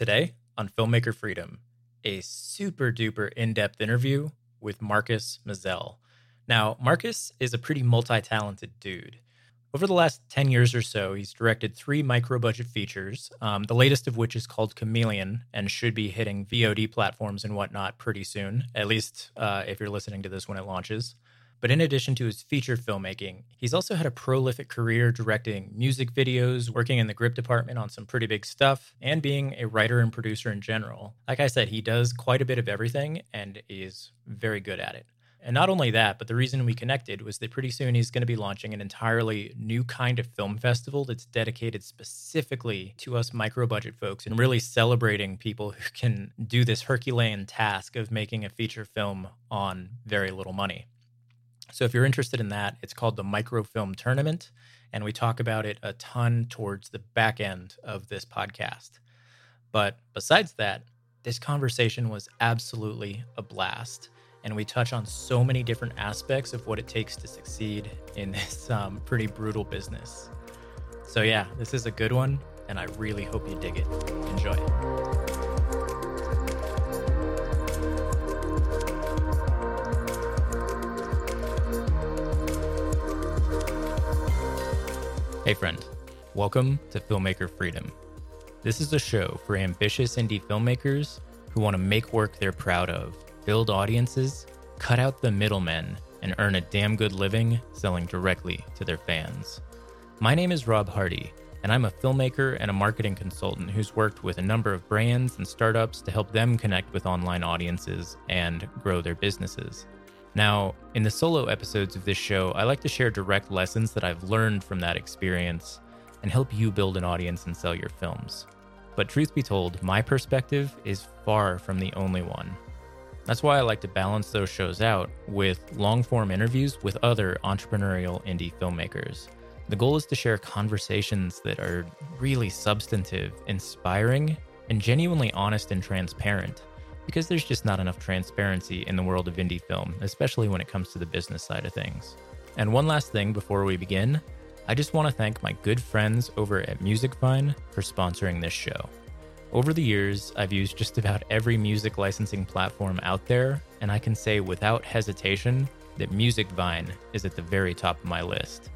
Today on Filmmaker Freedom, a super duper in depth interview with Marcus Mizelle. Now, Marcus is a pretty multi talented dude. Over the last 10 years or so, he's directed three micro budget features, um, the latest of which is called Chameleon and should be hitting VOD platforms and whatnot pretty soon, at least uh, if you're listening to this when it launches. But in addition to his feature filmmaking, he's also had a prolific career directing music videos, working in the grip department on some pretty big stuff, and being a writer and producer in general. Like I said, he does quite a bit of everything and is very good at it. And not only that, but the reason we connected was that pretty soon he's going to be launching an entirely new kind of film festival that's dedicated specifically to us micro budget folks and really celebrating people who can do this Herculean task of making a feature film on very little money. So if you're interested in that, it's called the Microfilm Tournament, and we talk about it a ton towards the back end of this podcast. But besides that, this conversation was absolutely a blast, and we touch on so many different aspects of what it takes to succeed in this um, pretty brutal business. So yeah, this is a good one, and I really hope you dig it. Enjoy. Hey, friend. Welcome to Filmmaker Freedom. This is a show for ambitious indie filmmakers who want to make work they're proud of, build audiences, cut out the middlemen, and earn a damn good living selling directly to their fans. My name is Rob Hardy, and I'm a filmmaker and a marketing consultant who's worked with a number of brands and startups to help them connect with online audiences and grow their businesses. Now, in the solo episodes of this show, I like to share direct lessons that I've learned from that experience and help you build an audience and sell your films. But truth be told, my perspective is far from the only one. That's why I like to balance those shows out with long form interviews with other entrepreneurial indie filmmakers. The goal is to share conversations that are really substantive, inspiring, and genuinely honest and transparent because there's just not enough transparency in the world of indie film, especially when it comes to the business side of things. And one last thing before we begin, I just want to thank my good friends over at Musicvine for sponsoring this show. Over the years, I've used just about every music licensing platform out there, and I can say without hesitation that Musicvine is at the very top of my list.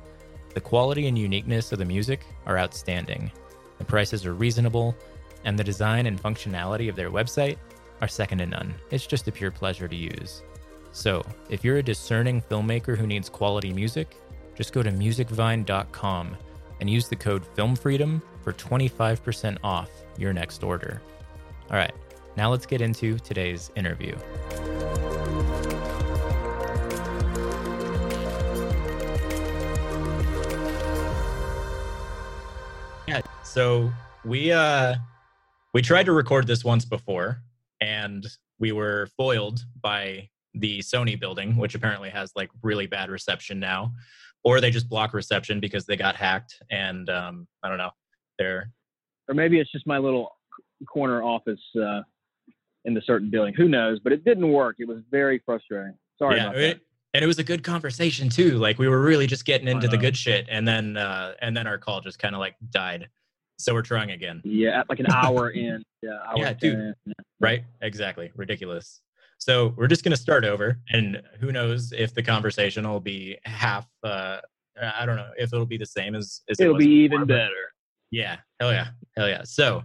The quality and uniqueness of the music are outstanding. The prices are reasonable, and the design and functionality of their website are second to none. It's just a pure pleasure to use. So, if you're a discerning filmmaker who needs quality music, just go to musicvine.com and use the code FilmFreedom for 25% off your next order. All right, now let's get into today's interview. Yeah, so we uh we tried to record this once before and we were foiled by the Sony building, which apparently has like really bad reception now, or they just block reception because they got hacked. And um, I don't know, they're or maybe it's just my little corner office uh, in the certain building. Who knows? But it didn't work. It was very frustrating. Sorry yeah, about it, that. And it was a good conversation too. Like we were really just getting into the good shit, and then uh, and then our call just kind of like died. So we're trying again. Yeah, like an hour in. Yeah, hour yeah, dude. Yeah. Right? Exactly. Ridiculous. So we're just gonna start over, and who knows if the conversation will be half. Uh, I don't know if it'll be the same as. as it'll it be even before, better. Yeah. Hell yeah. Hell yeah. So,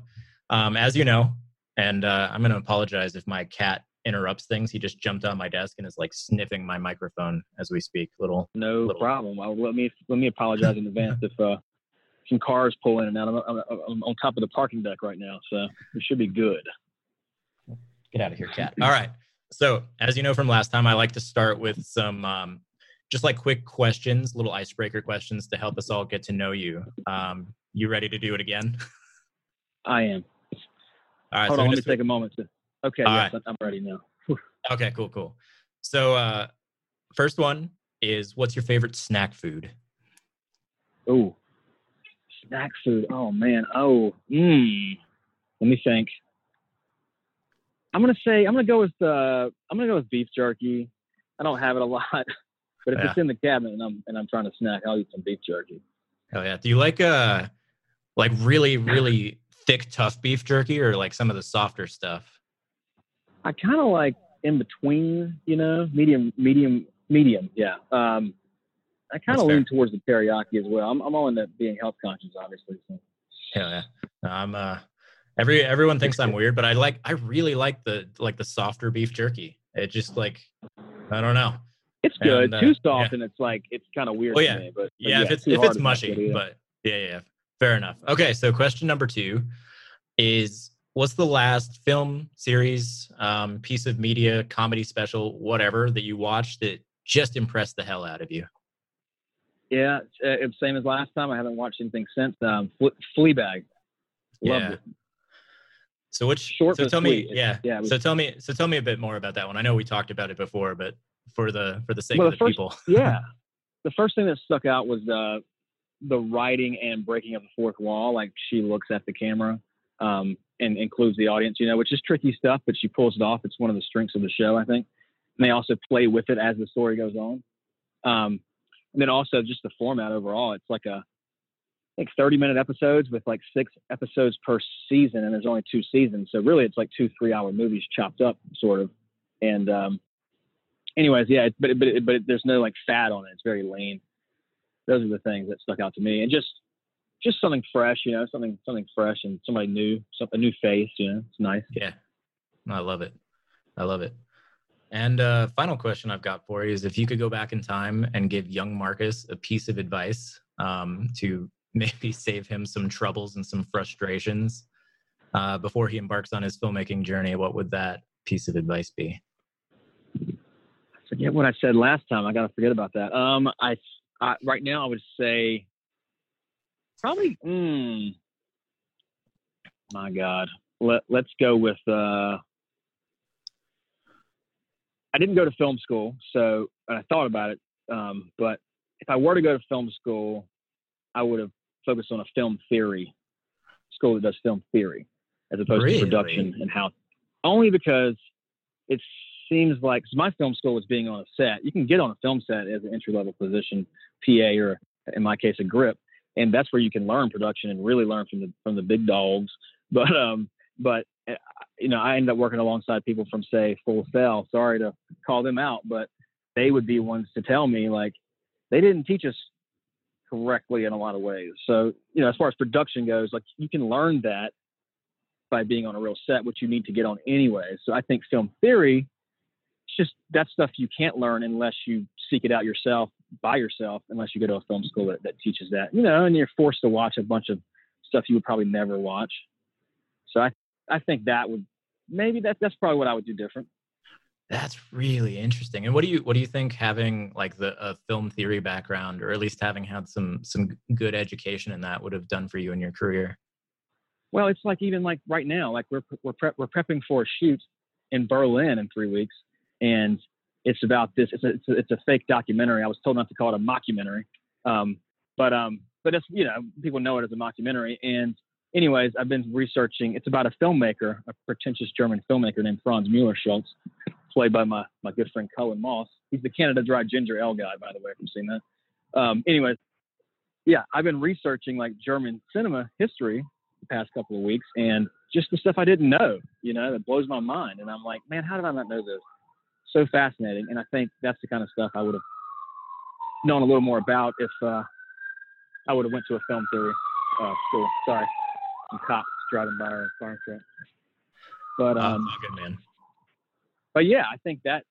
um, as you know, and uh, I'm gonna apologize if my cat interrupts things. He just jumped on my desk and is like sniffing my microphone as we speak. Little. No little. problem. Well, let me let me apologize in advance if uh, some cars pull in and out. I'm, I'm, I'm, on top of the parking deck right now, so it should be good. Get out of here, cat. All right. So, as you know from last time, I like to start with some um, just like quick questions, little icebreaker questions to help us all get to know you. Um, you ready to do it again? I am. All right. Hold so on, let me take a moment to. Okay, yes, right. I'm ready now. okay, cool, cool. So, uh, first one is what's your favorite snack food? Oh, snack food. Oh man. Oh, mmm. Let me think. I'm gonna say I'm gonna go with uh I'm gonna go with beef jerky. I don't have it a lot, but if yeah. it's in the cabinet and I'm and I'm trying to snack, I'll eat some beef jerky. Hell yeah! Do you like uh like really really thick, tough beef jerky or like some of the softer stuff? I kind of like in between, you know, medium, medium, medium. Yeah. Um, I kind of lean towards the teriyaki as well. I'm, I'm all into being health conscious, obviously. So. Hell yeah. I'm, uh, every, everyone thinks I'm weird, but I like, I really like the, like the softer beef jerky. It just like, I don't know. It's good. And, uh, Too soft, yeah. and it's like it's kind of weird. Oh yeah, me, but, yeah, yeah, if it's if it's mushy, but yeah, yeah, fair enough. Okay, so question number two is: What's the last film, series, um, piece of media, comedy special, whatever that you watched that just impressed the hell out of you? Yeah, uh, same as last time. I haven't watched anything since. Um, Fleabag. Loved yeah. it. So which short so tell me yeah yeah was, so tell me so tell me a bit more about that one. I know we talked about it before, but for the for the sake well, of the, first, people. yeah, the first thing that stuck out was uh, the writing and breaking of the fourth wall. Like she looks at the camera um, and includes the audience, you know, which is tricky stuff, but she pulls it off. It's one of the strengths of the show, I think. And they also play with it as the story goes on. Um, and then also just the format overall. It's like a like 30 minute episodes with like six episodes per season, and there's only two seasons. So really, it's like two three hour movies chopped up, sort of. And um, anyways, yeah, but but but there's no like fat on it. It's very lean. Those are the things that stuck out to me, and just just something fresh, you know, something something fresh and somebody new, some, a new face, you know, it's nice. Yeah, I love it. I love it. And uh, final question I've got for you is if you could go back in time and give young Marcus a piece of advice um, to maybe save him some troubles and some frustrations uh, before he embarks on his filmmaking journey, what would that piece of advice be? forget what I said last time. I got to forget about that. Um, I, I, right now I would say probably. Mm, my God, let let's go with. Uh, I didn't go to film school, so I thought about it. Um, but if I were to go to film school, I would have focused on a film theory school that does film theory as opposed really? to production and how. Only because it seems like cause my film school was being on a set. You can get on a film set as an entry level position, PA or in my case a grip, and that's where you can learn production and really learn from the from the big dogs. But um, but uh, you know, I ended up working alongside people from say Full Sail. Sorry to call them out, but they would be ones to tell me like they didn't teach us correctly in a lot of ways. So you know, as far as production goes, like you can learn that by being on a real set, which you need to get on anyway. So I think film theory it's just that stuff you can't learn unless you seek it out yourself by yourself, unless you go to a film school that, that teaches that, you know, and you're forced to watch a bunch of stuff you would probably never watch. So I, I think that would maybe that that's probably what I would do different. That's really interesting. And what do you what do you think having like the a film theory background, or at least having had some some good education in that, would have done for you in your career? Well, it's like even like right now, like we're we're prep, we're prepping for a shoot in Berlin in three weeks, and it's about this. It's a, it's a, it's a fake documentary. I was told not to call it a mockumentary, um, but um, but it's you know people know it as a mockumentary. And anyways, I've been researching. It's about a filmmaker, a pretentious German filmmaker named Franz Mueller Schultz, played by my my good friend Cullen Moss. He's the Canada Dry Ginger Ale guy, by the way, if you've seen that. Um, anyways, yeah, I've been researching like German cinema history the past couple of weeks, and just the stuff I didn't know, you know, that blows my mind. And I'm like, man, how did I not know this? so fascinating. And I think that's the kind of stuff I would have known a little more about if uh, I would have went to a film theory uh, school. Sorry, some cops driving by our farm truck. But oh, um, oh, good man. But yeah, I think that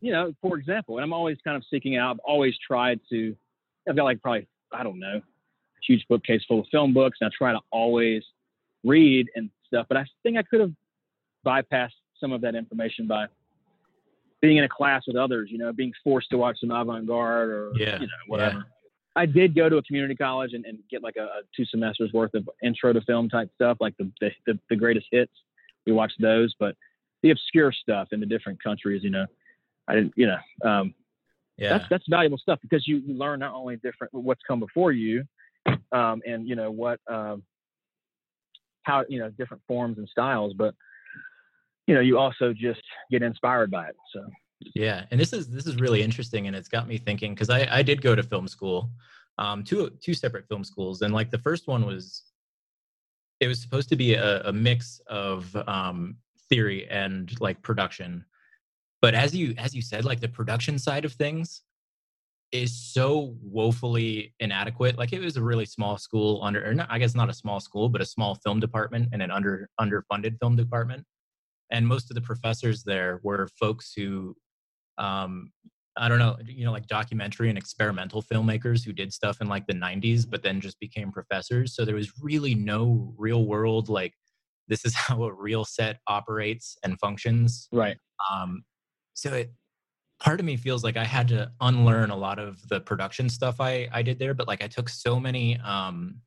you know, for example, and I'm always kind of seeking out. I've always tried to. I've got like probably I don't know, a huge bookcase full of film books, and I try to always read and stuff. But I think I could have bypassed some of that information by being in a class with others, you know, being forced to watch some avant-garde or yeah, you know whatever. Yeah. I did go to a community college and, and get like a, a, two semesters worth of intro to film type stuff, like the, the, the greatest hits. We watched those, but the obscure stuff in the different countries, you know, I didn't, you know, um, yeah, that's that's valuable stuff because you, you learn not only different what's come before you, um, and you know what, um, how you know different forms and styles, but you know, you also just get inspired by it. So yeah, and this is this is really interesting, and it's got me thinking because I I did go to film school, um, two two separate film schools, and like the first one was it was supposed to be a, a mix of um, theory and like production. But as you as you said, like the production side of things is so woefully inadequate. Like it was a really small school under, or not, I guess not a small school, but a small film department and an under underfunded film department. And most of the professors there were folks who, um, I don't know, you know, like documentary and experimental filmmakers who did stuff in like the 90s, but then just became professors. So there was really no real world, like, this is how a real set operates and functions. Right. Um, so it, part of me feels like I had to unlearn a lot of the production stuff I I did there, but like I took so many um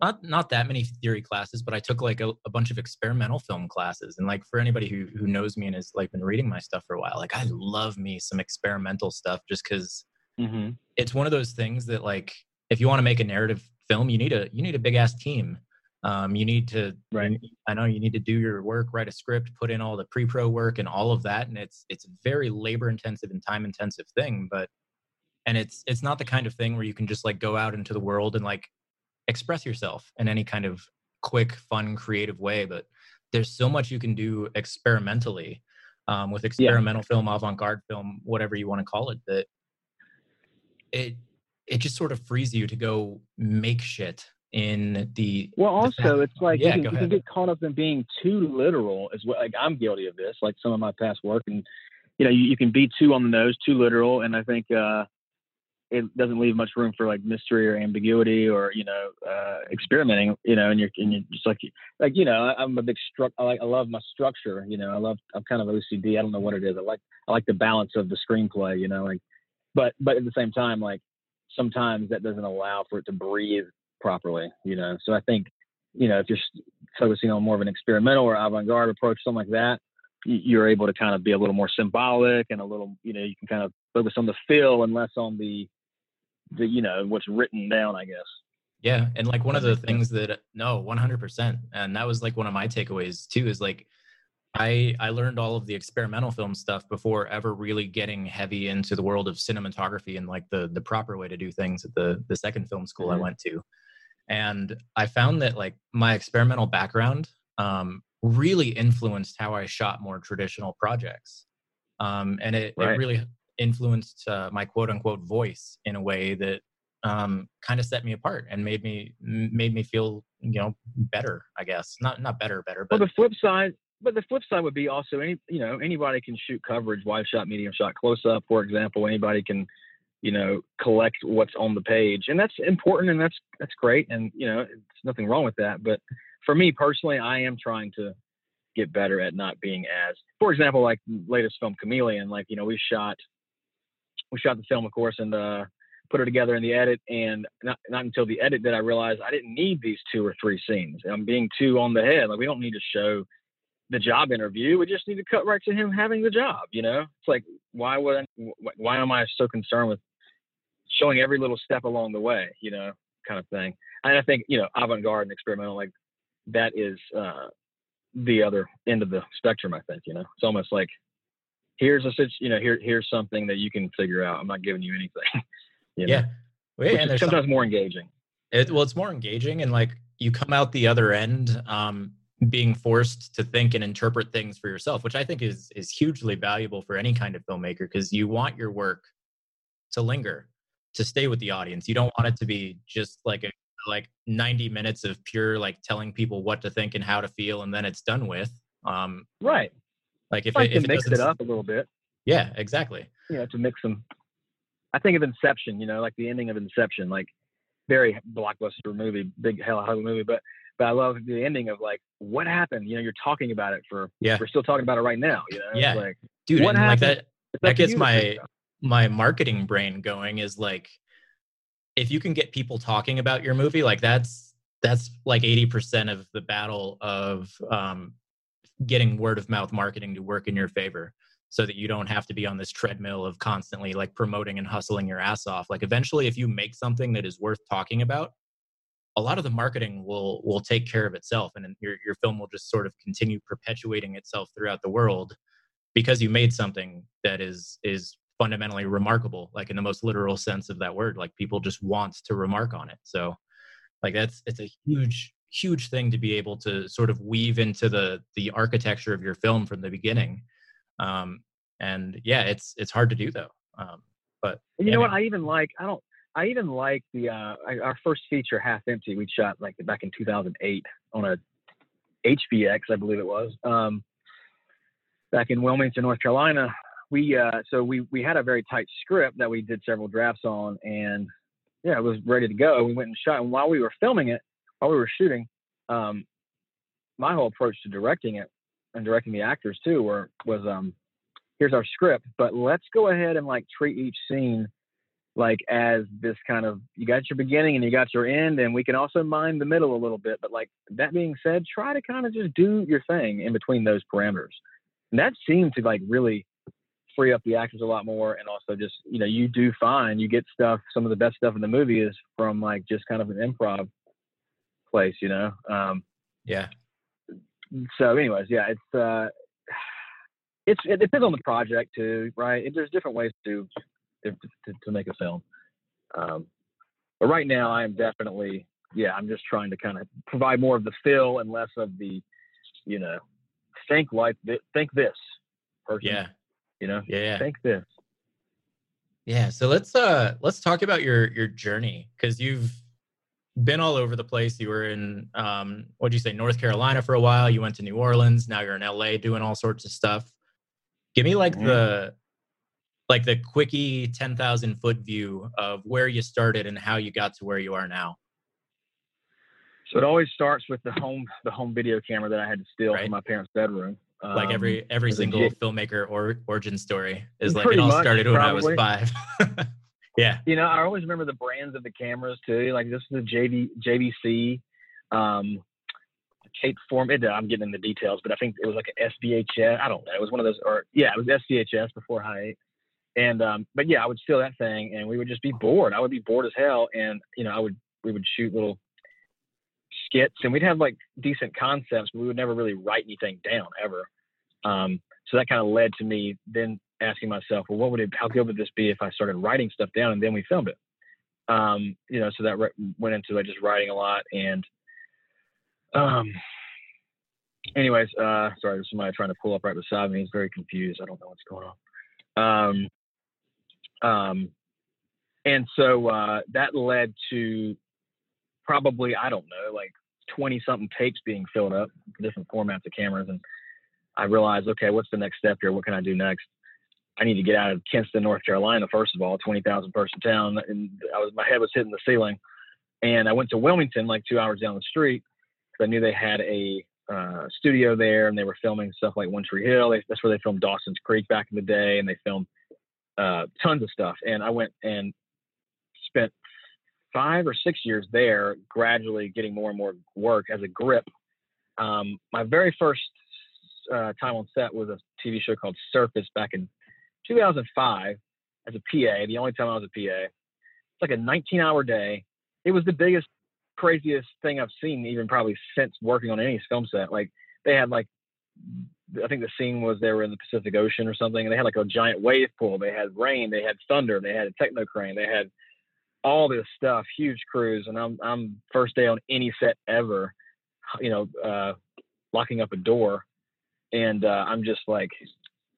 not not that many theory classes, but I took like a, a bunch of experimental film classes. And like for anybody who who knows me and has like been reading my stuff for a while, like I love me some experimental stuff just because Mm-hmm. it's one of those things that like if you want to make a narrative film, you need a you need a big ass team. Um, you need to Right. I know you need to do your work, write a script, put in all the pre-pro work and all of that, and it's it's a very labor intensive and time intensive thing. But and it's it's not the kind of thing where you can just like go out into the world and like express yourself in any kind of quick, fun, creative way. But there's so much you can do experimentally um, with experimental film, avant-garde film, whatever you want to call it. That it it just sort of frees you to go make shit in the Well, also, fact- it's like Yeah, you, can, you can get caught up in being too literal as well. Like I'm guilty of this. Like some of my past work, and you know, you, you can be too on the nose, too literal, and I think uh, it doesn't leave much room for like mystery or ambiguity or you know, uh, experimenting. You know, and you're and you're just like like you know, I'm a big struck. I like I love my structure. You know, I love I'm kind of OCD. I don't know what it is. I like I like the balance of the screenplay. You know, like but but at the same time, like sometimes that doesn't allow for it to breathe properly, you know. So I think, you know, if you're focusing on more of an experimental or avant-garde approach, something like that, you're able to kind of be a little more symbolic and a little, you know, you can kind of focus on the feel and less on the, the, you know, what's written down, I guess. Yeah, and like one of the things that no, 100%. And that was like one of my takeaways too is like I I learned all of the experimental film stuff before ever really getting heavy into the world of cinematography and like the the proper way to do things at the the second film school I Mhm. went to. And I found that like my experimental background um really influenced how I shot more traditional projects. Um and it, Right. it really influenced uh, my quote unquote voice in a way that um, kind of set me apart and made me made me feel you know better i guess not not better better Well, but the flip side, but the flip side would be also any, you know, anybody can shoot coverage, wide shot, medium shot, close up, for example. Anybody can, you know, collect what's on the page, and that's important, and that's that's great, and you know, it's nothing wrong with that. But for me personally, I am trying to get better at not being as, for example, like latest film Chameleon. Like you know, we shot we shot the film, of course, and uh, put it together in the edit. And not not until the edit did I realize I didn't need these two or three scenes. I'm being too on the head. Like we don't need to show the job interview. We just need to cut right to him having the job. You know, it's like why would I, why am I so concerned with showing every little step along the way? You know, kind of thing. And I think you know, avant-garde and experimental like that is uh, the other end of the spectrum. I think you know, it's almost like here's a you know here here's something that you can figure out. I'm not giving you anything. you know, yeah Well, yeah, and sometimes some- more engaging. it, well it's more engaging and like you come out the other end um being forced to think and interpret things for yourself which i think is is hugely valuable for any kind of filmmaker because you want your work to linger to stay with the audience you don't want it to be just like a like 90 minutes of pure like telling people what to think and how to feel and then it's done with um Right. Like if like it, if it mix it up a little bit. yeah exactly Yeah, to mix them. I think of Inception, you know, like the ending of Inception, like very blockbuster movie, big hell Hollywood movie, but but I love the ending of like what happened. You know, you're talking about it for yeah we're still talking about it right now. You know, Yeah. Like dude What and like that it's That gets my- my marketing brain going is like if you can get people talking about your movie like that's that's like 80% of the battle of um, getting word of mouth marketing to work in your favor so that you don't have to be on this treadmill of constantly like promoting and hustling your ass off. Like eventually if you make something that is worth talking about a lot of the marketing will will take care of itself and your, your film will just sort of continue perpetuating itself throughout the world because you made something that is is fundamentally remarkable like in the most literal sense of that word. Like people just want to remark on it. So like that's it's a huge huge thing to be able to sort of weave into the the architecture of your film from the beginning. Um, and yeah, it's it's hard to do though. Um, but you know what? I even like I don't I even like the uh, our first feature, Half Empty. We shot like back in 2008 on a HVX, I believe it was, um, back in Wilmington, North Carolina. We uh, so we we had a very tight script that we did several drafts on, and yeah, it was ready to go. We went and shot, and while we were filming it, while we were shooting, um, my whole approach to directing it and directing the actors too were was um, here's our script, but let's go ahead and like treat each scene like as this kind of you got your beginning and you got your end and we can also mind the middle a little bit but like that being said try to kind of just do your thing in between those parameters. And that seemed to like really free up the actors a lot more and also just you know you do find you get stuff some of the best stuff in the movie is from like just kind of an improv place you know um yeah so anyways yeah it's uh it's it depends on the project too right It, there's different ways to to, to make a film. Um, but right now, I am definitely, yeah, I'm just trying to kind of provide more of the feel and less of the, you know, think like th- think this person. Yeah. You know. Yeah. yeah. Think this. Yeah. So let's uh let's talk about your your journey because you've been all over the place. You were in um what do you say North Carolina for a while. You went to New Orleans. Now you're in LA doing all sorts of stuff. Give me like mm-hmm. the like the quickie 10,000 foot view of where you started and how you got to where you are now? So it always starts with the home the home video camera that I had to steal right. from my parents' bedroom. Um, like every um, every single filmmaker or origin story is like it all much, started when probably. I was five. yeah. You know, I always remember the brands of the cameras too. Like this is a JV JVC, um, tape form. It, I'm getting into details, but I think it was like an SVHS. I don't know. It was one of those, or yeah, it was SVHS before high eight. And um, but yeah, I would steal that thing, and we would just be bored. I would be bored as hell, and you know, I would we would shoot little skits, and we'd have like decent concepts, but we would never really write anything down ever. Um, so that kind of led to me then asking myself, well, what would it? How good would this be if I started writing stuff down and then we filmed it? Um, you know, so that re- went into like just writing a lot, and um, anyways, uh, sorry, there's somebody trying to pull up right beside me. He's very confused. I don't know what's going on. Um, um, and so uh, that led to probably, I don't know, like 20 something tapes being filled up, different formats of cameras. And I realized, okay, what's the next step here? What can I do next? I need to get out of Kinston, North Carolina, first of all, 20,000 person town. And I was, my head was hitting the ceiling. And I went to Wilmington, like two hours down the street, because I knew they had a uh, studio there and they were filming stuff like One Tree Hill. They, that's where they filmed Dawson's Creek back in the day. And they filmed uh, tons of stuff. And I went and spent five or six years there, gradually getting more and more work as a grip. Um, my very first uh, time on set was a TV show called Surface back in 2005 as a PA. The only time I was a PA. It's like a 19-hour day. It was the biggest, craziest thing I've seen, even probably since working on any film set. Like they had like I think the scene was they were in the Pacific Ocean or something, and they had like a giant wave pool. They had rain, they had thunder, they had a techno crane, they had all this stuff, huge crews. And I'm I'm first day on any set ever, you know, uh, locking up a door, and uh, I'm just like,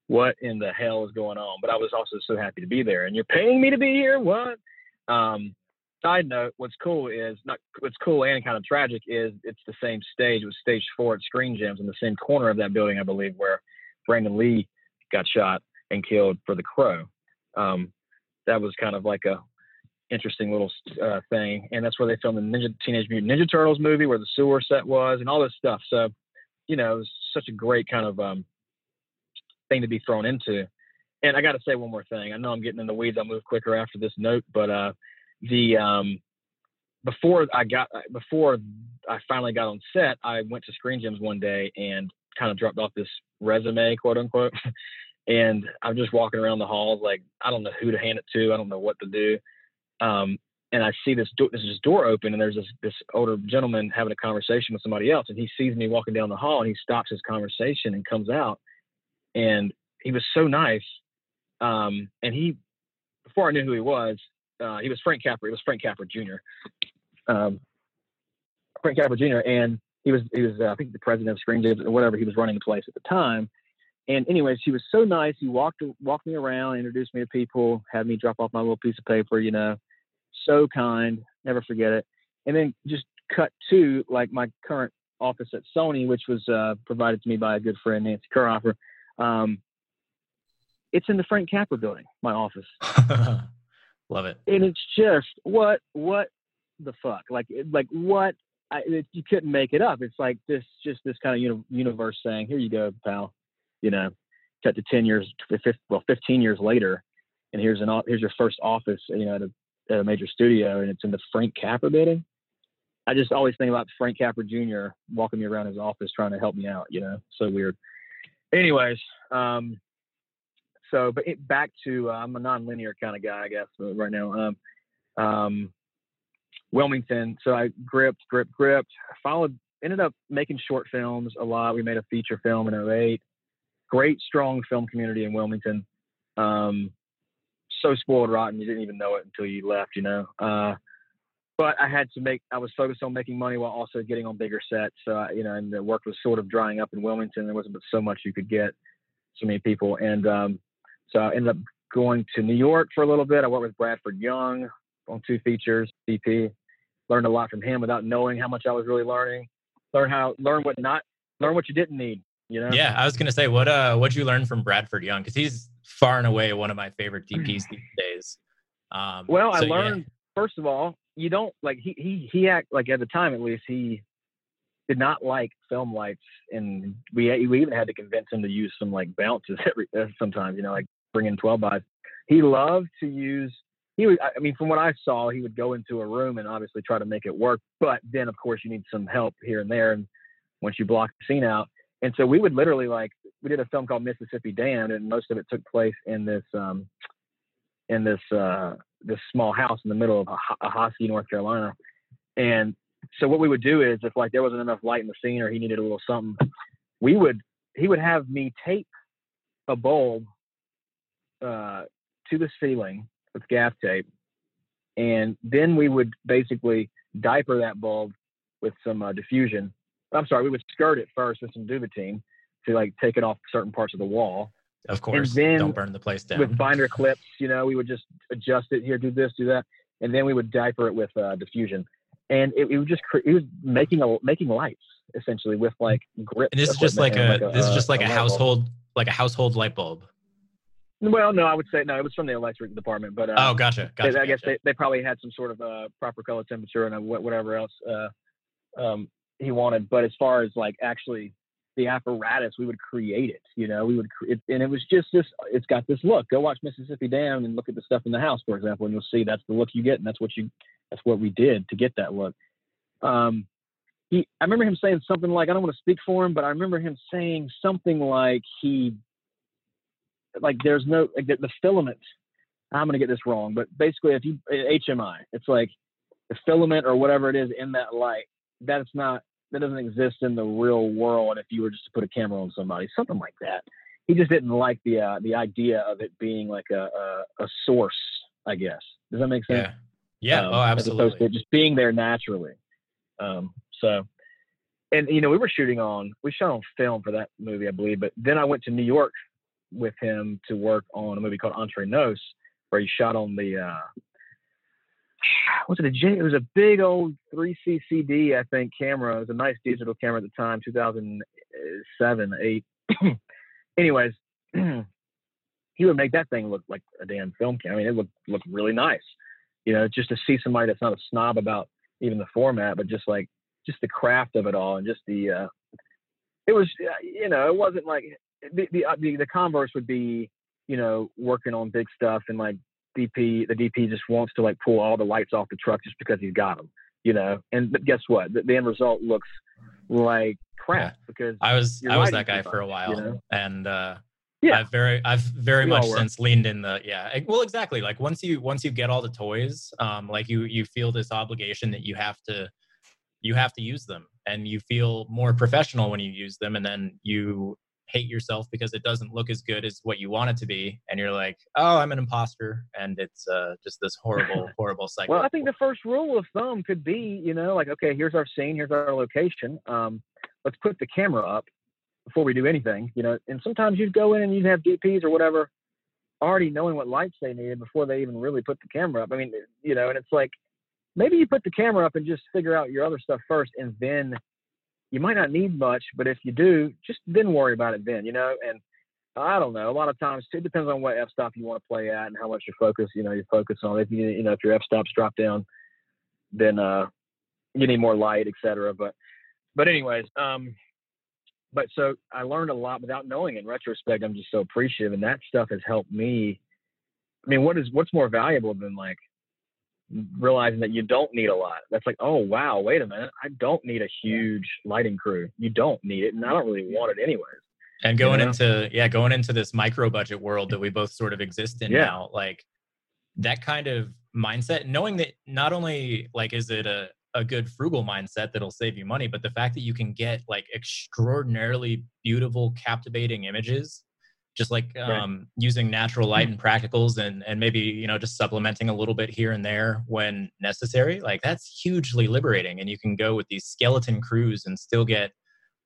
what in the hell is going on? But I was also so happy to be there. And you're paying me to be here? What? Um, side note, what's cool is not what's cool and kind of tragic is it's the same stage. It was stage four at Screen Gems in the same corner of that building, I believe, where Brandon Lee got shot and killed for The Crow. Um, that was kind of like a interesting little uh, thing, and that's where they filmed the Ninja Teenage Mutant Ninja Turtles movie, where the sewer set was, and all this stuff. So, you know, it was such a great kind of um, thing to be thrown into. And I got to say one more thing. I know I'm getting in the weeds. I'll move quicker after this note, but uh, the um, before I got before I finally got on set, I went to Screen Gems one day and kind of dropped off this resume, quote unquote. and I'm just walking around the halls like I don't know who to hand it to, I don't know what to do. Um, and I see this door, this door open, and there's this this older gentleman having a conversation with somebody else, and he sees me walking down the hall, and he stops his conversation and comes out, and he was so nice. Um, and he, before I knew who he was, uh, he was Frank Capra. He was Frank Capra Jr. Um, Frank Capra Jr. and he was he was uh, I think the president of Screen or whatever. He was running the place at the time. And anyways, he was so nice. He walked walked me around, introduced me to people, had me drop off my little piece of paper. You know, so kind. Never forget it. And then just cut to like my current office at Sony, which was uh, provided to me by a good friend, Nancy Kurhofer. Um, it's in the Frank Capra building, my office. Love it. And it's just what what the fuck? Like like what? I, it, you couldn't make it up. It's like this just this kind of uni- universe saying, "Here you go, pal." You know, cut to ten years, well, fifteen years later, and here's an here's your first office, you know, at a, at a major studio, and it's in the Frank Capra building. I just always think about Frank Capra Jr. walking me around his office trying to help me out. You know, so weird. Anyways, um, so but it, back to uh, I'm a non-linear kind of guy, I guess, right now. Um, um, Wilmington. So I gripped, gripped, gripped. Followed, ended up making short films a lot. We made a feature film in 08. Great, strong film community in Wilmington. Um, so spoiled rotten, you didn't even know it until you left, you know. Uh, but I had to make. I was focused on making money while also getting on bigger sets. So I, you know, and the work was sort of drying up in Wilmington. There wasn't so much you could get, so many people, and um, so I ended up going to New York for a little bit. I worked with Bradford Young on two features, DP. Learned a lot from him without knowing how much I was really learning. Learn how learn what not learn what you didn't need. You know. Yeah, I was gonna say what uh what'd you learn from Bradford Young because he's far and away one of my favorite DPs these days. Um, well, so, I learned yeah. first of all you don't like he he he act like at the time at least he did not like film lights and we we even had to convince him to use some like bounces every uh, sometimes you know like bring in 12 bys he loved to use he would i mean from what i saw he would go into a room and obviously try to make it work but then of course you need some help here and there and once you block the scene out. And so we would literally like we did a film called mississippi damned and most of it took place in this um in this uh this small house in the middle of Ahoskie, North Carolina. And so what we would do is if like there wasn't enough light in the scene or he needed a little something, we would he would have me tape a bulb uh, to the ceiling with gaff tape, and then we would basically diaper that bulb with some uh, diffusion. I'm sorry, we would skirt it first with some Duvetyne to like take it off certain parts of the wall, of course, then don't burn the place down. With binder clips, you know, we would just adjust it here, do this, do that, and then we would diaper it with uh, diffusion, and it, it would just cre- it was making a making lights essentially with like grip. And this is just like a, like a, this is just like a, a household bulb. like a household light bulb. Well, no, I would say no. It was from the electric department, but uh, oh, gotcha. gotcha they, I guess gotcha. they, they probably had some sort of uh, proper color temperature and whatever else uh, um, he wanted. But as far as like actually the apparatus, we would create it. You know, we would, it, and it was just this. It's got this look. Go watch Mississippi Damned and look at the stuff in the house, for example, and you'll see that's the look you get, and that's what you, that's what we did to get that look. Um, he, I remember him saying something like, I don't want to speak for him, but I remember him saying something like he, like there's no like the, the filament. I'm gonna get this wrong, but basically, if you HMI, it's like the filament or whatever it is in that light. That's not that doesn't exist in the real world if you were just to put a camera on somebody, something like that. He just didn't like the uh, the idea of it being like a, a, a source, I guess. Does that make sense? Yeah. Yeah. Um, oh, absolutely. As opposed to just being there naturally. Um, so, and you know, we were shooting on we shot on film for that movie, I believe. But then I went to New York with him to work on a movie called Entre Nos, where he shot on the uh, was it a J? It was a big old 3CCD, I think, camera. It was a nice digital camera at the time, 2007, eight. Anyways, he would make that thing look like a damn film camera. I mean, it looked looked really nice. You know, just to see somebody that's not a snob about even the format, but just like just the craft of it all and just the. uh It was, uh, you know, it wasn't like the the uh, the, the converse would be, you know, working on big stuff and like DP, the DP just wants to like pull all the lights off the truck just because he's got them, you know. And but guess what? The, the end result looks like crap yeah. because I was I was that guy for a while, you know? and uh, yeah, I've very I've very we much since leaned in the yeah. Well, exactly. Like once you once you get all the toys, um, like you you feel this obligation that you have to you have to use them, and you feel more professional when you use them, and then you hate yourself because it doesn't look as good as what you want it to be and you're like oh i'm an imposter and it's uh, just this horrible horrible cycle. Well i think the first rule of thumb could be you know like okay here's our scene here's our location um, let's put the camera up before we do anything you know and sometimes you'd go in and you'd have dps or whatever already knowing what lights they needed before they even really put the camera up. I mean you know and it's like maybe you put the camera up and just figure out your other stuff first and then you might not need much, but if you do, just then worry about it then, you know. And I don't know. A lot of times it depends on what f stop you want to play at and how much you focus. You know, you focus on. If you you know if your f stops drop down, then uh, you need more light, etc. But but anyways, um, but so I learned a lot without knowing. In retrospect, I'm just so appreciative, and that stuff has helped me. I mean, what is what's more valuable than like realizing that you don't need a lot. That's like, oh wow, wait a minute, I don't need a huge lighting crew. You don't need it, and I don't really want it anyways. And going you know? into yeah, going into this micro budget world that we both sort of exist in yeah. now, like that kind of mindset, knowing that not only like is it a a good frugal mindset that'll save you money, but the fact that you can get like extraordinarily beautiful, captivating images just like um, right. using natural light and practicals and and maybe you know just supplementing a little bit here and there when necessary like that's hugely liberating. And you can go with these skeleton crews and still get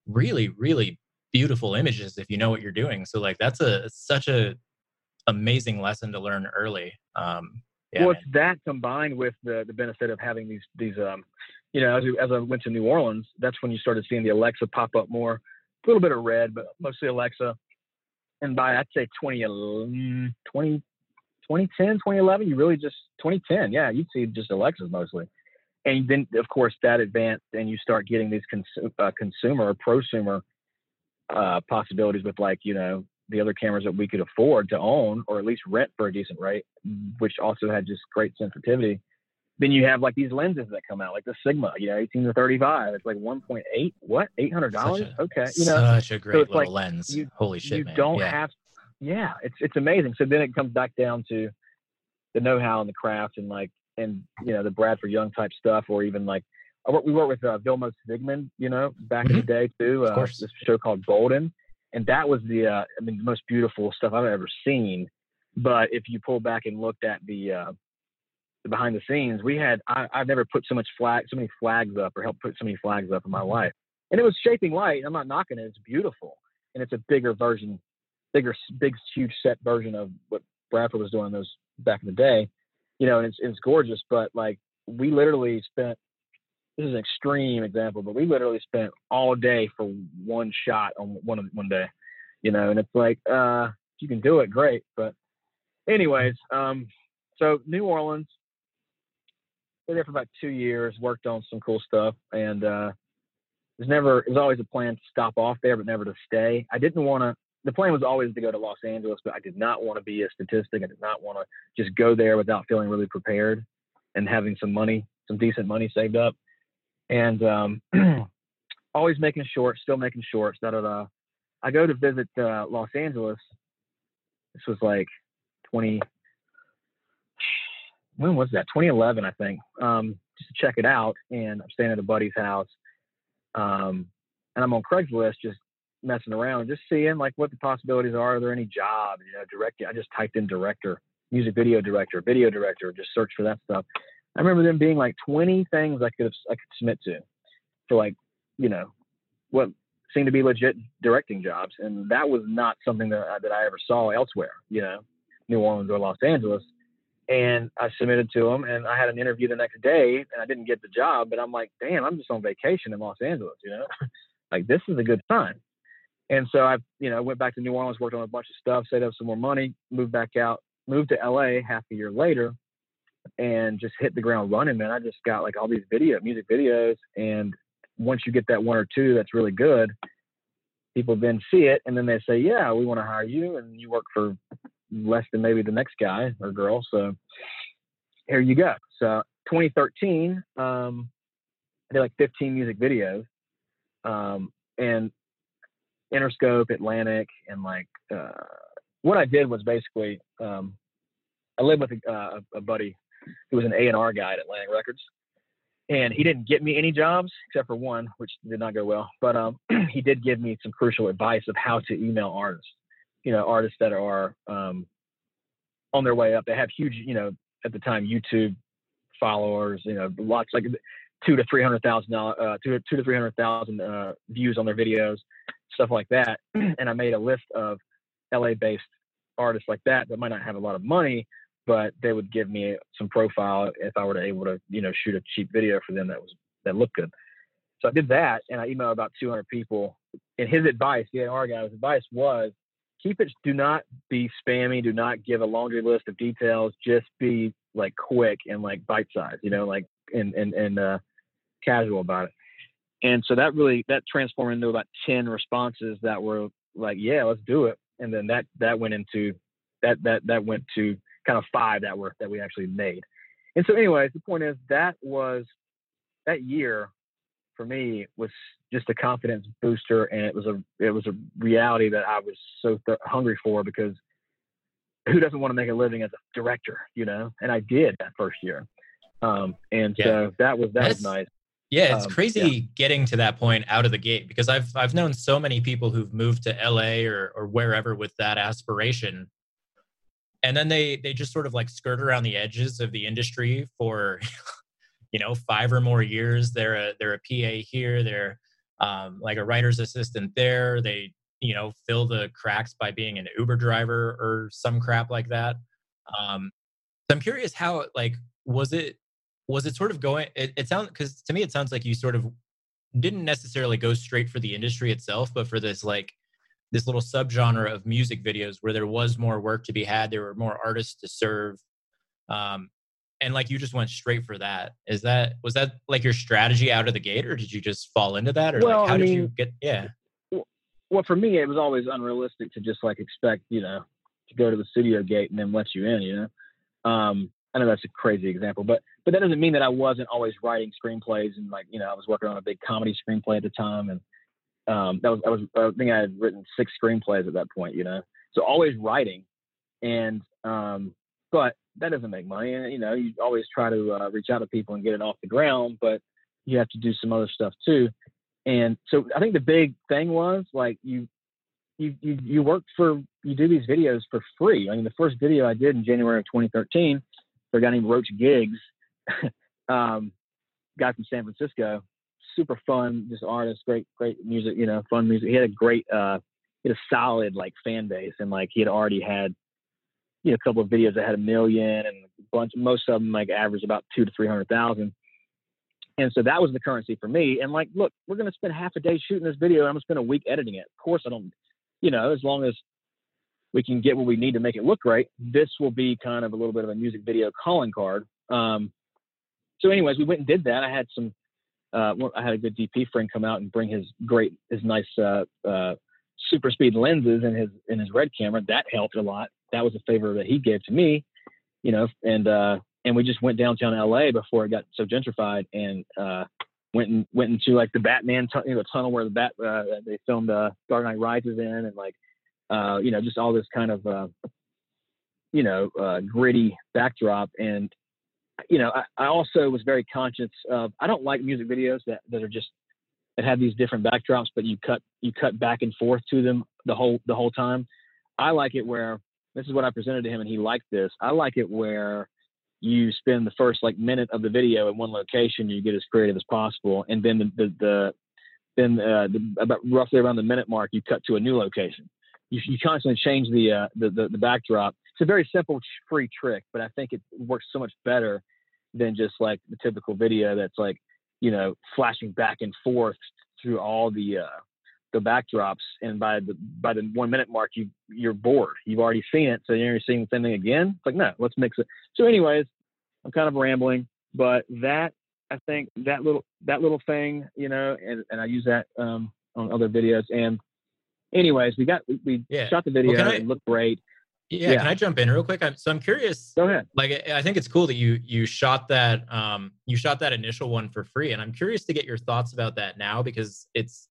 really really beautiful images if you know what you're doing. So like that's a such a amazing lesson to learn early. Um yeah, well, that combined with the the benefit of having these these um, you know, as, as I went to New Orleans, that's when you started seeing the Alexa pop up more, a little bit of red, but mostly Alexa and by I'd say 20, 20, 2010, 2011, you really just 2010, yeah, you'd see just Alexas mostly. And then, of course, that advanced, and you start getting these cons- uh, consumer or prosumer uh, possibilities with, like, you know, the other cameras that we could afford to own or at least rent for a decent rate, which also had just great sensitivity. Then you have like these lenses that come out, like the Sigma, you know, 18 to 35. It's like 1.8, what? $800? Okay. You know, such a great so little like lens. You, Holy shit. You man. don't yeah. have, yeah, it's, it's amazing. So then it comes back down to the know how and the craft and like, and, you know, the Bradford Young type stuff, or even like, we worked with uh, Vilmos Zsigmond, you know, back mm-hmm. in the day too. Uh, this show called Golden. And that was the, uh, I mean, the most beautiful stuff I've ever seen. But if you pull back and looked at the, uh, behind the scenes, we had I, have never put so much flag, so many flags up, or helped put so many flags up in my life. And it was shaping light. I'm not knocking it; it's beautiful, and it's a bigger version, bigger, big, huge set version of what Bradford was doing those back in the day. You know, and it's it's gorgeous. But like we literally spent. This is an extreme example, but we literally spent all day for one shot on one one day. You know, and it's like, uh, you can do it, great. But, anyways, um, so New Orleans, stayed there for about two years, worked on some cool stuff, and uh, there's never it was always a plan to stop off there, but never to stay. I didn't want to. The plan was always to go to Los Angeles, but I did not want to be a statistic. I did not want to just go there without feeling really prepared and having some money, some decent money saved up, and um, always making shorts, still making shorts. Da da da. I go to visit uh, Los Angeles. This was like 20, when was that? 2011, I think. Um, just to check it out, and I'm staying at a buddy's house, um, and I'm on Craigslist just messing around, just seeing like what the possibilities are. Are there any jobs? You know, directing. I just typed in director, music video director, video director, just search for that stuff. I remember them being like 20 things I could have, I could submit to, for like, you know, what seemed to be legit directing jobs, and that was not something that that I ever saw elsewhere. You know, New Orleans or Los Angeles and I submitted to them and I had an interview the next day and I didn't get the job, but I'm like, damn, I'm just on vacation in Los Angeles, you know, like this is a good sign. And so I, you know, went back to New Orleans, worked on a bunch of stuff, saved up some more money, moved back out, moved to LA half a year later and just hit the ground running, man. I just got like all these video, music videos. And once you get that one or two, that's really good. People then see it and then they say, yeah, we want to hire you. And you work for less than maybe the next guy or girl. So here you go. So 2013, um, I did like 15 music videos, um, and Interscope, Atlantic, and like uh, what I did was basically um, I lived with a, uh, a buddy who was an A and R guy at Atlantic Records, and he didn't get me any jobs except for one, which did not go well. But um, he did give me some crucial advice of how to email artists. You know, artists that are um, on their way up. They have huge, you know, at the time YouTube followers. You know, lots like two to three hundred thousand uh, two two to three hundred thousand uh, views on their videos, stuff like that. and I made a list of LA-based artists like that that might not have a lot of money, but they would give me some profile if I were to able to, you know, shoot a cheap video for them that was that looked good. So I did that, and I emailed about 200 people. And his advice, the AR guy's advice was, keep it. Do not be spammy. Do not give a laundry list of details. Just be like quick and like bite size. You know, like and and and uh, casual about it. And so that really that transformed into about 10 responses that were like, yeah, let's do it. And then that that went into that that that went to kind of five that were that we actually made. And so, anyways, the point is that was that year for me was just a confidence booster, and it was a it was a reality that I was so th- hungry for because who doesn't want to make a living as a director, you know? And I did that first year, um, and yeah. so that was that That's, was nice. Yeah, it's um, crazy yeah. getting to that point out of the gate because I've I've known so many people who've moved to LA or or wherever with that aspiration and then they they just sort of like skirt around the edges of the industry for you know five or more years they're a they're a pa here they're um, like a writer's assistant there they you know fill the cracks by being an uber driver or some crap like that. Um, so i'm curious how like was it was it sort of going it, it sounds because to me it sounds like you sort of didn't necessarily go straight for the industry itself but for this like this little subgenre of music videos where there was more work to be had there were more artists to serve. Um, and like you just went straight for that. Is that was that like your strategy out of the gate or did you just fall into that or well, like how I did mean, you get yeah. well for me it was always unrealistic to just like expect you know to go to the studio gate and then let you in you know? Um, i know that's a crazy example but but that doesn't mean that i wasn't always writing screenplays and like you know i was working on a big comedy screenplay at the time and um, that was I was I think I had written six screenplays at that point, you know. So always writing, and um, but that doesn't make money. And you know, you always try to uh, reach out to people and get it off the ground, but you have to do some other stuff too. And so I think the big thing was like you you you you work for you do these videos for free. I mean, the first video I did in January of 2013 for a guy named Roach Gigz, um, guy from San Francisco super fun, just artist, great, great music, you know, fun music. He had a great, uh, he had a solid like fan base, and like he had already had, you know, a couple of videos that had a million, and a bunch, most of them like average about two to three hundred thousand. And so that was the currency for me. And like, look, we're gonna spend half a day shooting this video, and I'm gonna spend a week editing it. Of course, I don't, you know, as long as we can get what we need to make it look great, this will be kind of a little bit of a music video calling card. Um, so, anyways, we went and did that. I had some uh, I had a good DP friend come out and bring his great, his nice uh, uh, super speed lenses in his in his red camera. That helped a lot. That was a favor that he gave to me, you know. And uh, and we just went downtown LA before it got so gentrified, and uh, went and went into like the Batman you know, tunnel where the bat uh, they filmed uh, Dark Knight Rises in, and like uh, you know just all this kind of uh, you know uh, gritty backdrop, and you know, I, I, also was very conscious of I don't like music videos that, that are just that have these different backdrops, but you cut you cut back and forth to them the whole the whole time. I like it where this is what I presented to him and he liked this. I like it where you spend the first like minute of the video in one location, you get as creative as possible, and then the the, the then uh, the, about roughly around the minute mark, you cut to a new location. You, you constantly change the, uh, the, the the backdrop. It's a very simple, free trick, but I think it works so much better than just like the typical video that's like you know flashing back and forth through all the uh, the backdrops and by the by the one minute mark you you're bored you've already seen it so you're seeing the same thing again it's like no let's mix it so anyways i'm kind of rambling but that i think that little that little thing you know and, and i use that um, on other videos and anyways we got we, we yeah. shot the video well, I, it looked great yeah, yeah, can I jump in real quick? I'm, so I'm curious. Go ahead. Like, I think it's cool that you you shot that um you shot that initial one for free, and I'm curious to get your thoughts about that now because it's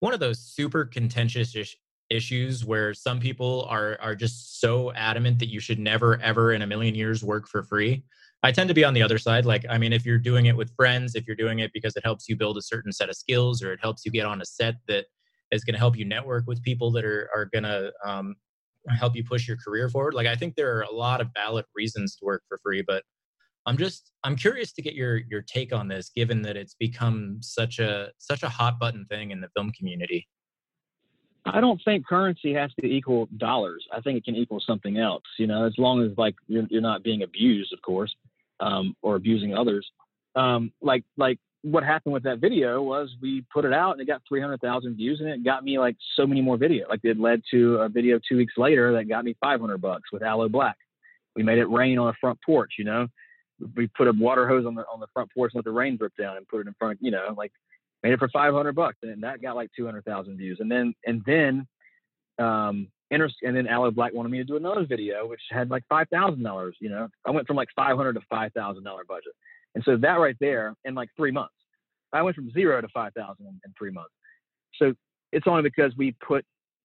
one of those super contentious ish, issues where some people are are just so adamant that you should never ever in a million years work for free. I tend to be on the other side. Like, I mean, if you're doing it with friends, if you're doing it because it helps you build a certain set of skills or it helps you get on a set that is going to help you network with people that are, are going to um, help you push your career forward. Like, I think there are a lot of valid reasons to work for free, but I'm just, I'm curious to get your, your take on this, given that it's become such a, such a hot button thing in the film community. I don't think currency has to equal dollars. I think it can equal something else. You know, as long as like you're, you're not being abused, of course, um, or abusing others. Um, like like what happened with that video was we put it out and it got 300,000 views and it got me like so many more video. Like it led to a video two weeks later that got me 500 bucks with Aloe Blacc. We made it rain on a front porch. You know, we put a water hose on the on the front porch and let the rain drip down and put it in front. Of, you know, like made it for 500 bucks and that got like 200,000 views. And then, and then, um, and then Aloe Blacc wanted me to do another video, which had like $5,000, you know, I went from like 500 to $5,000 budget. And so that right there in like three months, I went from zero to 5,000 in, in three months. So it's only because we put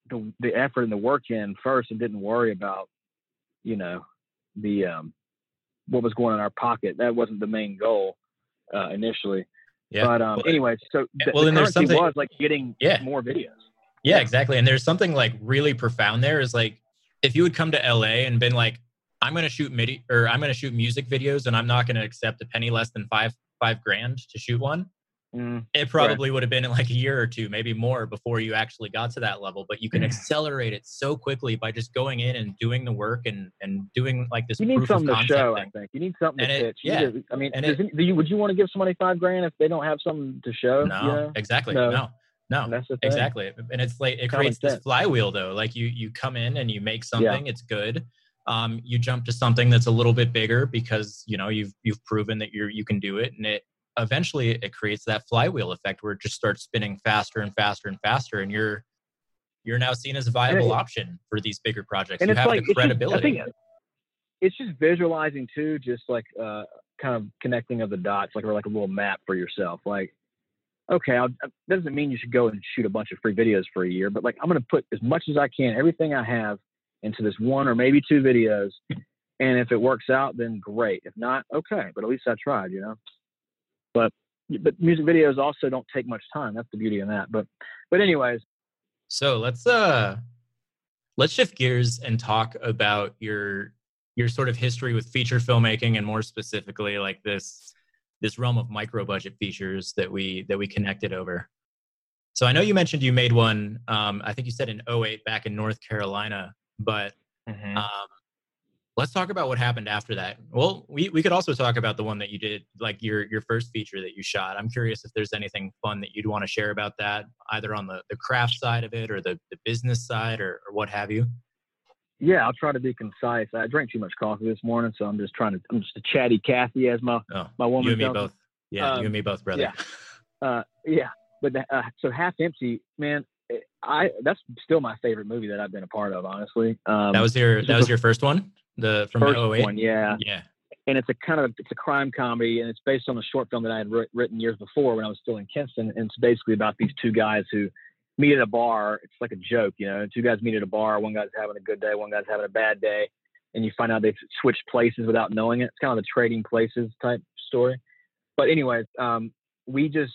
the, the effort and the work in first and didn't worry about, you know, the, um, what was going in our pocket. That wasn't the main goal, uh, initially. Yeah. But um, well, anyway, so the, well, the and there's something was like getting yeah. more videos. Yeah, exactly. And there's something like really profound there is like if you would come to LA and been like, I'm gonna shoot MIDI or I'm gonna shoot music videos and I'm not gonna accept a penny less than five five grand to shoot one. Mm, it probably right. would have been in like a year or two, maybe more, before you actually got to that level. But you can accelerate it so quickly by just going in and doing the work and and doing like this. You need something to show. Thing. I think you need something and to it, pitch. yeah, to, I mean, and it, it, you, would you want to give somebody five grand if they don't have something to show? No, you know? exactly. No. no. No, exactly, and it's like it creates this flywheel though. Like you, you come in and you make something, yeah. it's good. Um, you jump to something that's a little bit bigger because you know you've you've proven that you're you can do it, and it eventually it creates that flywheel effect where it just starts spinning faster and faster and faster and you're you're now seen as a viable yeah. option for these bigger projects. And you have like, the credibility it's just, it's just visualizing too just like uh, kind of connecting of the dots like or like a little map for yourself like okay I'll, uh, doesn't mean you should go and shoot a bunch of free videos for a year but like i'm going to put as much as i can everything i have into this one or maybe two videos and if it works out then great. If not okay but at least i tried you know but but music videos also don't take much time. That's the beauty of that. But but anyways. So let's uh let's shift gears and talk about your your sort of history with feature filmmaking and more specifically like this this realm of micro budget features that we that we connected over. So I know you mentioned you made one um, I think you said in 08 back in North Carolina, but mm-hmm. um, let's talk about what happened after that. Well, we, we could also talk about the one that you did, like your your first feature that you shot. I'm curious if there's anything fun that you'd want to share about that, either on the, the craft side of it or the, the business side or, or what have you. Yeah, I'll try to be concise. I drank too much coffee this morning, so I'm just trying to. I'm just a chatty Cathy, as my oh, my woman. You and me both. Yeah, um, you and me both, brother. Yeah, uh, yeah. But uh, so half empty, man. I that's still my favorite movie that I've been a part of. Honestly, um, that was your that was your first one. The from first 08? one, yeah, yeah. And it's a kind of it's a crime comedy, and it's based on a short film that I had written years before when I was still in Kinston. And it's basically about these two guys who meet at a bar. It's like a joke, you know. Two guys meet at a bar. One guy's having a good day, one guy's having a bad day, and you find out they've switched places without knowing it. It's kind of a trading places type story. But anyways, um, we just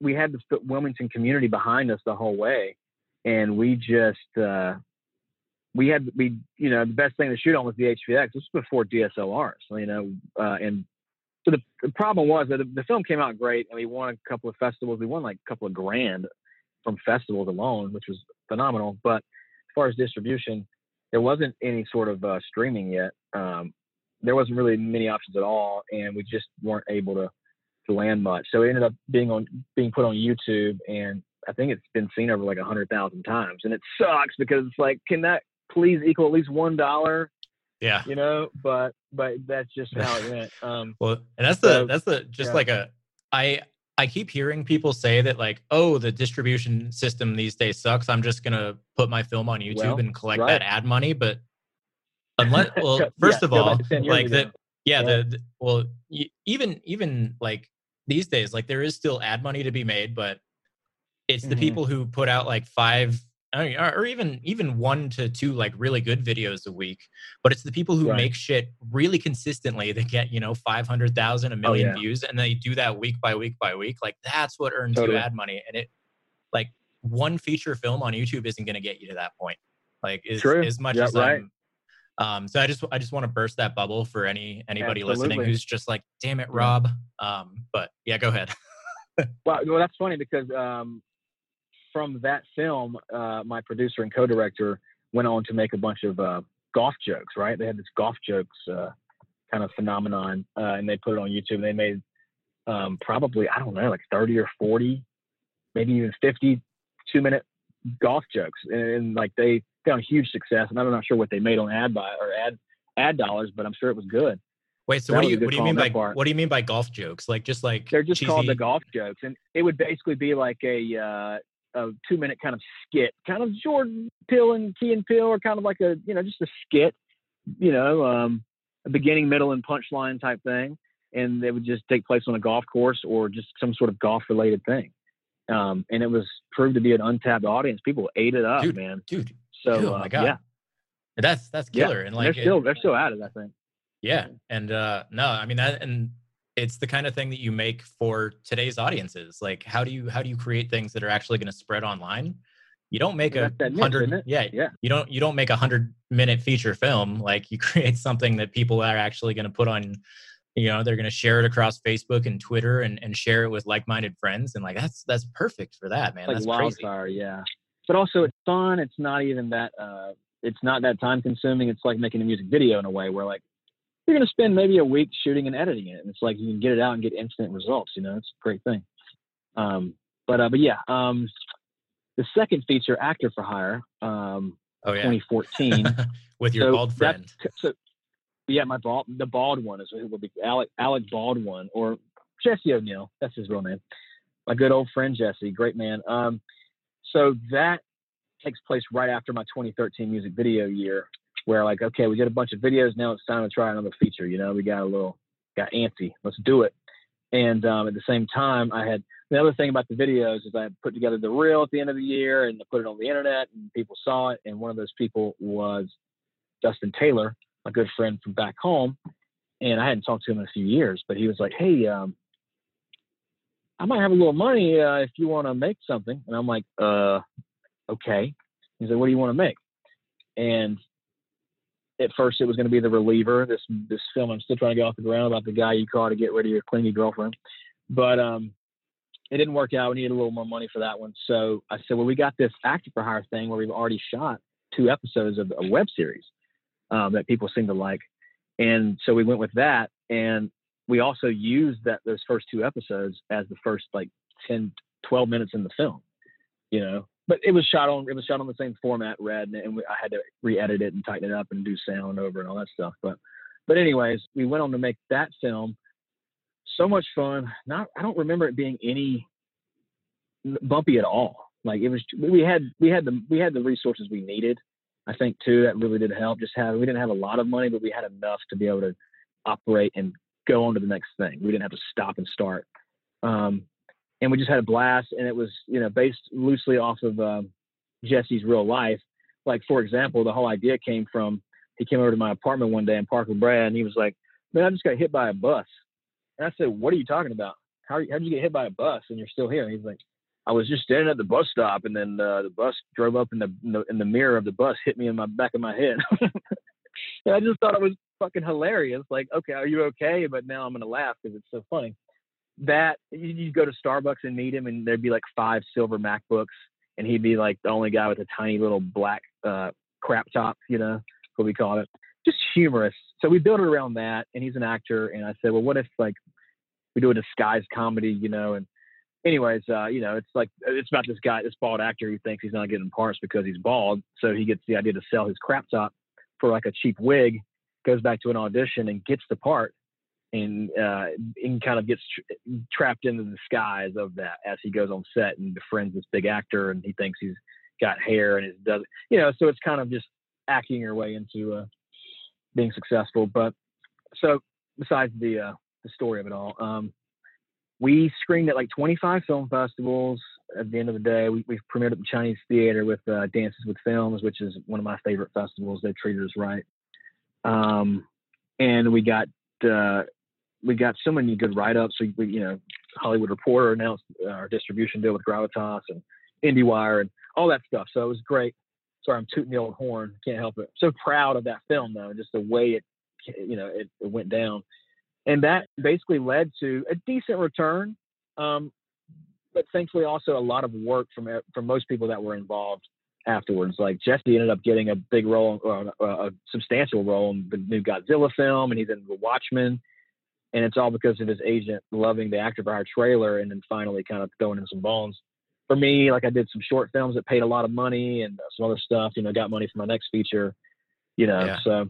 we had the Wilmington community behind us the whole way, and we just uh, we had we you know the best thing to shoot on was the HVX. This was before DSLRs, you know, uh, and so the, the problem was that the, the, film came out great, and we won a couple of festivals. We won like a couple of grand from festivals alone, which was phenomenal. But as far as distribution, there wasn't any sort of uh, streaming yet. Um, there wasn't really many options at all, and we just weren't able to to land much. So it ended up being on being put on YouTube, and I think it's been seen over like a hundred thousand times, and it sucks because it's like, can that please equal at least one dollar. Yeah. You know, but but that's just how it went. Um well and that's the so, that's the just yeah. like a I I keep hearing people say that like, oh, the distribution system these days sucks. I'm just gonna put my film on YouTube well, and collect right. that ad money. But unless well, first yeah, of all, like that, yeah, yeah. The, the, well even even like these days, like there is still ad money to be made, but it's mm-hmm. the people who put out like five or even even one to two like really good videos a week. But it's the people who Right. make shit really consistently that get you know five hundred thousand, a million Oh, yeah. views, and they do that week by week by week. Like that's what earns Totally. you ad money, and it like one feature film on YouTube isn't going to get you to that point. Like as, True. as much Yeah, as right. I'm. Um, so I just I just want to burst that bubble for any anybody listening who's just like, damn it, Rob. Um, but yeah, go ahead. Well, well, that's funny because um, from that film, uh, my producer and co-director went on to make a bunch of uh, golf jokes. Right? They had this golf jokes uh, kind of phenomenon, uh, and they put it on YouTube. They made um, probably I don't know, like thirty or forty, maybe even fifty two-minute golf jokes, and, and like they found huge success. And I'm not sure what they made on ad buy or ad ad dollars, but I'm sure it was good. Wait, so That what do you what do you mean by part. what do you mean by golf jokes? Like just like They're just called the golf jokes, and it would basically be like a uh, a two minute kind of skit, kind of Jordan Peele and Key and Peele, or kind of like a you know just a skit, you know, um, a beginning, middle, and punchline type thing, and it would just take place on a golf course or just some sort of golf related thing. Um, and it was proved to be an untapped audience. People ate it up, Dude, man. dude. So oh uh, my God. yeah, That's that's killer. And and like they're it- still they're still at it. I think. Yeah. And uh no, I mean that and it's the kind of thing that you make for today's audiences. Like how do you how do you create things that are actually going to spread online? You don't make a hundred yeah, Yeah. you don't you don't make a hundred minute feature film. Like you create something that people are actually going to put on you know, they're going to share it across Facebook and Twitter and, and share it with like-minded friends. And like, that's, that's perfect for that, man. like that's crazy. wildfire, yeah. But also it's fun. It's not even that uh it's not that time consuming. It's like making a music video in a way where like you're gonna spend maybe a week shooting and editing it. And it's like you can get it out and get instant results, you know, it's a great thing. Um but uh but yeah, um the second feature actor for hire, um Oh yeah. 2014. with your So bald that- friend. so yeah, my bald the bald one is it will be Alec Alec Baldwin or Jesse O'Neill. That's his real name. My good old friend Jesse, great man. Um, so that takes place right after my 2013 music video year, where like, okay, we did a bunch of videos. Now it's time to try another feature. You know, we got a little got antsy. Let's do it. And um, at the same time, I had the other thing about the videos is I put together the reel at the end of the year and I put it on the internet and people saw it. And one of those people was Justin Taylor, my good friend from back home. And I hadn't talked to him in a few years, but he was like, Hey, um, I might have a little money uh, if you want to make something. And I'm like, uh, okay. He's like, what do you want to make? And at first it was going to be the reliever, this, this film I'm still trying to get off the ground about the guy you call to get rid of your clingy girlfriend. But, um, it didn't work out. We needed a little more money for that one. So I said, well, we got this actor for hire thing where we've already shot two episodes of a web series um, that people seem to like. And so we went with that. And we also used that those first two episodes as the first like 10, 12 minutes in the film, you know, but it was shot on, it was shot on the same format, red, and we, I had to re-edit it and tighten it up and do sound over and all that stuff. But, but anyways, we went on to make that film. So much fun. Not, I don't remember it being any bumpy at all. Like it was, we had, we had the, we had the resources we needed. I think too, that really did help. Just have, we didn't have a lot of money, but we had enough to be able to operate and go on to the next thing. We didn't have to stop and start. Um, and we just had a blast and it was, you know, based loosely off of, um, Jesse's real life. Like, for example, the whole idea came from, he came over to my apartment one day in Park La Brea and he was like, man, I just got hit by a bus. And I said, what are you talking about? How, how'd you get hit by a bus and you're still here? And he's like, I was just standing at the bus stop, and then uh, the bus drove up, and the, in the in the mirror of the bus hit me in my back of my head. and I just thought it was fucking hilarious. Like, okay, are you okay? But now I'm gonna laugh because it's so funny. That you'd go to Starbucks and meet him, and there'd be like five silver MacBooks, and he'd be like the only guy with a tiny little black uh, crap top, you know, what we call it. Just humorous. So we built it around that, and he's an actor. And I said, well, what if like we do a disguised comedy, you know, and anyways, uh, you know, it's like it's about this guy, this bald actor who thinks he's not getting parts because he's bald. So he gets the idea to sell his crap top for like a cheap wig, goes back to an audition and gets the part, and uh, and kind of gets tra- trapped into the skies of that as he goes on set and befriends this big actor, and he thinks he's got hair and it does, you know, so it's kind of just acting your way into uh, being successful. But so besides the uh, the story of it all. Um, we screened at like 25 film festivals. at the end of the day. We, we premiered at the Chinese Theater with uh, Dances with Films, which is one of my favorite festivals. They treated us right, um, and we got uh, we got so many good write-ups. We, we, you know, Hollywood Reporter announced our distribution deal with Gravitas and IndieWire and all that stuff. So it was great. Sorry, I'm tooting the old horn. Can't help it. So proud of that film though, and just the way it, you know, it, it went down, and that basically led to a decent return. Um, but thankfully, also a lot of work from from most people that were involved afterwards. Like Jesse ended up getting a big role, uh, a substantial role in the new Godzilla film, and he's in The Watchmen and it's all because of his agent loving the actor by our trailer and then finally kind of throwing in some bones. For me, like I did some short films that paid a lot of money and some other stuff, you know, got money for my next feature, you know, yeah. so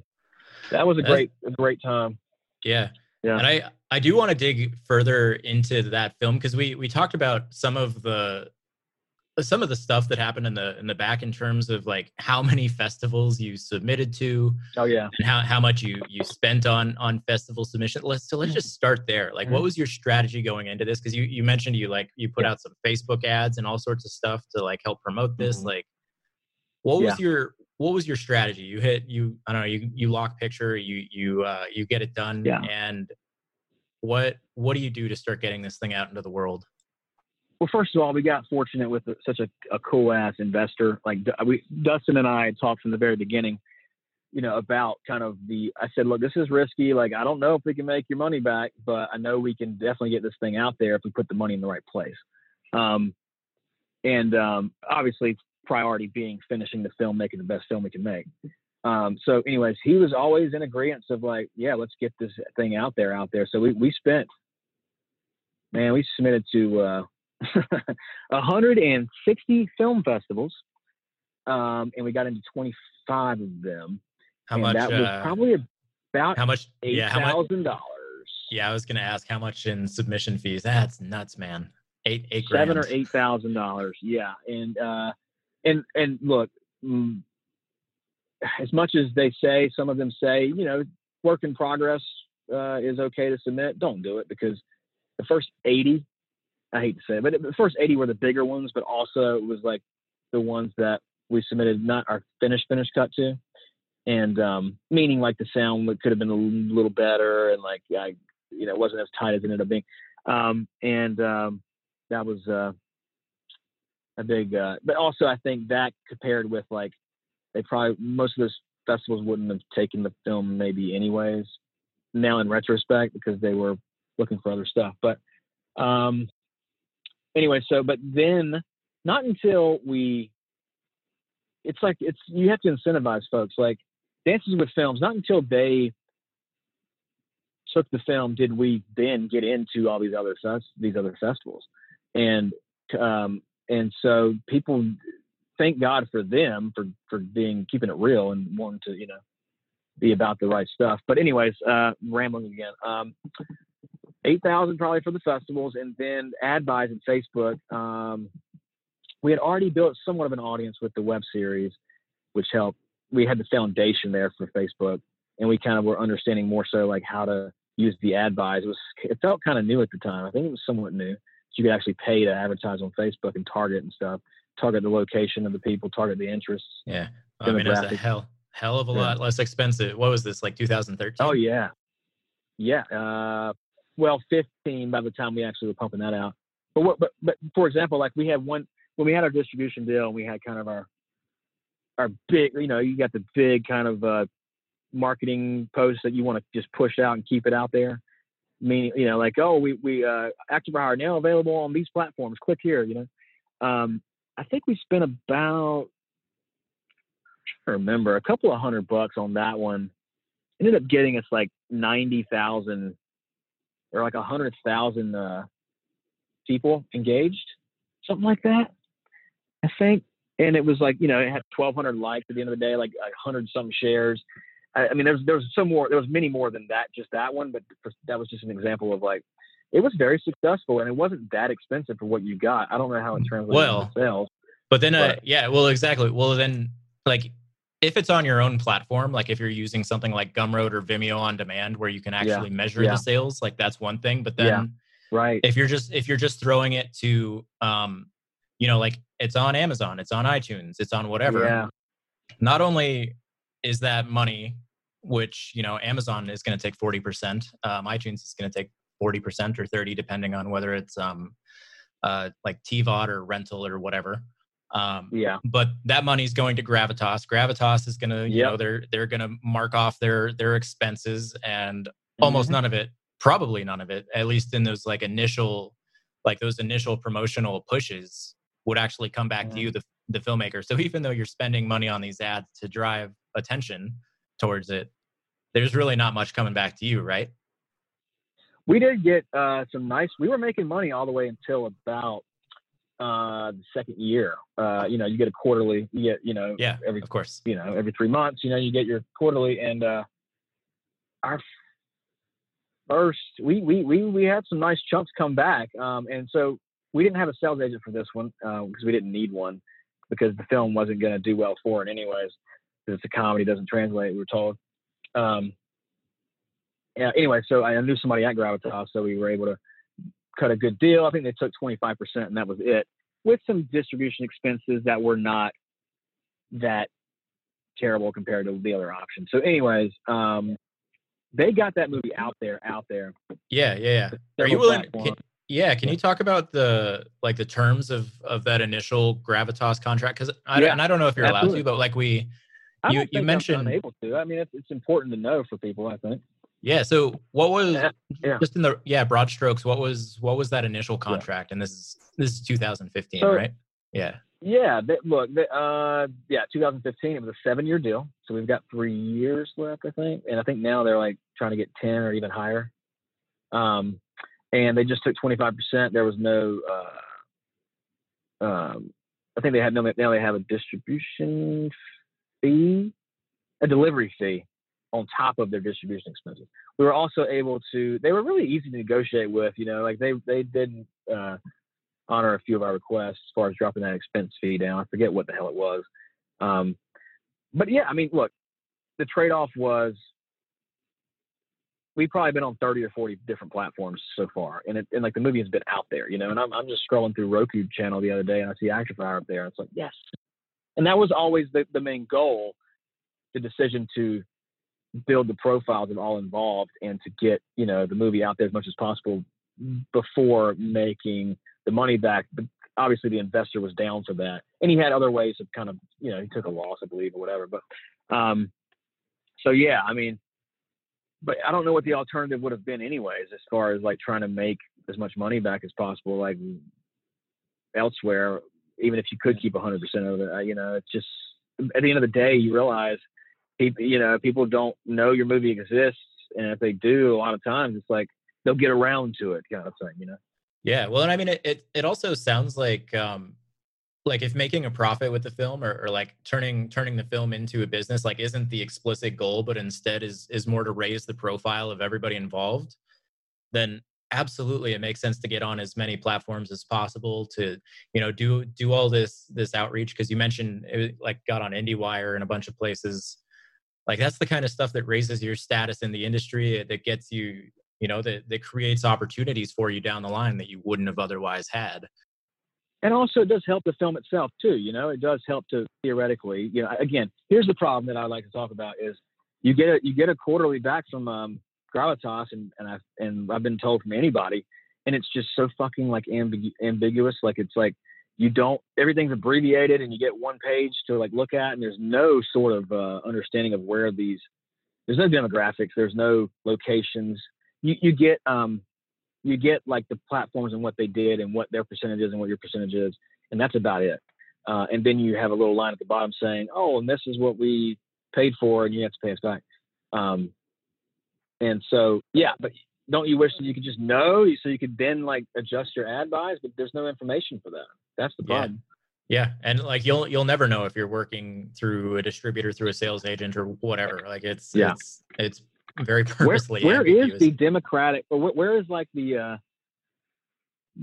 that was a great, a great time. Yeah. Yeah. And I, I do want to dig further into that film because we, we talked about some of the, some of the stuff that happened in the in the back in terms of like how many festivals you submitted to oh yeah and how, how much you you spent on on festival submission let's so let's mm. just start there like what was your strategy going into this because you you mentioned you like you put yeah. out some facebook ads and all sorts of stuff to like help promote this mm-hmm. like what was yeah. your what was your strategy you hit you i don't know you you lock picture you you uh you get it done yeah. and what what do you do to start getting this thing out into the world well, first of all, we got fortunate with such a, a cool ass investor. Like we, Dustin and I talked from the very beginning, you know, about kind of the. I said, look, this is risky. Like I don't know if we can make your money back, but I know we can definitely get this thing out there if we put the money in the right place. Um, and um, obviously, priority being finishing the film, making the best film we can make. Um, so, anyways, he was always in agreement of like, yeah, let's get this thing out there, out there. So we we spent, man, we submitted to. Uh, 160 film festivals, um, and we got into 25 of them. How much? That was uh, probably about how much? Eight yeah, thousand dollars. Yeah, I was gonna ask how much in submission fees. That's nuts, man. Eight, eight, seven grand. or eight thousand dollars. Yeah, and uh, and and look, mm, as much as they say, some of them say, you know, work in progress uh, is okay to submit. Don't do it because the first 80 I hate to say it, but the first 80 were the bigger ones, but also it was like the ones that we submitted not our finished finished cut to, and um, meaning like the sound could have been a little better and like I, you know, wasn't as tight as it ended up being, um, and um, that was uh, a big. Uh, but also I think that compared with like they probably most of those festivals wouldn't have taken the film maybe anyways. Now in retrospect because they were looking for other stuff, but um, anyway, so but then not until we it's like it's you have to incentivize folks like dances with films not until they took the film did we then get into all these other these other festivals. And um and so people thank god for them for for being keeping it real and wanting to you know be about the right stuff. But anyways uh rambling again um eight thousand probably for the festivals, and then ad buys in Facebook. Um, we had already built somewhat of an audience with the web series, which helped. We had the foundation there for Facebook, and we kind of were understanding more so like how to use the ad buys. It was it felt kind of new at the time. I think it was somewhat new. You could actually pay to advertise on Facebook and target and stuff. Target the location of the people, target the interests. Yeah, I mean, it's a hell hell of a yeah. lot less expensive. What was this like 2013? Oh yeah, yeah. Uh, well 15 by the time we actually were pumping that out. But what, but but for example, like we had one when we had our distribution deal, and we had kind of our our big, you know, you got the big kind of uh, marketing posts that you want to just push out and keep it out there. Meaning, you know, like oh, we we uh, active are now available on these platforms. Click here, you know. Um, I think we spent about I remember a couple of hundred bucks on that one. Ended up getting us like ninety thousand or like a hundred thousand uh, people engaged, something like that. I think, and it was like you know it had 1,200 likes at the end of the day, like a hundred some shares. I, I mean, there's there was some more, there was many more than that, just that one, but that was just an example of like it was very successful and it wasn't that expensive for what you got. I don't know how it translates well, to sales. But then, uh, yeah, well, exactly. Well, then, like if it's on your own platform, like if you're using something like Gumroad or Vimeo on demand where you can actually yeah. measure yeah. the sales, like that's one thing. But then yeah. right. if you're just if you're just throwing it to um you know, like it's on Amazon, it's on iTunes, it's on whatever. Yeah. Not only is that money, which you know Amazon is going to take forty percent, um, iTunes is going to take forty percent or thirty, depending on whether it's um, uh, like TVOD or rental or whatever. Um, Yeah. but that money is going to Gravitas. Gravitas is going to, you Yep. know, they're they're going to mark off their their expenses, and almost Mhm. none of it, probably none of it, at least in those like initial, like those initial promotional pushes, would actually come back to you, the the filmmaker. So even though you're spending money on these ads to drive attention towards it, there's really not much coming back to you, right? we did get uh, some nice. We were making money all the way until about uh, the second year. Uh, you know, you get a quarterly. You get you know Yeah, every of course. you know every three months. You know, you get your quarterly, and uh, our first we we we we had some nice chunks come back, um, and so we didn't have a sales agent for this one because we didn't need one because the film wasn't going to do well for it anyways. Because it's a comedy, doesn't translate. We were told. Um, yeah, anyway, so I knew somebody at Gravitas, so we were able to cut a good deal. I think they took 25%, and that was it, with some distribution expenses that were not that terrible compared to the other options. So, anyways, um, they got that movie out there, out there. Yeah, yeah, yeah. Are you willing? Can, yeah, can you talk about the like the terms of of that initial Gravitas contract? Because I Yeah, and I don't know if you're allowed to, but like we, you- you think I'm mentioned- unable to. I mean, it's, it's important to know for people. I think. Yeah. So what was Yeah, yeah. just in the yeah broad strokes? What was what was that initial contract? And this is this is 2015, So- right? Yeah. Yeah, they, look, they, uh, yeah, 2015. It was a seven-year deal, so we've got three years left, I think, and I think now they're like trying to get 10 or even higher. Um, and they just took 25 percent. There was no, uh, um, I think they had no. Now they have a distribution fee, a delivery fee on top of their distribution expenses. We were also able to. They were really easy to negotiate with. You know, like they they didn't. Uh, honor a few of our requests as far as dropping that expense fee down. I forget what the hell it was. Um, but yeah, I mean, look, the trade off was we've probably been on 30 or 40 different platforms so far. And it, and like the movie has been out there, you know, and I'm, I'm just scrolling through Roku channel the other day and I see Actor Fire up there. And it's like, yes. And that was always the, the main goal, the decision to build the profiles of all involved and to get, you know, the movie out there as much as possible before making the money back. But obviously the investor was down for that. And he had other ways of kind of, you know, he took a loss, I believe, or whatever. But um so yeah, I mean but I don't know what the alternative would have been anyways, as far as like trying to make as much money back as possible, like elsewhere, even if you could keep hundred percent of it, you know, it's just, at the end of the day, you realize people, you know, people don't know your movie exists. And if they do, a lot of times it's like, they'll get around to it kind of thing, you know? Yeah, well, and I mean, it, it it also sounds like um, like if making a profit with the film or, or like turning turning the film into a business, like isn't the explicit goal, but instead is is more to raise the profile of everybody involved, then absolutely it makes sense to get on as many platforms as possible to you know do do all this this outreach because you mentioned it like got on IndieWire and a bunch of places. Like that's the kind of stuff that raises your status in the industry that gets you you know that that creates opportunities for you down the line that you wouldn't have otherwise had. And also it does help the film itself too you know? It does help to theoretically you know again here's the problem that i like to talk about is you get a you get a quarterly back from um gravitas and and i and i've been told from anybody and it's just so fucking like ambigu- ambiguous like it's like you don't everything's abbreviated and you get one page to like look at and there's no sort of uh, understanding of where these there's no demographics there's no locations you, you get um you get like the platforms and what they did and what their percentage is and what your percentage is, and that's about it. Uh, and then you have a little line at the bottom saying, "Oh, and this is what we paid for, and you have to pay us back." Um, and so, yeah, but don't you wish that you could just know so you could then like adjust your ad buys? But there's no information for that. That's the Yeah. problem. yeah and like you'll you'll never know if you're working through a distributor through a sales agent or whatever like it's Yeah. it's it's very Where, purposely where is the democratic, or where, where is like the uh,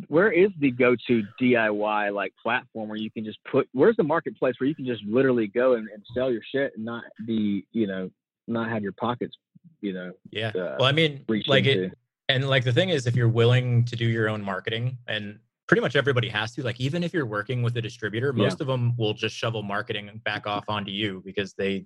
where is the go-to DIY like platform where you can just put where's the marketplace where you can just literally go and, and sell your shit and not be you know not have your pockets you know yeah uh, well i mean like into. it and like the thing is if you're willing to do your own marketing and pretty much everybody has to. Like even if you're working with a distributor, Yeah. most of them will just shovel marketing back off onto you because they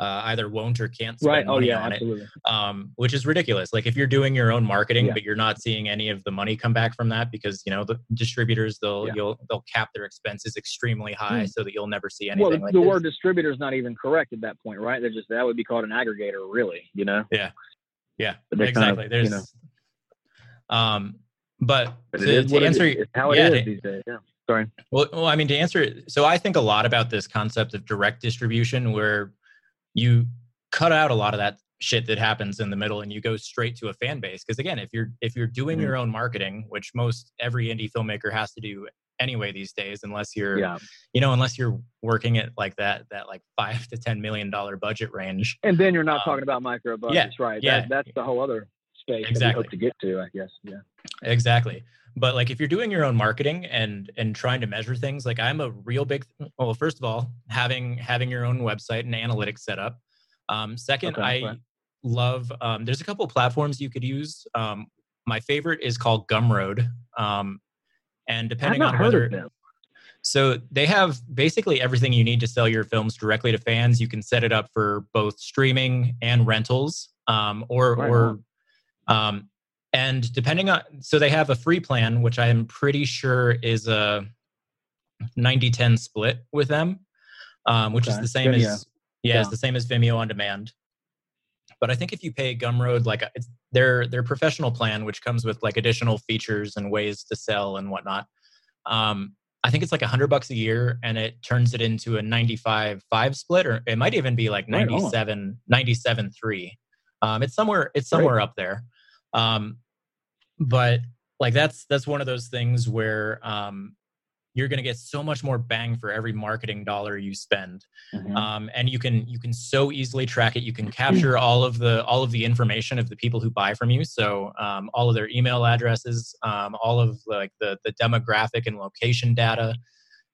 uh, either won't or can't spend Right. Oh money yeah, on it. um, which is ridiculous. Like if you're doing your own marketing, Yeah. but you're not seeing any of the money come back from that because you know the distributors they'll Yeah. you'll they'll cap their expenses extremely high Hmm. so that you'll never see anything. Well, the, like the this. word distributor is not even correct at that point, right? They're just that would be called an aggregator, really. You know. yeah, yeah, they're kind of, exactly. There's, you know- um, but, But to, to it answer, is. It's how it yeah, is these days. Yeah. Sorry. Well, well, I mean, to answer it, so I think a lot about this concept of direct distribution where you cut out a lot of that shit that happens in the middle and you go straight to a fan base. Because again, if you're if you're doing Mhm. your own marketing, which most every indie filmmaker has to do anyway these days, unless you're Yeah. you know, unless you're working at like that that like five to ten million dollar budget range. And then you're not Um, talking about micro budgets, yeah, right? yeah. That, that's the whole other space Exactly. hope to get to, I guess. Yeah. Exactly. But like if you're doing your own marketing and and trying to measure things, like I'm a real big well, first of all, having having your own website and analytics set up. Um, second, Okay, I right. love um, there's a couple of platforms you could use. Um, my favorite is called Gumroad. Um, and depending on whether so they have basically everything you need to sell your films directly to fans. You can set it up for both streaming and rentals, um, or Right or um, and depending on so they have a free plan, which I am pretty sure is a 90-10 split with them, um, which is the same Vimeo. as yeah, it's the same as Vimeo on demand. But I think if you pay Gumroad like it's their their professional plan, which comes with like additional features and ways to sell and whatnot, um, I think it's like a hundred bucks a year, and it turns it into a 95-5 split, or it might even be like Right 97 97-3. Um, it's somewhere it's somewhere up there. Um, but like that's that's one of those things where um, you're going to get so much more bang for every marketing dollar you spend. Mhm. um, and you can you can so easily track it. You can capture all of the all of the information of the people who buy from you. So um, all of their email addresses um, all of like the the demographic and location data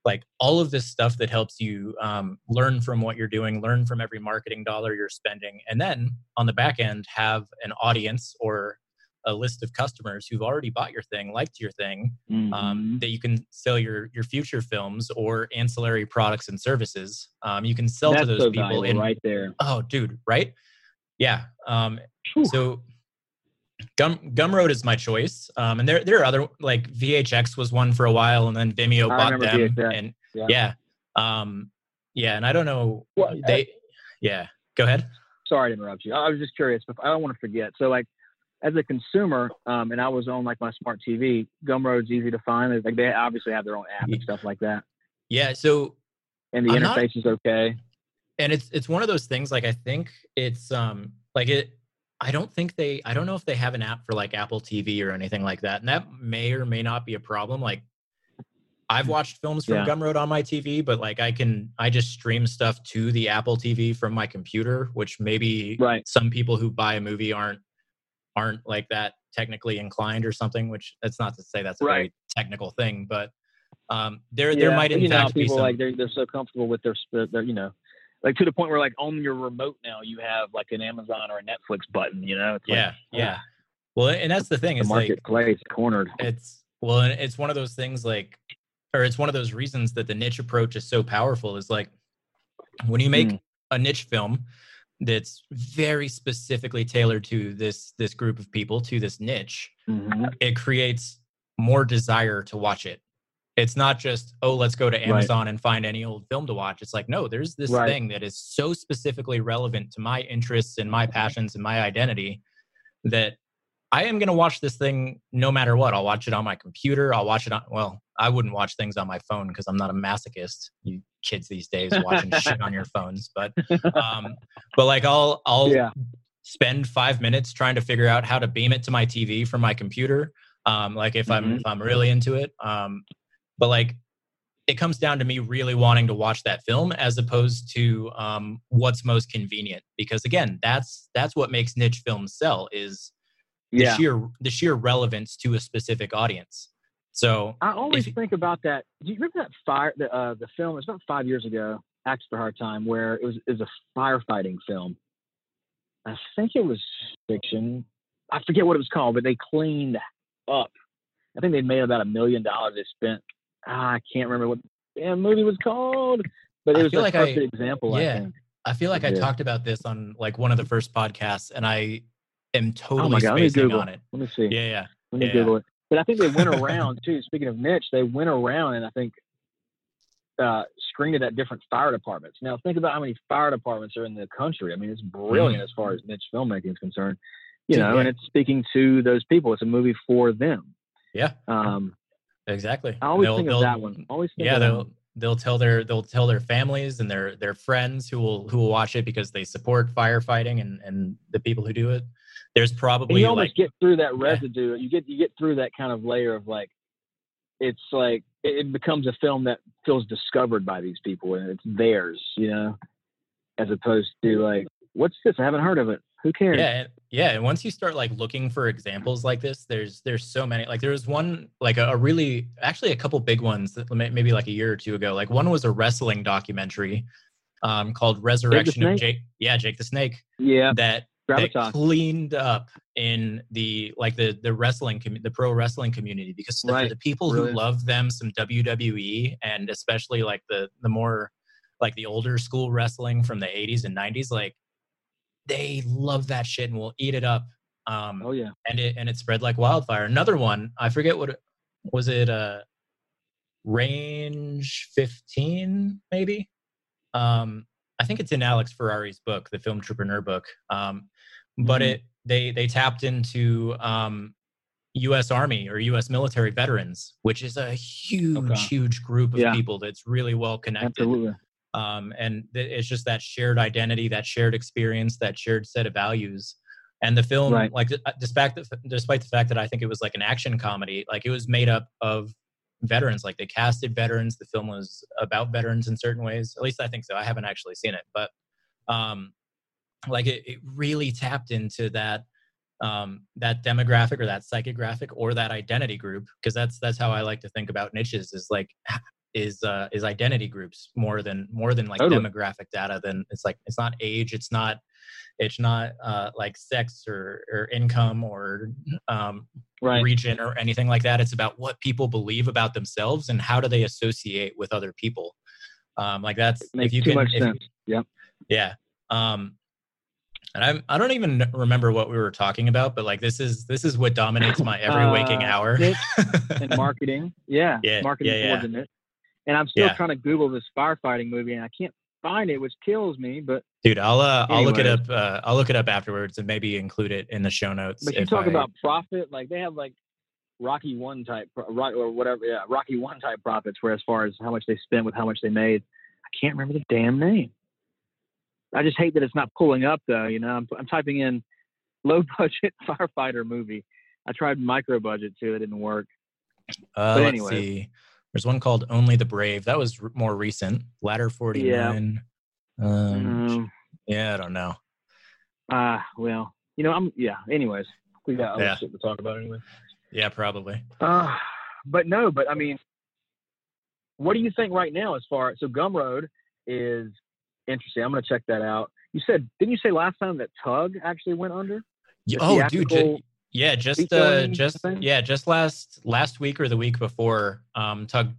like all of this stuff that helps you um, learn from what you're doing learn from every marketing dollar you're spending and then on the back end have an audience or a list of customers who've already bought your thing liked your thing um, Mhm. that you can sell your your future films or ancillary products and services. Um, you can sell That's to those so people in right there. oh, dude, right? Yeah. Um, so Gum Gumroad is my choice, um, and there there are other like VHX was one for a while, and then Vimeo I bought them, VHX, and yeah. yeah, um, yeah, and I don't know Well, they, yeah, go ahead. sorry to interrupt you. I was just curious, but I don't want to forget. So, like, as a consumer, um, and I was on like my smart TV, Gumroad's easy to find. Like, they obviously have their own app and stuff like that, Yeah, so and the I'm not- interface is okay. and it's it's one of those things like i think it's um like it i don't think they i don't know if they have an app for like apple tv or anything like that and that may or may not be a problem like i've watched films from Yeah. gumroad on my tv but like i can i just stream stuff to the apple tv from my computer which maybe Right. some people who buy a movie aren't aren't like that technically inclined or something which that's not to say that's a very technical thing but um there there might in you know, fact be people some like they're they're so comfortable with their, their, you know, like to the point where like on your remote now you have like an Amazon or a Netflix button. You know, it's like, yeah yeah well and that's the thing the is like marketplace cornered. it's well and it's one of those things like or it's one of those reasons that the niche approach is so powerful is like when you make Mm. a niche film that's very specifically tailored to this this group of people to this niche Mhm. it creates more desire to watch it it's not just oh let's go to Right. amazon and find any old film to watch it's like no there's this Right. thing that is so specifically relevant to my interests and my passions and my identity that i am going to watch this thing no matter what i'll watch it on my computer i'll watch it on well i wouldn't watch things on my phone because i'm not a masochist you kids these days watching shit on your phones but um but like i'll i'll Yeah. spend five minutes trying to figure out how to beam it to my TV from my computer. Um, like if I'm Mhm. if I'm really into it. Um, but like it comes down to me really wanting to watch that film as opposed to um, what's most convenient. Because again, that's that's what makes niche films sell is the Yeah. sheer the sheer relevance to a specific audience. So I always you- think about that. Do you remember that fire? The uh, the film. It's about five years ago. Axe for Hard Time, where it was it was a firefighting film. I think it was fiction. I forget what it was called, but they cleaned up I think they made about a million dollars. They spent. Ah, I can't remember what the damn movie was called, but it was a like I- example. yeah. I think. I feel like I talked about this on like one of the first podcasts, and I am Oh totally my god, spacing on it. Let me see. Yeah, yeah. Let me yeah. Google it. But I think they went around too. Speaking of niche, they went around and I think uh, screened it at different fire departments. Now think about how many fire departments are in the country. I mean, it's brilliant as far as niche filmmaking is concerned. You know, yeah. and it's speaking to those people. It's a movie for them. Yeah, Um, exactly. I always They'll- think of that one. Always think yeah they'll they'll tell their they'll tell their families and their their friends who will who will watch it because they support firefighting and and the people who do it there's And probably you almost like get through that residue. You get you get through that kind of layer of like, it's like it, becomes a film that feels discovered by these people and it's theirs, you know, as opposed to like, what's this? I haven't heard of it. Who cares? yeah and, yeah and once you start like looking for examples like this there's there's so many like there was one like a, a really actually a couple big ones that maybe like a year or two ago like one was a wrestling documentary um called resurrection of jake yeah jake the snake Yeah, that gravitas. cleaned up in the like the the wrestling commu- the pro wrestling community because the, Right. the people Really. who love them some WWE and especially like the the more like the older school wrestling from the 80s and 90s like they love that shit and will eat it up um Oh yeah. and it and it spread like wildfire another one i forget what was it uh range 15 maybe um i think it's in alex ferrari's book the filmtrepreneur book um but Mhm. it they they tapped into um us army or us military veterans which is a huge Okay. huge group of Yeah. people that's really well connected Absolutely. um, and th- it's just that shared identity that shared experience that shared set of values and the film Right. like uh, despite the, despite the fact that i think it was like an action comedy like it was made up of veterans like they casted veterans the film was about veterans in certain ways at least i think so i haven't actually seen it but um like it, it really tapped into that um that demographic or that psychographic or that identity group because that's that's how i like to think about niches is like is uh is identity groups more than more than like Totally. demographic data than it's like it's not age it's not it's not uh like sex or or income or um Right. region or anything like that it's about what people believe about themselves and how do they associate with other people um like that's if you too can much if- sense. Yep. yeah um and I'm, I don't even remember what we were talking about, but like this is this is what dominates my every waking Uh, hour. and marketing. Yeah. Yeah, Marketing yeah, yeah. And I'm still Yeah. trying to Google this firefighting movie and I can't find it, which kills me. But Dude, I'll uh, I'll look it up. Uh, I'll look it up afterwards and maybe include it in the show notes. but you talk I- about profit, like they have like Rocky One type, Rock or whatever, yeah, Rocky One type profits. Where as far as how much they spent with how much they made, I can't remember the damn name. I just hate that it's not pulling up though. You know, I'm, I'm typing in low budget firefighter movie. I tried micro budget too, it didn't work. Uh, but let's see. There's one called Only the Brave. That was r- more recent. Ladder 49. Um, Um, yeah, I don't know. ah, well, you know, I'm yeah. Anyways, we got other Yeah. shit to talk about anyway. Yeah, probably. Uh, but no, but I mean, what do you think right now as far so Gumroad is interesting. I'm gonna check that out. You said didn't you say last time that Tugg actually went under? The Oh, dude. yeah, just uh, just thing? yeah, just last last week or the week before, um, Tugg.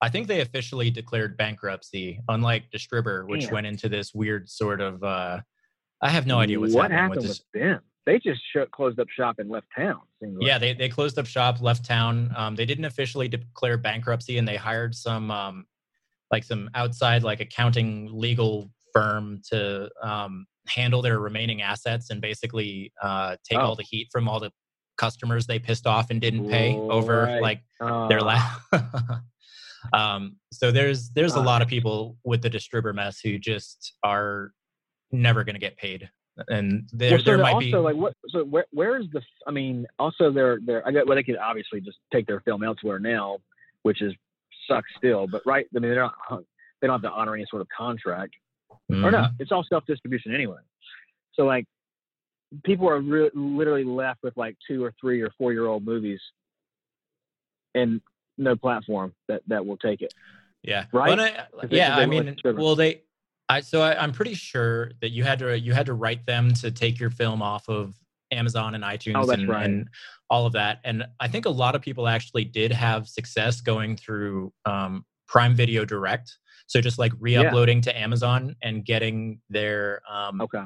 I think they officially declared bankruptcy, unlike Distribber, which Damn. went into this weird sort of. Uh, I have no idea what's what happening happened with this. with them. They just shut, closed up shop and left town. like. Yeah, they, they closed up shop, left town. Um, they didn't officially declare bankruptcy, and they hired some um, like some outside like accounting legal firm to um, handle their remaining assets and basically uh, take Oh. all the heat from all the customers they pissed off and didn't pay over Right. like Uh, their last. um, so there's there's a Uh. lot of people with the Distribber mess who just are never going to get paid, and there well, so there might also be like what? So where where is the? I mean, also they're they're. I get well, they could obviously just take their film elsewhere now, which is sucks still. But right, I mean, they're not. They don't have to honor any sort of contract. or Mhm. no, it's all self distribution anyway. So like, people are re- literally left with like two or three or four year old movies, and no platform that that will take it. Yeah. Right? I- yeah. I mean, well, they. I so I, I'm pretty sure that you had to you had to write them to take your film off of Amazon and iTunes Oh, and, right. and all of that. And I think a lot of people actually did have success going through um, Prime Video Direct. So just like re-uploading to Amazon and getting their um, Okay.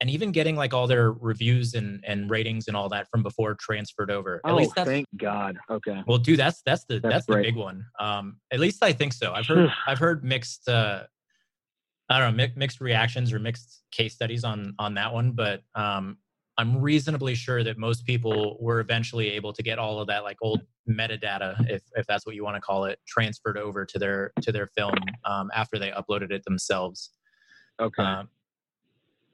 and even getting like all their reviews and, and ratings and all that from before transferred over. At Oh, least that's thank God. Okay. well, dude, that's that's the That's that's, the big one. Um, at least I think so. I've heard I've heard mixed uh, I don't know mi- mixed reactions or mixed case studies on on that one, but um, I'm reasonably sure that most people were eventually able to get all of that like old metadata, if if that's what you want to call it, transferred over to their to their film um, after they uploaded it themselves, Okay. um,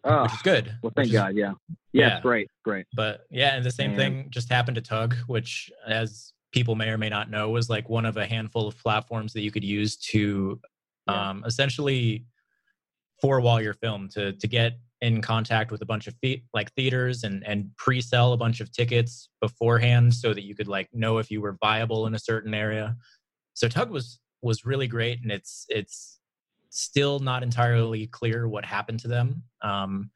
oh, which is good. well, thank is God. Yeah. Yeah. Yeah. Great. Great. but yeah, and the same Man. thing just happened to Tugg, which, as people may or may not know, was like one of a handful of platforms that you could use to Yeah. um, essentially four wall your film to to get in contact with a bunch of the- like theaters and and pre-sell a bunch of tickets beforehand so that you could like know if you were viable in a certain area. So Tugg was was really great, and it's it's still not entirely clear what happened to them. Um,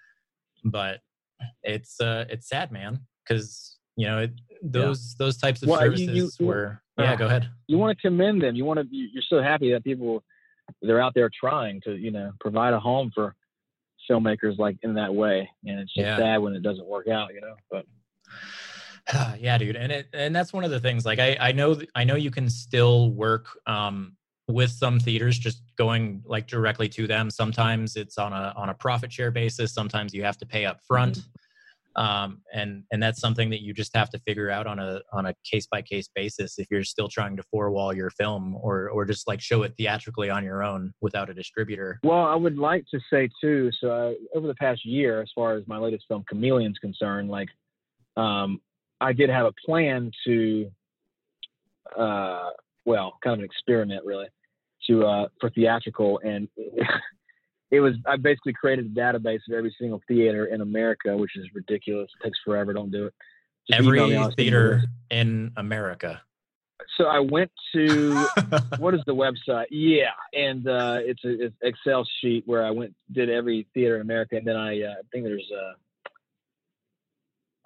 but it's uh it's sad man because you know it, those those types of Well, services you- you- were yeah uh, go ahead You want to commend them. You want to. You're so happy that people they're out there trying to you know provide a home for filmmakers like in that way, and it's just Yeah. sad when it doesn't work out. You know. But yeah dude and it and that's one of the things like i i know i know you can still work um with some theaters just going like directly to them sometimes it's on a on a profit share basis sometimes you have to pay up front um and and that's something that you just have to figure out on a on a case by case basis if you're still trying to four wall your film or or just like show it theatrically on your own without a distributor Well, I would like to say too. So uh, over the past year, as far as my latest film *Chameleon's* concerned, like um, I did have a plan to, uh, well, kind of an experiment really, to uh, for theatrical, and it was I basically created a database of every single theater in America, which is ridiculous. It takes forever. Don't do it. Just every I'll send you theater in america So I went to what is the website? Yeah, and uh, it's an it's Excel sheet where I went did every theater in America, and then I uh, think there's uh,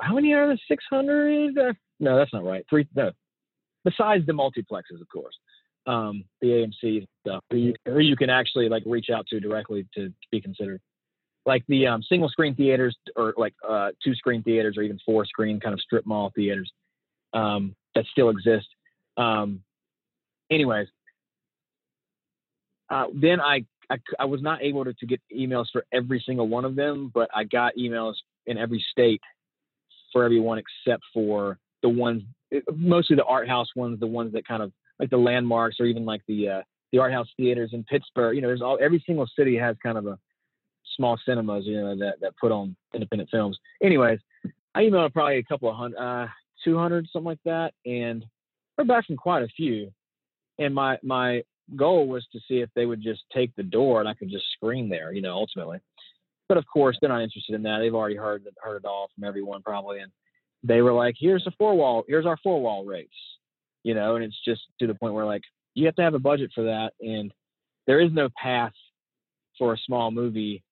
how many are there? Six hundred? No, that's not right. Three. No, besides the multiplexes, of course, um, the AMC stuff, who you, who you can actually like reach out to directly to be considered. Like the um, single screen theaters, or like uh, two screen theaters, or even four screen kind of strip mall theaters um, that still exist. Um, anyways, uh, then i i was not able to, to get emails for every single one of them, but I got emails in every state for everyone except for the ones, mostly the art house ones, the ones that kind of like the landmarks or even like the uh, the art house theaters in Pittsburgh. You know, there's all every single city has kind of a small cinemas, you know, that that put on independent films. Anyways, I emailed probably a couple of hundred, uh, 200, something like that, and heard back from quite a few. And my my goal was to see if they would just take the door and I could just screen there, you know, ultimately. But of course, they're not interested in that. They've already heard heard it all from everyone probably, and they were like, "Here's the four wall. Here's our four wall rates," you know. And it's just to the point where like you have to have a budget for that, and there is no path for a small movie.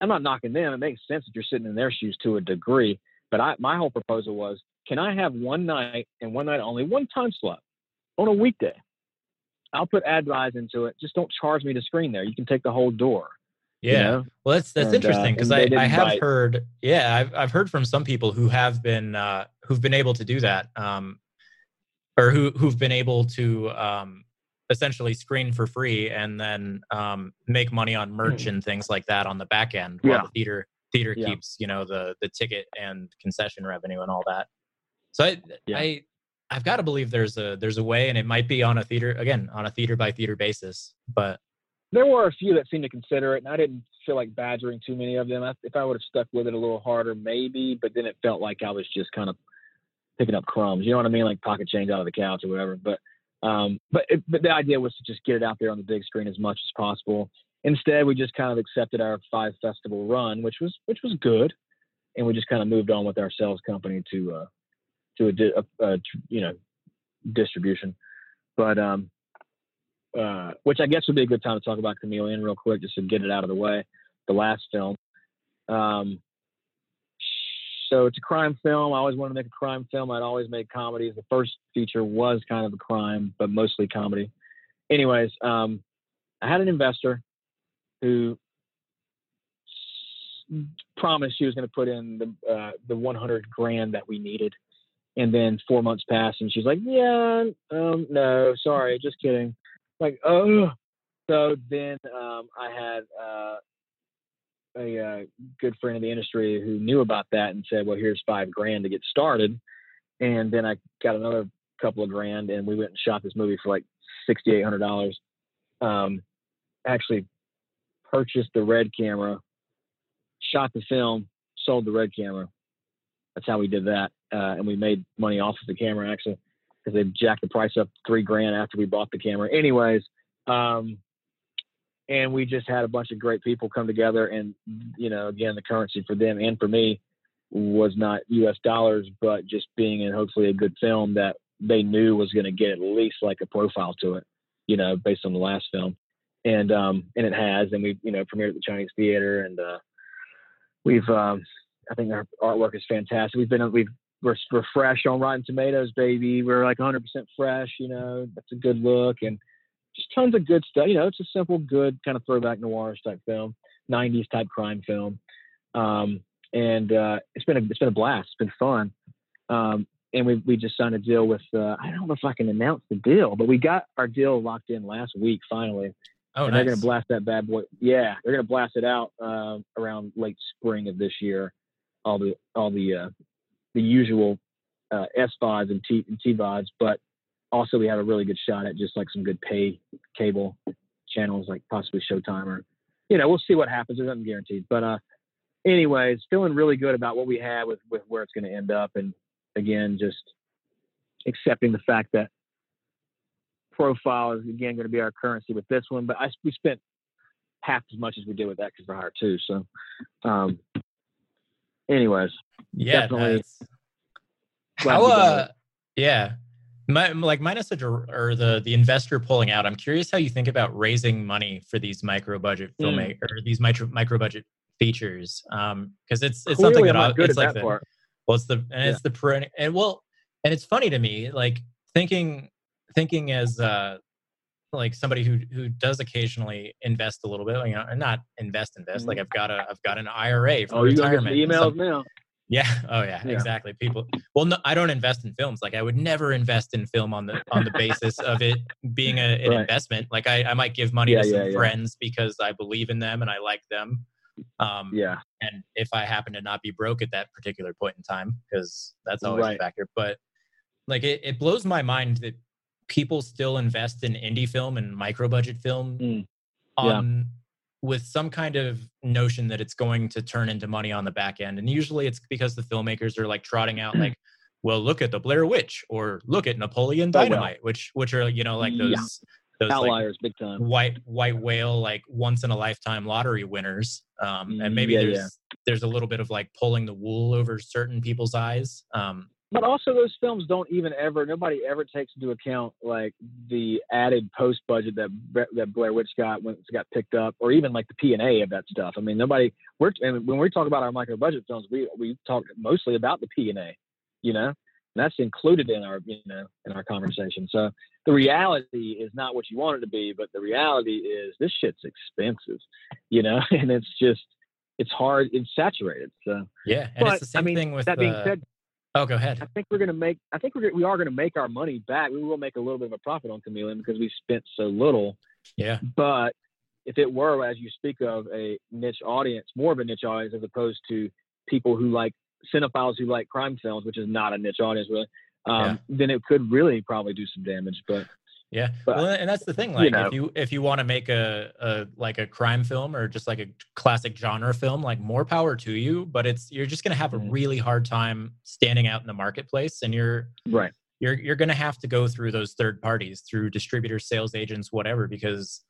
I'm not knocking them. It makes sense if you're sitting in their shoes to a degree. But I, my whole proposal was, can I have one night and one night only, one time slot on a weekday? I'll put ad buys into it. Just don't charge me to screen there. You can take the whole door. you yeah know? Well, that's that's And, uh, interesting because they I, I have bite. heard, yeah, I've I've heard from some people who have been uh, who've been able to do that, um, or who who've been able to um, essentially screen for free and then um, make money on merch and things like that on the back end while Yeah. the theater theater Yeah. keeps you know the the ticket and concession revenue and all that. So I Yeah. I I've got to believe there's a there's a way, and it might be on a theater again on a theater by theater basis, but There were a few that seemed to consider it, and I didn't feel like badgering too many of them. I, if I would have stuck with it a little harder, maybe, but then it felt like I was just kind of picking up crumbs. You know what I mean? Like pocket change out of the couch or whatever. But um, but it, but the idea was to just get it out there on the big screen as much as possible. Instead, we just kind of accepted our five festival run, which was which was good, and we just kind of moved on with our sales company to uh, to a, a, a you know distribution. But um, uh, which I guess would be a good time to talk about Chameleon real quick, just to get it out of the way. The last film. Um, so it's a crime film. I always wanted to make a crime film. I'd always made comedies. The first feature was kind of a crime, but mostly comedy. Anyways, um, I had an investor who promised she was going to put in the uh, the 100 grand that we needed, and then four months passed, and she's like, "Yeah, um, no, sorry, just kidding." Like, oh. So then um, I had uh, a uh, good friend in the industry who knew about that and said, "Well, here's five grand to get started." And then I got another couple of grand, and we went and shot this movie for like sixty eight hundred dollars. Um, actually purchased the red camera, shot the film, sold the red camera. That's how we did that, uh, and we made money off of the camera actually because they jacked the price up three grand after we bought the camera. Anyways, um, and we just had a bunch of great people come together and you know again the currency for them and for me was not us dollars but just being in hopefully a good film that they knew was going to get at least like a profile to it you know based on the last film. And um and it has and we you know premiered at the chinese theater and uh we've um i think our artwork is fantastic. We've been we've we're, we're fresh on rotten tomatoes baby. We're like 100% fresh you know that's a good look and just tons of good stuff. You know, it's a simple, good kind of throwback noirish type film, '90s type crime film, um, and uh, it's been a, it's been a blast. It's been fun, um, and we we just signed a deal with. Uh, I don't know if I can announce the deal, but we got our deal locked in last week finally. Oh, and nice. they're gonna blast that bad boy. Yeah, they're gonna blast it out uh, around late spring of this year. All the all the uh, the usual uh, SVODs and T and TVODs, but also we have a really good shot at just like some good pay cable channels like possibly Showtime or you know we'll see what happens. There's nothing guaranteed, but uh, anyways, feeling really good about what we have with with where it's going to end up, and again just accepting the fact that profile is again going to be our currency with this one, but I we spent half as much as we did with that because for hire too. So, um, anyways, yeah, definitely how uh, yeah. My, like my message or, the the investor pulling out. I'm curious how you think about raising money for these micro budget filmmaker or these micro micro budget features. Um, because it's it's clearly something that I, not good it's like that the, part. well, it's the and it's the perennial and well, and it's funny to me like thinking thinking as uh like somebody who who does occasionally invest a little bit, you know, and not invest invest. Like I've got a I've got an IRA for. Oh, you gonna get some retirement. and emails now? Yeah. Oh yeah, Yeah. Exactly. People. Well, no, I don't invest in films. Like I would never invest in film on the on the basis of it being a, an Right. investment. Like I, I might give money Yeah, to some yeah, friends because I believe in them and I like them. Um, Yeah, and if I happen to not be broke at that particular point in time, because that's always a factor. But like it, it blows my mind that people still invest in indie film and micro budget film Mm. Yeah. on with some kind of notion that it's going to turn into money on the back end. And usually it's because the filmmakers are like trotting out like, well, look at the Blair Witch or look at Napoleon Oh. Dynamite, which which are, you know, like those Yeah. those like outliers, big time. white white whale like once in a lifetime lottery winners um and maybe Yeah, there's yeah. there's a little bit of like pulling the wool over certain people's eyes um But also, those films don't even ever. Nobody ever takes into account like the added post budget that that Blair Witch got when it got picked up, or even like the P and A of that stuff. I mean, nobody. We're and when we talk about our micro budget films, we we talk mostly about the P and A. You know, and that's included in our you know in our conversation. So the reality is not what you want it to be, but the reality is this shit's expensive. You know, and it's just it's hard. It's saturated. So, yeah and but it's the same I mean, thing with that being uh, said, oh go ahead I think we're gonna make. I think we're gonna- we are gonna make our money back. We will make a little bit of a profit on Chameleon because we spent so little. yeah But if it were, as you speak of, a niche audience, more of a niche audience as opposed to people who like cinephiles who like crime films, which is not a niche audience really, um, then it could really probably do some damage. But yeah But, well and that's the thing you like know. if you if you want to make a, a like a crime film or just like a classic genre film like more power to you but it's you're just going to have a Mhm. really hard time standing out in the marketplace and you're right, you're you're going to have to go through those third parties through distributors sales agents whatever because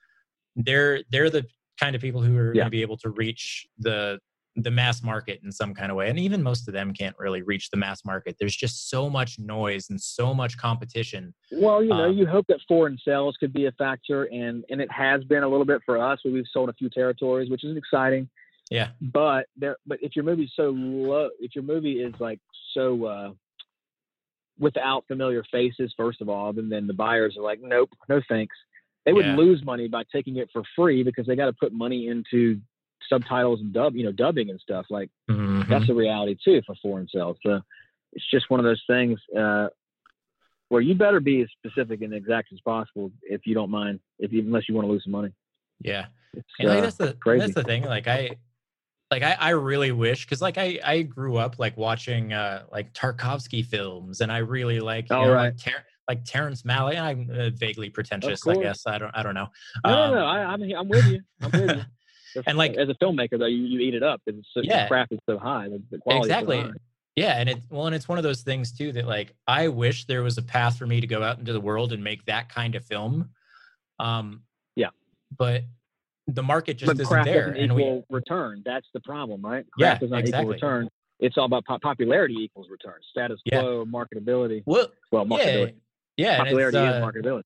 they're they're the kind of people who are gonna be able to reach the the mass market in some kind of way and even most of them can't really reach the mass market there's just so much noise and so much competition Well, you know, Um, you hope that foreign sales could be a factor, and and it has been a little bit for us. We've sold a few territories, which is exciting. Yeah. But there, but if your movie's so low, if your movie is like so uh, without familiar faces, first of all, then then the buyers are like, nope, no thanks. They would Yeah. lose money by taking it for free because they got to put money into subtitles and dub, you know, dubbing and stuff. Like Mhm. that's a reality too for foreign sales. So it's just one of those things uh, where you better be as specific and exact as possible if you don't mind, if you, unless you want to lose some money. yeah. It's, And like uh, that's the crazy. that's the thing. Like I like I, I really wish because like I I grew up like watching uh like Tarkovsky films and I really like you Oh, know, right. like, Ter- like Terrence Malick. I'm uh, vaguely pretentious, I guess. I don't I don't know. no, no, no. Um, I, I'm, I'm with you. I'm with you. And, like- as a filmmaker, though, you, you eat it up because it's so, Yeah. the craft is so high. The, the quality exactly Is so high. yeah and it well and it's one of those things too that like i wish there was a path for me to go out into the world and make that kind of film um Yeah. but the market just But isn't there doesn't and we return. That's the problem, right? Yeah, Craft does not exactly. equal return. It's all about po- popularity equals return. Status Yeah. quo, marketability. well Well, yeah marketability. yeah and it's, popularity uh, is marketability.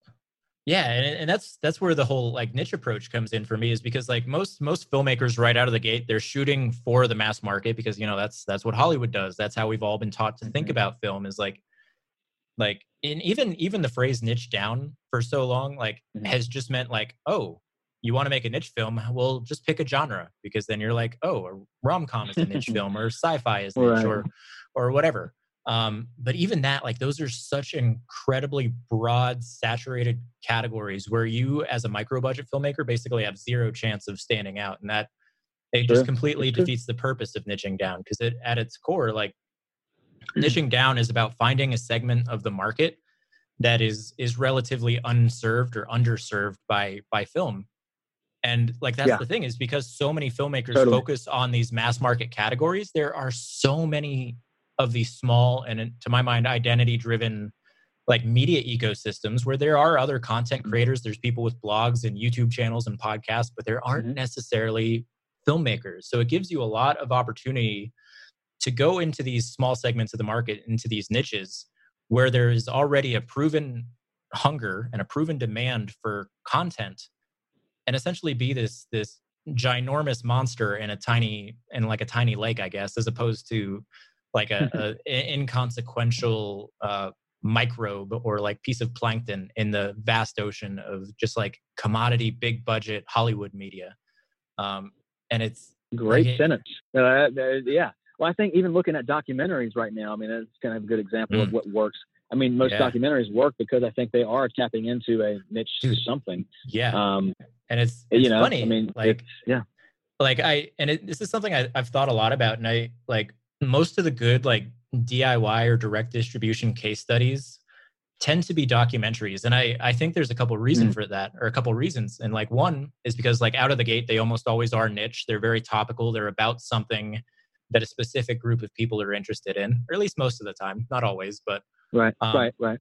Yeah, and and that's that's where the whole like niche approach comes in for me is because like most most filmmakers right out of the gate they're shooting for the mass market because you know that's that's what Hollywood does. That's how we've all been taught to think Mhm. about film is like like in even even the phrase niche down for so long like Mhm. has just meant like oh you want to make a niche film well just pick a genre because then you're like oh a rom-com is a niche film or sci-fi is niche Right. or or whatever um, but even that, like those are such incredibly broad, saturated categories where you, as a micro budget filmmaker, basically have zero chance of standing out, and that it True. just completely true. defeats the purpose of niching down. Because it, at its core, like Mm-hmm. niching down is about finding a segment of the market that is is relatively unserved or underserved by by film. And like that's Yeah. the thing is because so many filmmakers Totally. focus on these mass market categories, there are so many of these small and to my mind identity driven like media ecosystems where there are other content Mm-hmm. creators there's people with blogs and youtube channels and podcasts but there aren't Mhm. necessarily filmmakers so it gives you a lot of opportunity to go into these small segments of the market into these niches where there is already a proven hunger and a proven demand for content and essentially be this this ginormous monster in a tiny in like a tiny lake i guess as opposed to like a, a inconsequential uh microbe or like piece of plankton in the vast ocean of just like commodity big budget hollywood media um and it's Great it- sentence. Uh, yeah. Well, I think even looking at documentaries right now, I mean, that's kind of a good example of Mm. what works. I mean, most Yeah. documentaries work because I think they are tapping into a niche to something. yeah Um, and it's it's you know, funny I mean, like yeah, like i and it, this is something I, i've thought a lot about and i like most of the good like diy or direct distribution case studies tend to be documentaries. And i i think there's a couple reasons for that or a couple reasons. And like one is because like out of the gate they almost always are niche. They're very topical. They're about something that a specific group of people are interested in or at least most of the time not always but right, Um, right, right.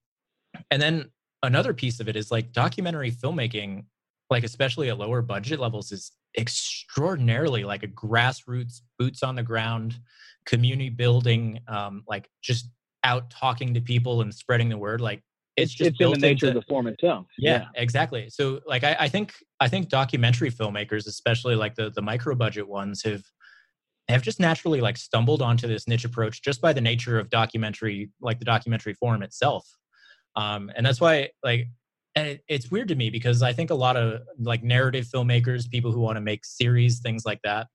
and then another piece of it is like documentary filmmaking like especially at lower budget levels is extraordinarily like a grassroots boots on the ground community building um like just out talking to people and spreading the word like it's, just it's in the nature into- of the form itself. yeah, exactly. So like I, I think I think documentary filmmakers, especially like the the micro budget ones, have have just naturally like stumbled onto this niche approach just by the nature of documentary, like the documentary form itself. Um, and that's why like and it, it's weird to me because I think a lot of like narrative filmmakers, people who want to make series, things like that,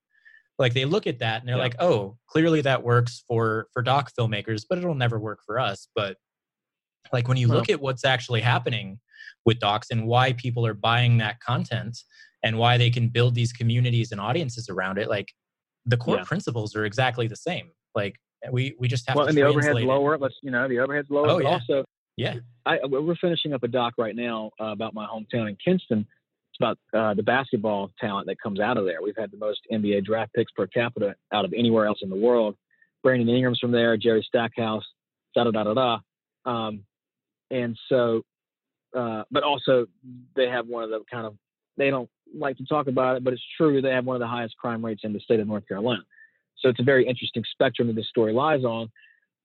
like they look at that and they're Yeah. like, oh, clearly that works for for doc filmmakers, but it'll never work for us. But like when you look at what's actually happening with docs and why people are buying that content and why they can build these communities and audiences around it like the core Yeah. principles are exactly the same like we we just have Well, to and the overhead's it. lower. Let's you know the overhead's lower. Oh, yeah. also, yeah I, we're finishing up a doc right now uh, about my hometown in Kinston. It's about uh, the basketball talent that comes out of there. We've had the most NBA draft picks per capita out of anywhere else in the world. Brandon Ingram's from there, Jerry Stackhouse, da da da da da. Um, and so, uh, but also they have one of the kind of they don't like to talk about it, but it's true. They have one of the highest crime rates in the state of North Carolina. So it's a very interesting spectrum that this story lies on.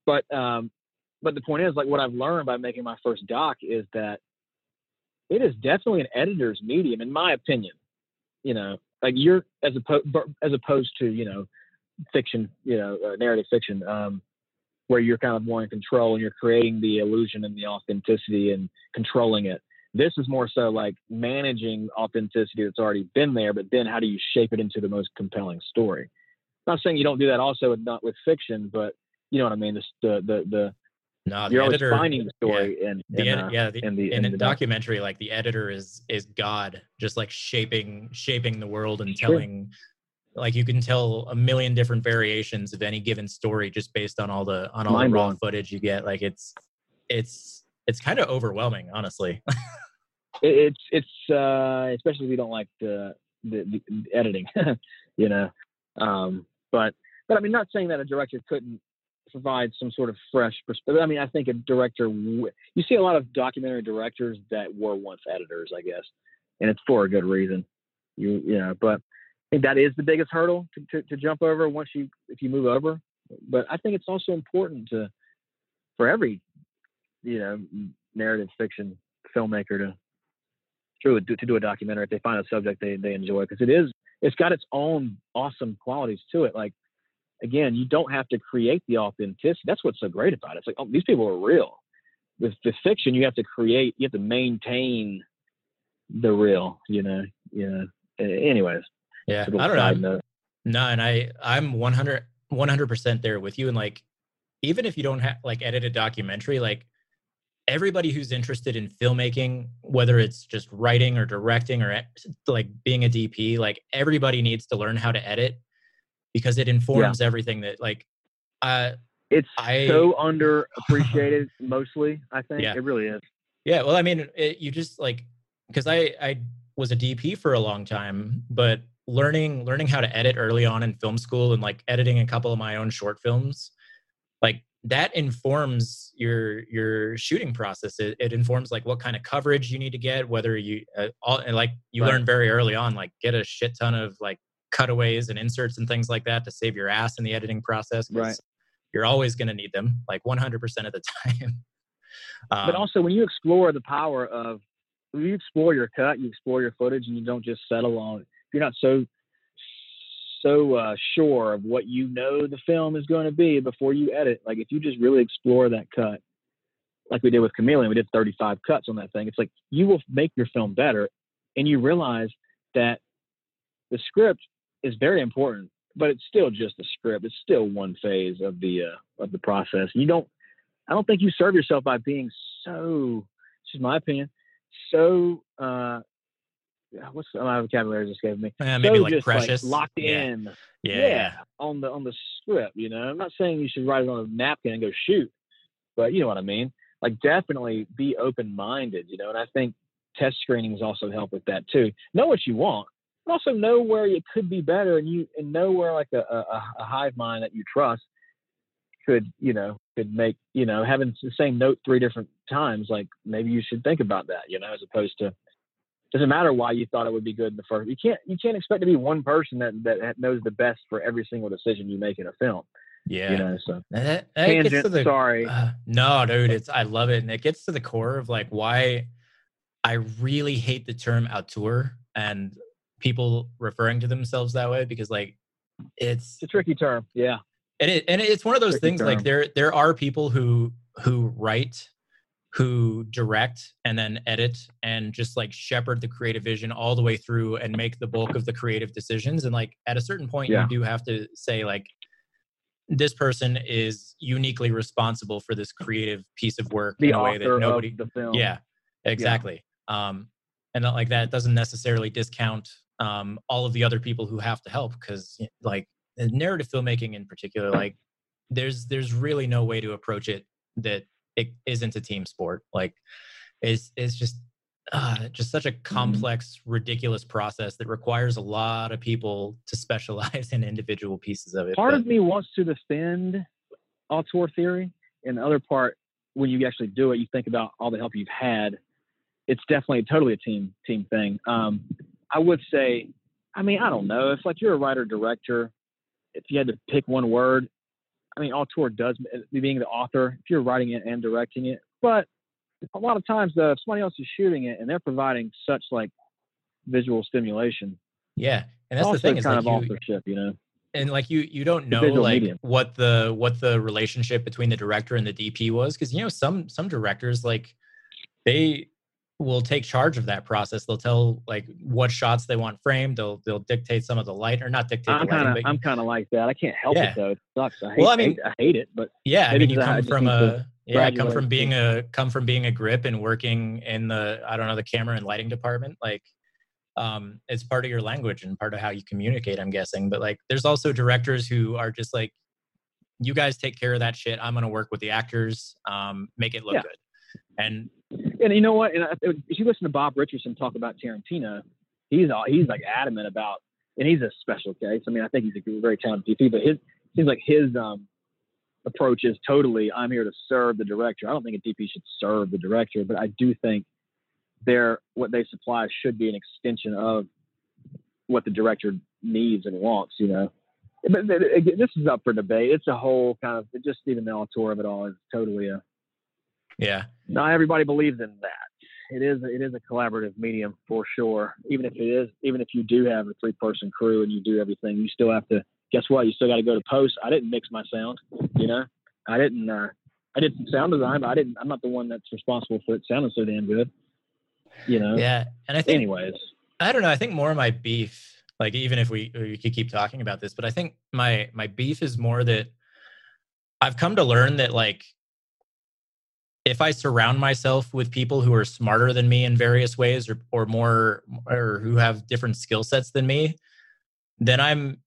But um, but the point is, like what I've learned by making my first doc is that it is definitely an editor's medium, in my opinion. You know, like you're as opposed as opposed to you know fiction, you know, uh, narrative fiction, um, where you're kind of more in control and you're creating the illusion and the authenticity and controlling it. This is more so like managing authenticity that's already been there, but then how do you shape it into the most compelling story? I'm not saying you don't do that also with not with fiction, but you know what I mean. The the the, the no, the you're editor, always finding the story yeah, and the uh, yeah, the, in the in, the documentary, like the editor is is God, just like shaping shaping the world and Sure. telling, like you can tell a million different variations of any given story just based on all the on all the raw footage you get. Like it's it's it's kind of overwhelming, honestly. it, it's it's uh especially if you don't like the the, the editing you know um but but i mean not saying that a director couldn't provide some sort of fresh perspective i mean i think a director w- you see a lot of documentary directors that were once editors i guess and it's for a good reason. You you know but i think that is the biggest hurdle to, to, to jump over once you if you move over. But i think it's also important to for every you know narrative fiction filmmaker to to, to do a documentary if they find a subject they, they enjoy because it is it's got its own awesome qualities to it. Like again you don't have to create the authenticity that's what's so great about it it's like oh these people are real with the fiction you have to create you have to maintain the real you know you know anyways Yeah, I don't know. Note. No, and I I'm 100 100% there with you and like even if you don't have like edit a documentary like everybody who's interested in filmmaking whether it's just writing or directing or like being a DP like everybody needs to learn how to edit because it informs everything that like uh it's I- so underappreciated mostly i think Yeah. it really is Yeah, well, I mean, it, you just like because I I was a DP for a long time, but learning learning how to edit early on in film school and like editing a couple of my own short films, like that informs your your shooting process. It, it informs like what kind of coverage you need to get, whether you uh, all and like you Right. learn very early on, like get a shit ton of like cutaways and inserts and things like that to save your ass in the editing process. Right. You're always going to need them, like 100% of the time. but Um, also when you explore the power of when you explore your cut you explore your footage and you don't just settle on if you're not so so uh, sure of what you know the film is going to be before you edit like if you just really explore that cut like we did with chameleon we did 35 cuts on that thing it's like you will make your film better and you realize that the script is very important but it's still just a script it's still one phase of the uh, of the process you don't I don't think you serve yourself by being so, this is my opinion, so, uh, what's the my vocabulary just gave me? eh, maybe so like just precious. locked Yeah. in. Yeah, Yeah, on the on the script. You know, I'm not saying you should write it on a napkin and go shoot, but you know what I mean. Like, definitely be open minded. You know, and I think test screenings also help with that too. Know what you want, also know where it could be better, and you and know where like a, a, a hive mind that you trust could you know could make you know having the same note three different times like maybe you should think about that you know as opposed to doesn't matter why you thought it would be good in the first you can't you can't expect to be one person that that knows the best for every single decision you make in a film yeah. you know so And that, that gets tangent to the sorry uh, no, dude. It's I love it, and it gets to the core of like why I really hate the term auteur and people referring to themselves that way because like it's it's a tricky term yeah. And it and it's one of those Tricky things like there there are people who who write who direct and then edit and just like shepherd the creative vision all the way through and make the bulk of the creative decisions and like at a certain point Yeah. you do have to say like this person is uniquely responsible for this creative piece of work the in a way that nobody of the film. Yeah. exactly. Um and like that doesn't necessarily discount um all of the other people who have to help because like narrative filmmaking in particular like there's there's really no way to approach it that it isn't a team sport like it's it's just uh, just such a Mm-hmm. complex ridiculous process that requires a lot of people to specialize in individual pieces of it part but- of me wants to defend auteur theory and the other part when you actually do it you think about all the help you've had it's definitely totally a team team thing um, i would say i mean i don't know if like you're a writer director if you had to pick one word i mean auteur does uh, being the author if you're writing it and directing it but a lot of times though if somebody else is shooting it and they're providing such like visual stimulation Yeah, and that's the thing is kind like of you, authorship, you know. and like you you don't know like medium. what the what the relationship between the director and the DP was because you know some some directors like they will take charge of that process. They'll tell like what shots they want framed. They'll they'll dictate some of the light or not dictate I'm kind of I'm kind of like that. I can't help Yeah. it though. It sucks. I hate, Well, I mean- hate- I hate it, but yeah, I mean you I come from a yeah, come from being a come from being a grip and working in the I don't know the camera and lighting department like um it's part of your language and part of how you communicate i'm guessing but like there's also directors who are just like you guys take care of that shit i'm gonna work with the actors um make it look Yeah. good and and you know what? And if you listen to Bob Richardson talk about Tarantino, he's all, he's like adamant about, and he's a special case. I mean, I think he's a very talented DP, but his seems like his um, approach is totally I'm here to serve the director. I don't think a DP should serve the director, but I do think their what they supply should be an extension of what the director needs and wants. You know. But th- th- this is up for debate. It's a whole kind of just even the auteur of it all is totally a yeah not everybody believes in that. It is it is a collaborative medium for sure. Even if it is, even if you do have a three person crew and you do everything, you still have to. Guess what? You still got to go to post. I didn't mix my sound. You know, I didn't. Uh, I did some sound design, but I didn't. I'm not the one that's responsible for it sounding so damn good. You know. yeah and i think Anyways, I don't know. I think more of my beef, like even if we we could keep talking about this, but I think my my beef is more that I've come to learn that like if I surround myself with people who are smarter than me in various ways or or more or who have different skill sets than me, then I'm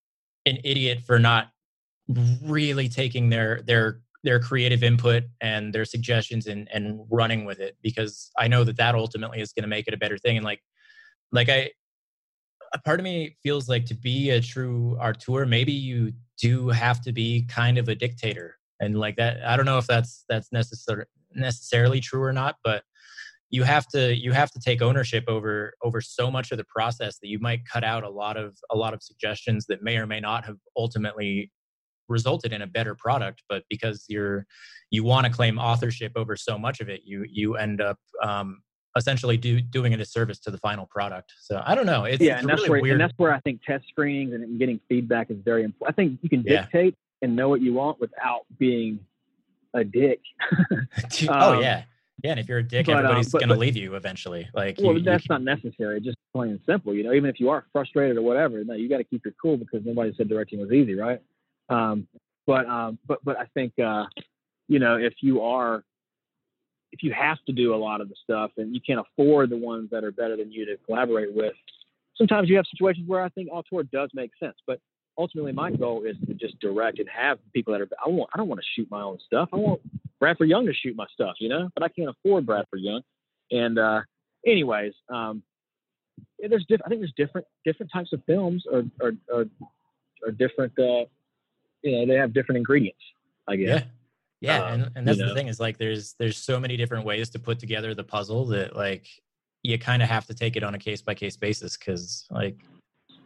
an idiot for not really taking their their their creative input and their suggestions and and running with it because I know that that ultimately is going to make it a better thing and like like I a part of me feels like to be a true auteur maybe you do have to be kind of a dictator. And like that, I don't know if that's that's necessar- necessarily true or not, but you have to you have to take ownership over over so much of the process that you might cut out a lot of a lot of suggestions that may or may not have ultimately resulted in a better product but because you're you want to claim authorship over so much of it you you end up um, essentially do, doing a disservice to the final product. So I don't know. It's, yeah, it's and that's really where weird. and that's where I think test screenings and getting feedback is very important. I think you can Yeah. dictate and know what you want without being a dick. oh um, yeah, yeah. And if you're a dick, but, um, everybody's but- gonna leave you eventually. Like Well, you, you that's can- not necessary. Just plain and simple. You know, even if you are frustrated or whatever, no, you got to keep your cool because nobody said directing was easy, right? Um, but um, but but I think uh, you know if you are if you have to do a lot of the stuff and you can't afford the ones that are better than you to collaborate with, sometimes you have situations where I think auteur does make sense. But ultimately, my goal is to just direct and have people that are. I want. I don't want to shoot my own stuff. I want Bradford Young to shoot my stuff, you know. But I can't afford Bradford Young. And uh, anyways, um, yeah, there's diff- I think there's different different types of films or or or, or different. Uh, you know, they have different ingredients. I guess. yeah. Yeah, Um, and, and you that's the know. thing is like there's there's so many different ways to put together the puzzle that like you kind of have to take it on a case by case basis because like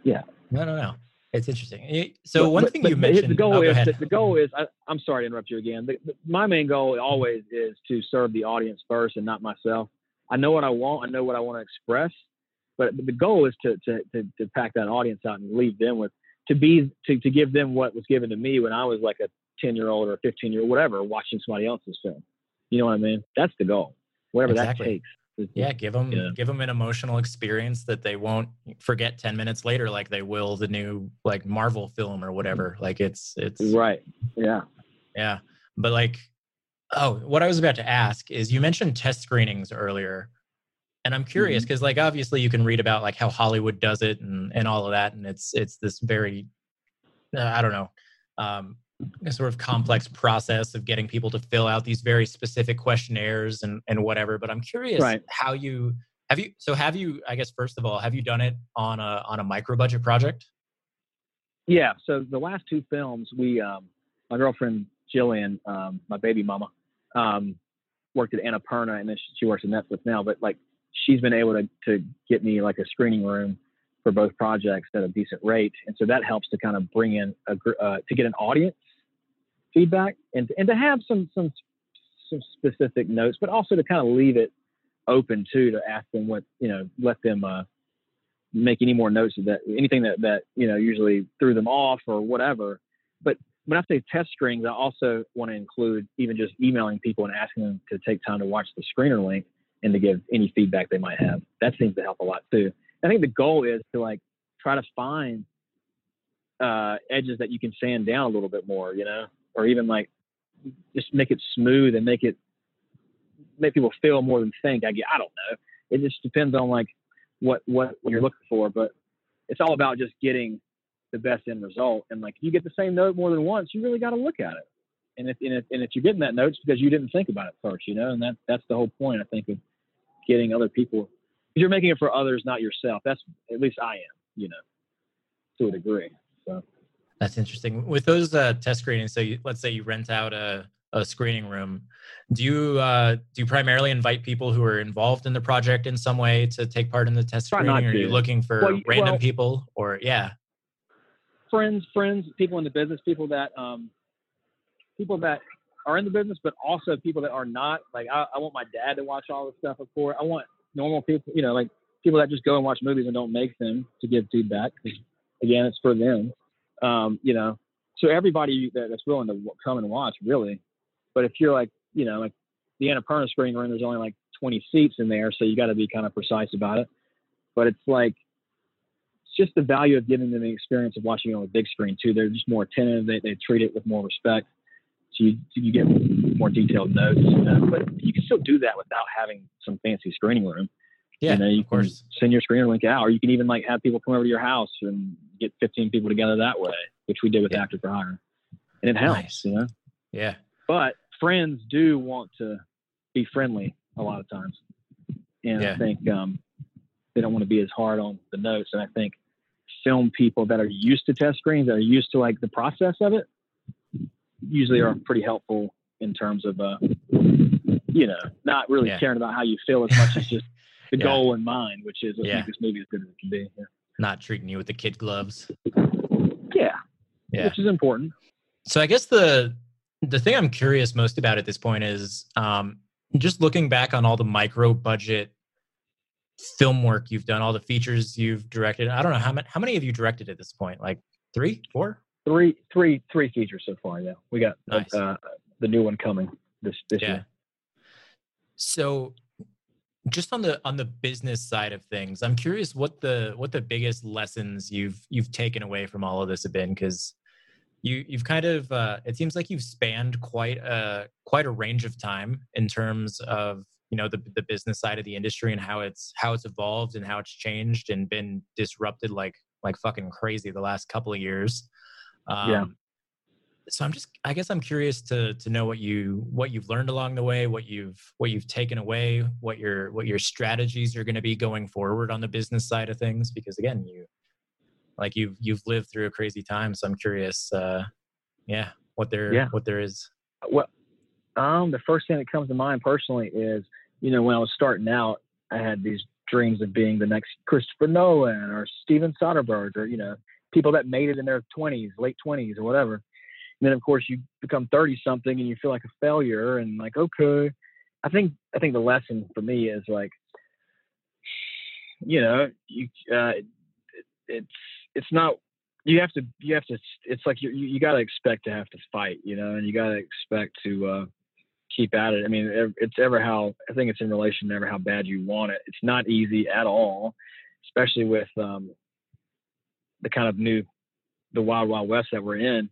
Yeah. no no no it's interesting so But- one but- thing but you mentioned The goal oh, is the, goal is. I, I'm sorry to interrupt you again. The, the- my main goal always is to serve the audience first and not myself. I know what I want. I know what I want to express, but the goal is to to to, to pack that audience out and leave them with to be to to give them what was given to me when I was like a 10 year old or a 15 year old, whatever, watching somebody else's film. You know what I mean? That's the goal. Whatever Exactly. that takes. Yeah give them Yeah. give them an emotional experience that they won't forget 10 minutes later like they will the new like marvel film or whatever like it's it's Right. Yeah. Yeah. But like, oh, what I was about to ask is you mentioned test screenings earlier. And I'm curious Mm-hmm. because like obviously you can read about like how Hollywood does it and, and all of that. And it's it's this very uh, I don't know, um, sort of complex process of getting people to fill out these very specific questionnaires and, and whatever. But I'm curious Right. how you have you so have you, I guess first of all, have you done it on a on a micro budget project? Yeah. So the last two films, we, um, my girlfriend Jillian, um, my baby mama, um, worked at Annapurna, and then she, she works at Netflix now. But like, she's been able to to get me like a screening room for both projects at a decent rate, and so that helps to kind of bring in a uh, to get an audience feedback and and to have some some some specific notes, but also to kind of leave it open too to ask them what you know, let them uh, make any more notes of that anything that that you know usually threw them off or whatever. But when I say test screenings, I also want to include even just emailing people and asking them to take time to watch the screener link and to give any feedback they might have. That seems to help a lot too. I think the goal is to like try to find uh, edges that you can sand down a little bit more, you know, or even like just make it smooth and make it make people feel more than think. I get, I don't know. It just depends on like what what you're looking for, but it's all about just getting the best end result. And like if you get the same note more than once, you really got to look at it. And if, and if and if you're getting that note, it's because you didn't think about it first, you know. And that that's the whole point, I think, of getting other people. You're making it for others, not yourself. That's at least I am, you know, to a degree. So that's interesting. With those uh, test screenings, so you, let's say you rent out a, a screening room, do you uh, do you primarily invite people who are involved in the project in some way to take part in the test screening? Or are you looking for well, random well, people, or yeah, friends, friends, people in the business, people that um, people that are in the business, but also people that are not. Like I, I want my dad to watch all the stuff, of course. I want normal people, you know, like people that just go and watch movies and don't make them to give feedback. Again, it's for them. Um, you know, so everybody that's willing to come and watch, really. But if you're like, you know, like the Annapurna screening room, there's only like 20 seats in there, so you got to be kind of precise about it. But it's like, it's just the value of giving them the experience of watching it on a big screen too. They're just more attentive. They, they treat it with more respect. So you, you get more detailed notes. but you can still do that without having some fancy screening room. Yeah, you know, you of course. send your screener link out, or you can even like have people come over to your house and get 15 people together that way, which we did with yeah. Actor for Hire, and it helps. Nice. You know. Yeah. But friends do want to be friendly a lot of times, and yeah. I think um, they don't want to be as hard on the notes. And I think film people that are used to test screens, that are used to like the process of it, usually are pretty helpful in terms of uh, you know, not really yeah. caring about how you feel as much as just the yeah. goal in mind, which is let's yeah. make this movie as good as it can be. Yeah. Not treating you with the kid gloves. Yeah. Yeah. Which is important. So I guess the the thing I'm curious most about at this point is um, just looking back on all the micro budget film work you've done, all the features you've directed. I don't know how many how many have you directed at this point? Like three, four? Three, three, three features so far. Yeah, we got nice. uh, the new one coming this this yeah. year. So just on the on the business side of things i'm curious what the what the biggest lessons you've you've taken away from all of this have been because you you've kind of uh, it seems like you've spanned quite a quite a range of time in terms of you know the the business side of the industry and how it's how it's evolved and how it's changed and been disrupted like like fucking crazy the last couple of years. Um, yeah so i'm just i guess i'm curious to to know what you what you've learned along the way what you've what you've taken away what your what your strategies are going to be going forward on the business side of things because again you like you've you've lived through a crazy time so i'm curious uh yeah what there yeah. what there is well um the first thing that comes to mind personally is you know when i was starting out i had these dreams of being the next christopher nolan or steven soderbergh or you know people that made it in their 20s late 20s or whatever and then of course you become 30 something and you feel like a failure and like okay. I think i think the lesson for me is like you know you uh, it's it's not you have to you have to it's like you you got to expect to have to fight you know and you got to expect to uh keep at it. I mean it's ever how i think it's in relation to ever how bad you want it. It's not easy at all especially with um the kind of new the wild wild west that we're in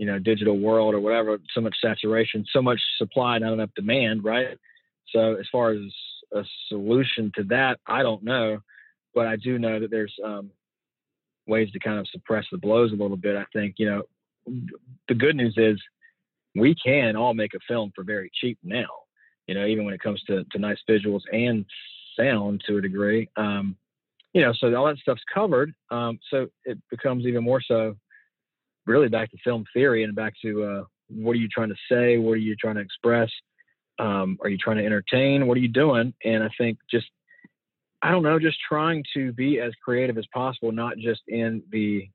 you know digital world or whatever so much saturation so much supply not enough demand right? So as far as a solution to that i don't know but i do know that there's um, ways to kind of suppress the blows a little bit i think you know. The good news is we can all make a film for very cheap now you know even when it comes to, to nice visuals and sound to a degree um, you know so all that stuff's covered um, so it becomes even more so really back to film theory and back to uh, what are you trying to say? What are you trying to express? Um, are you trying to entertain? What are you doing? And I think just, I don't know, just trying to be as creative as possible, not just in the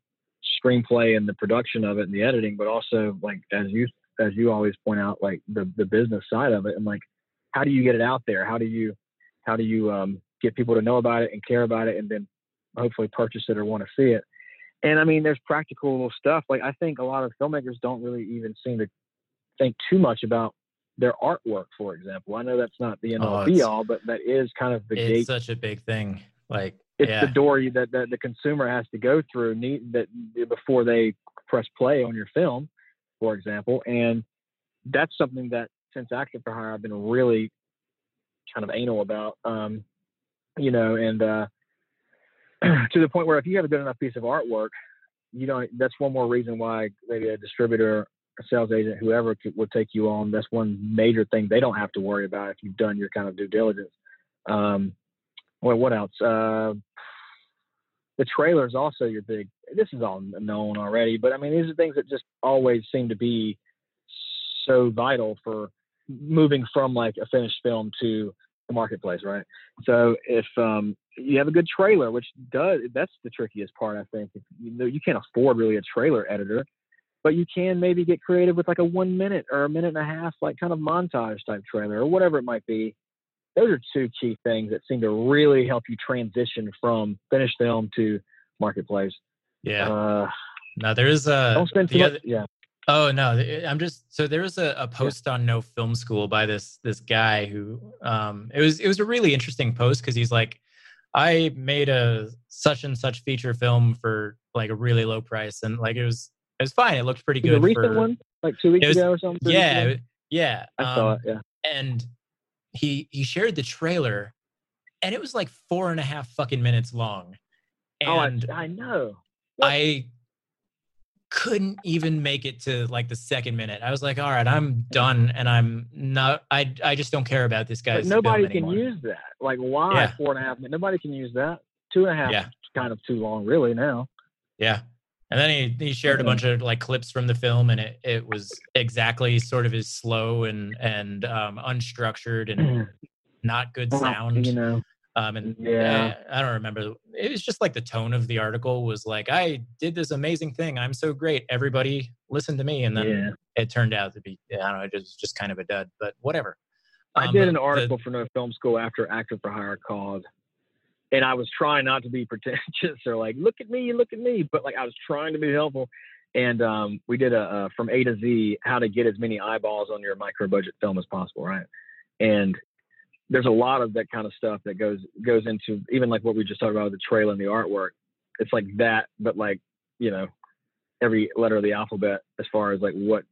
screenplay and the production of it and the editing, but also like as you as you always point out, like the the business side of it and like how do you get it out there? How do you how do you um, get people to know about it and care about it and then hopefully purchase it or want to see it. And I mean, there's practical little stuff. Like I think a lot of filmmakers don't really even seem to think too much about their artwork, for example. I know that's not the end all Oh, be all, but that is kind of the it's gate. such a big thing. Like, It's yeah, the door that, that the consumer has to go through need, that before they press play on your film, for example. And that's something that since Actor for Hire, I've been really kind of anal about. Um, you know, and uh, to the point where if you have a good enough piece of artwork, you don't. That's one more reason why maybe a distributor, a sales agent, whoever could, would take you on. That's one major thing they don't have to worry about if you've done your kind of due diligence. Um, well, what else? Uh, the trailer is also your big. This is all known already, but I mean, these are things that just always seem to be so vital for moving from like a finished film to the marketplace, right? So if um, you have a good trailer, which does that's the trickiest part, I think. If, you know, you can't afford really a trailer editor, but you can maybe get creative with like a one minute or a minute and a half, like kind of montage type trailer or whatever it might be. Those are two key things that seem to really help you transition from finished film to marketplace. yeah. Uh, no, there is a. don't spend too much. other- yeah. Oh no, I'm just so there was a, a post on No Film School by this this guy who um it was it was a really interesting post because he's like, I made a such and such feature film for like a really low price and like it was it was fine. It looked pretty good. The recent for, one, like two weeks was- ago or something. Yeah, yeah. I saw um, it. Yeah. and he he shared the trailer and it was like four and a half fucking minutes long and oh, I, I know. i couldn't even make it to like the second minute i was like all right i'm done and i'm not i i just don't care about this guy's nobody can use that. Like, why Yeah. four and a half minutes? Nobody can use that. Two and a half Yeah. is kind of too long, really. Now. yeah and then he, he shared a bunch of like clips from the film and it, it was exactly sort of as slow and and um unstructured and not good sound You know. Um, and Yeah. I, I don't remember. It was just like the tone of the article was like, I did this amazing thing. I'm so great. Everybody listen to me. And then yeah. it turned out to be, I don't know, it was just kind of a dud, but whatever. I Um, did the- an the- article for No Film School after Actor for Hire called, and I was trying not to be pretentious or like, look at me, look at me, but like I was trying to be helpful. And um, we did a, uh from A to Z how to get as many eyeballs on your micro budget film as possible, right? And there's a lot of that kind of stuff that goes goes into even like what we just talked about with the trailer and the artwork. It's like that, but like you know, every letter of the alphabet as far as like what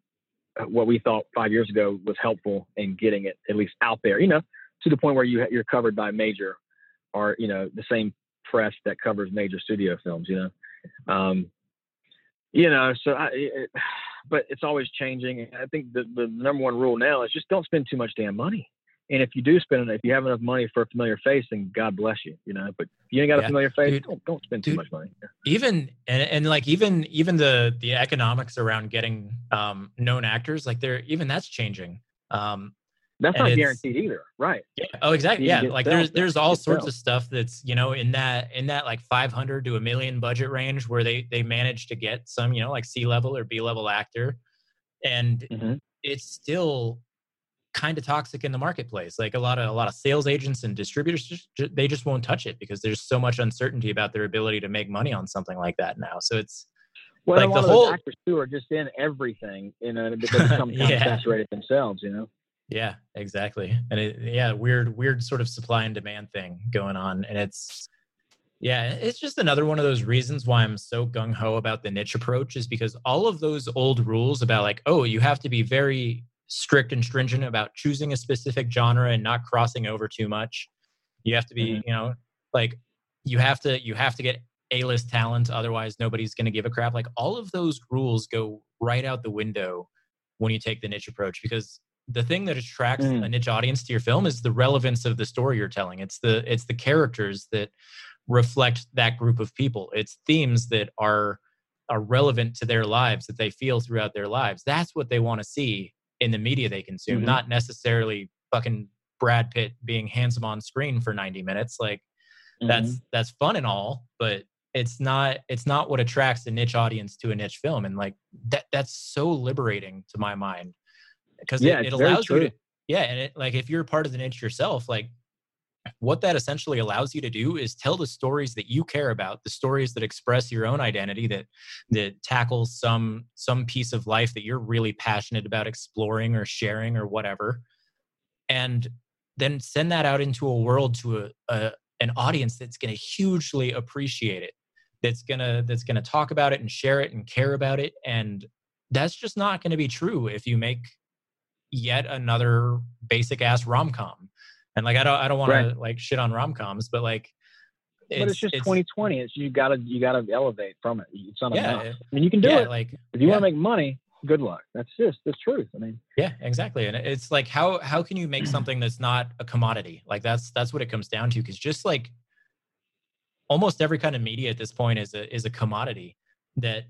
what we thought five years ago was helpful in getting it at least out there, you know, to the point where you you're covered by major or you know the same press that covers major studio films, you know, um, you know. So, I, it, but it's always changing. I think the the number one rule now is just don't spend too much damn money. And if you do spend it, if you have enough money for a familiar face, then God bless you, you know. But if you ain't got Yeah, a familiar face, dude. don't don't spend too Dude. much money. even, and, and like, even, even the, the economics around getting um, known actors, like they're, even that's changing. Um, That's not guaranteed either, right? Yeah. Oh, exactly. Yeah. Like there's there. there's all sorts of stuff that's you know in that in that like 500 to a million budget range where they they manage to get some you know like C level or B level actor, and Mhm. it's still kind of toxic in the marketplace. Like a lot of a lot of sales agents and distributors just they just won't touch it because there's so much uncertainty about their ability to make money on something like that now. So it's Well, Like a the lot of whole- actors too are just in everything, you know, because become Yeah. saturated themselves, you know. Yeah, exactly. And it yeah, weird weird sort of supply and demand thing going on and it's yeah, it's just another one of those reasons why I'm so gung ho about the niche approach is because all of those old rules about like, oh, you have to be very strict and stringent about choosing a specific genre and not crossing over too much. You have to be, Mhm. you know, like you have to you have to get A-list talent otherwise nobody's going to give a crap. Like all of those rules go right out the window when you take the niche approach because the thing that attracts Mm. a niche audience to your film is the relevance of the story you're telling. It's the it's the characters that reflect that group of people. It's themes that are are relevant to their lives that they feel throughout their lives. That's what they want to see in the media they consume, Mhm. not necessarily fucking Brad Pitt being handsome on screen for 90 minutes. Like that's Mhm. that's fun and all, but it's not it's not what attracts a niche audience to a niche film. And like that that's so liberating to my mind because Yeah, it, it allows you to yeah and it like if you're part of the niche yourself like what that essentially allows you to do is tell the stories that you care about the stories that express your own identity that that tackles some some piece of life that you're really passionate about exploring or sharing or whatever. And then send that out into a world to a, a an audience that's going to hugely appreciate it that's to that's to talk about it and share it and care about it. And that's just not going to be true if you make yet another basic ass rom-com and like i don't i don't want Right. to like shit on rom-coms but like but it's just 2020. It's you gotta you gotta elevate from it. It's not yeah enough. I mean, you can do yeah it like if you yeah. want to make money. Good luck. That's just the truth. I mean, Yeah, exactly. And it's like how how can you make something that's not a commodity? Like that's that's what it comes down to cuz just like almost every kind of media at this point is a is a commodity that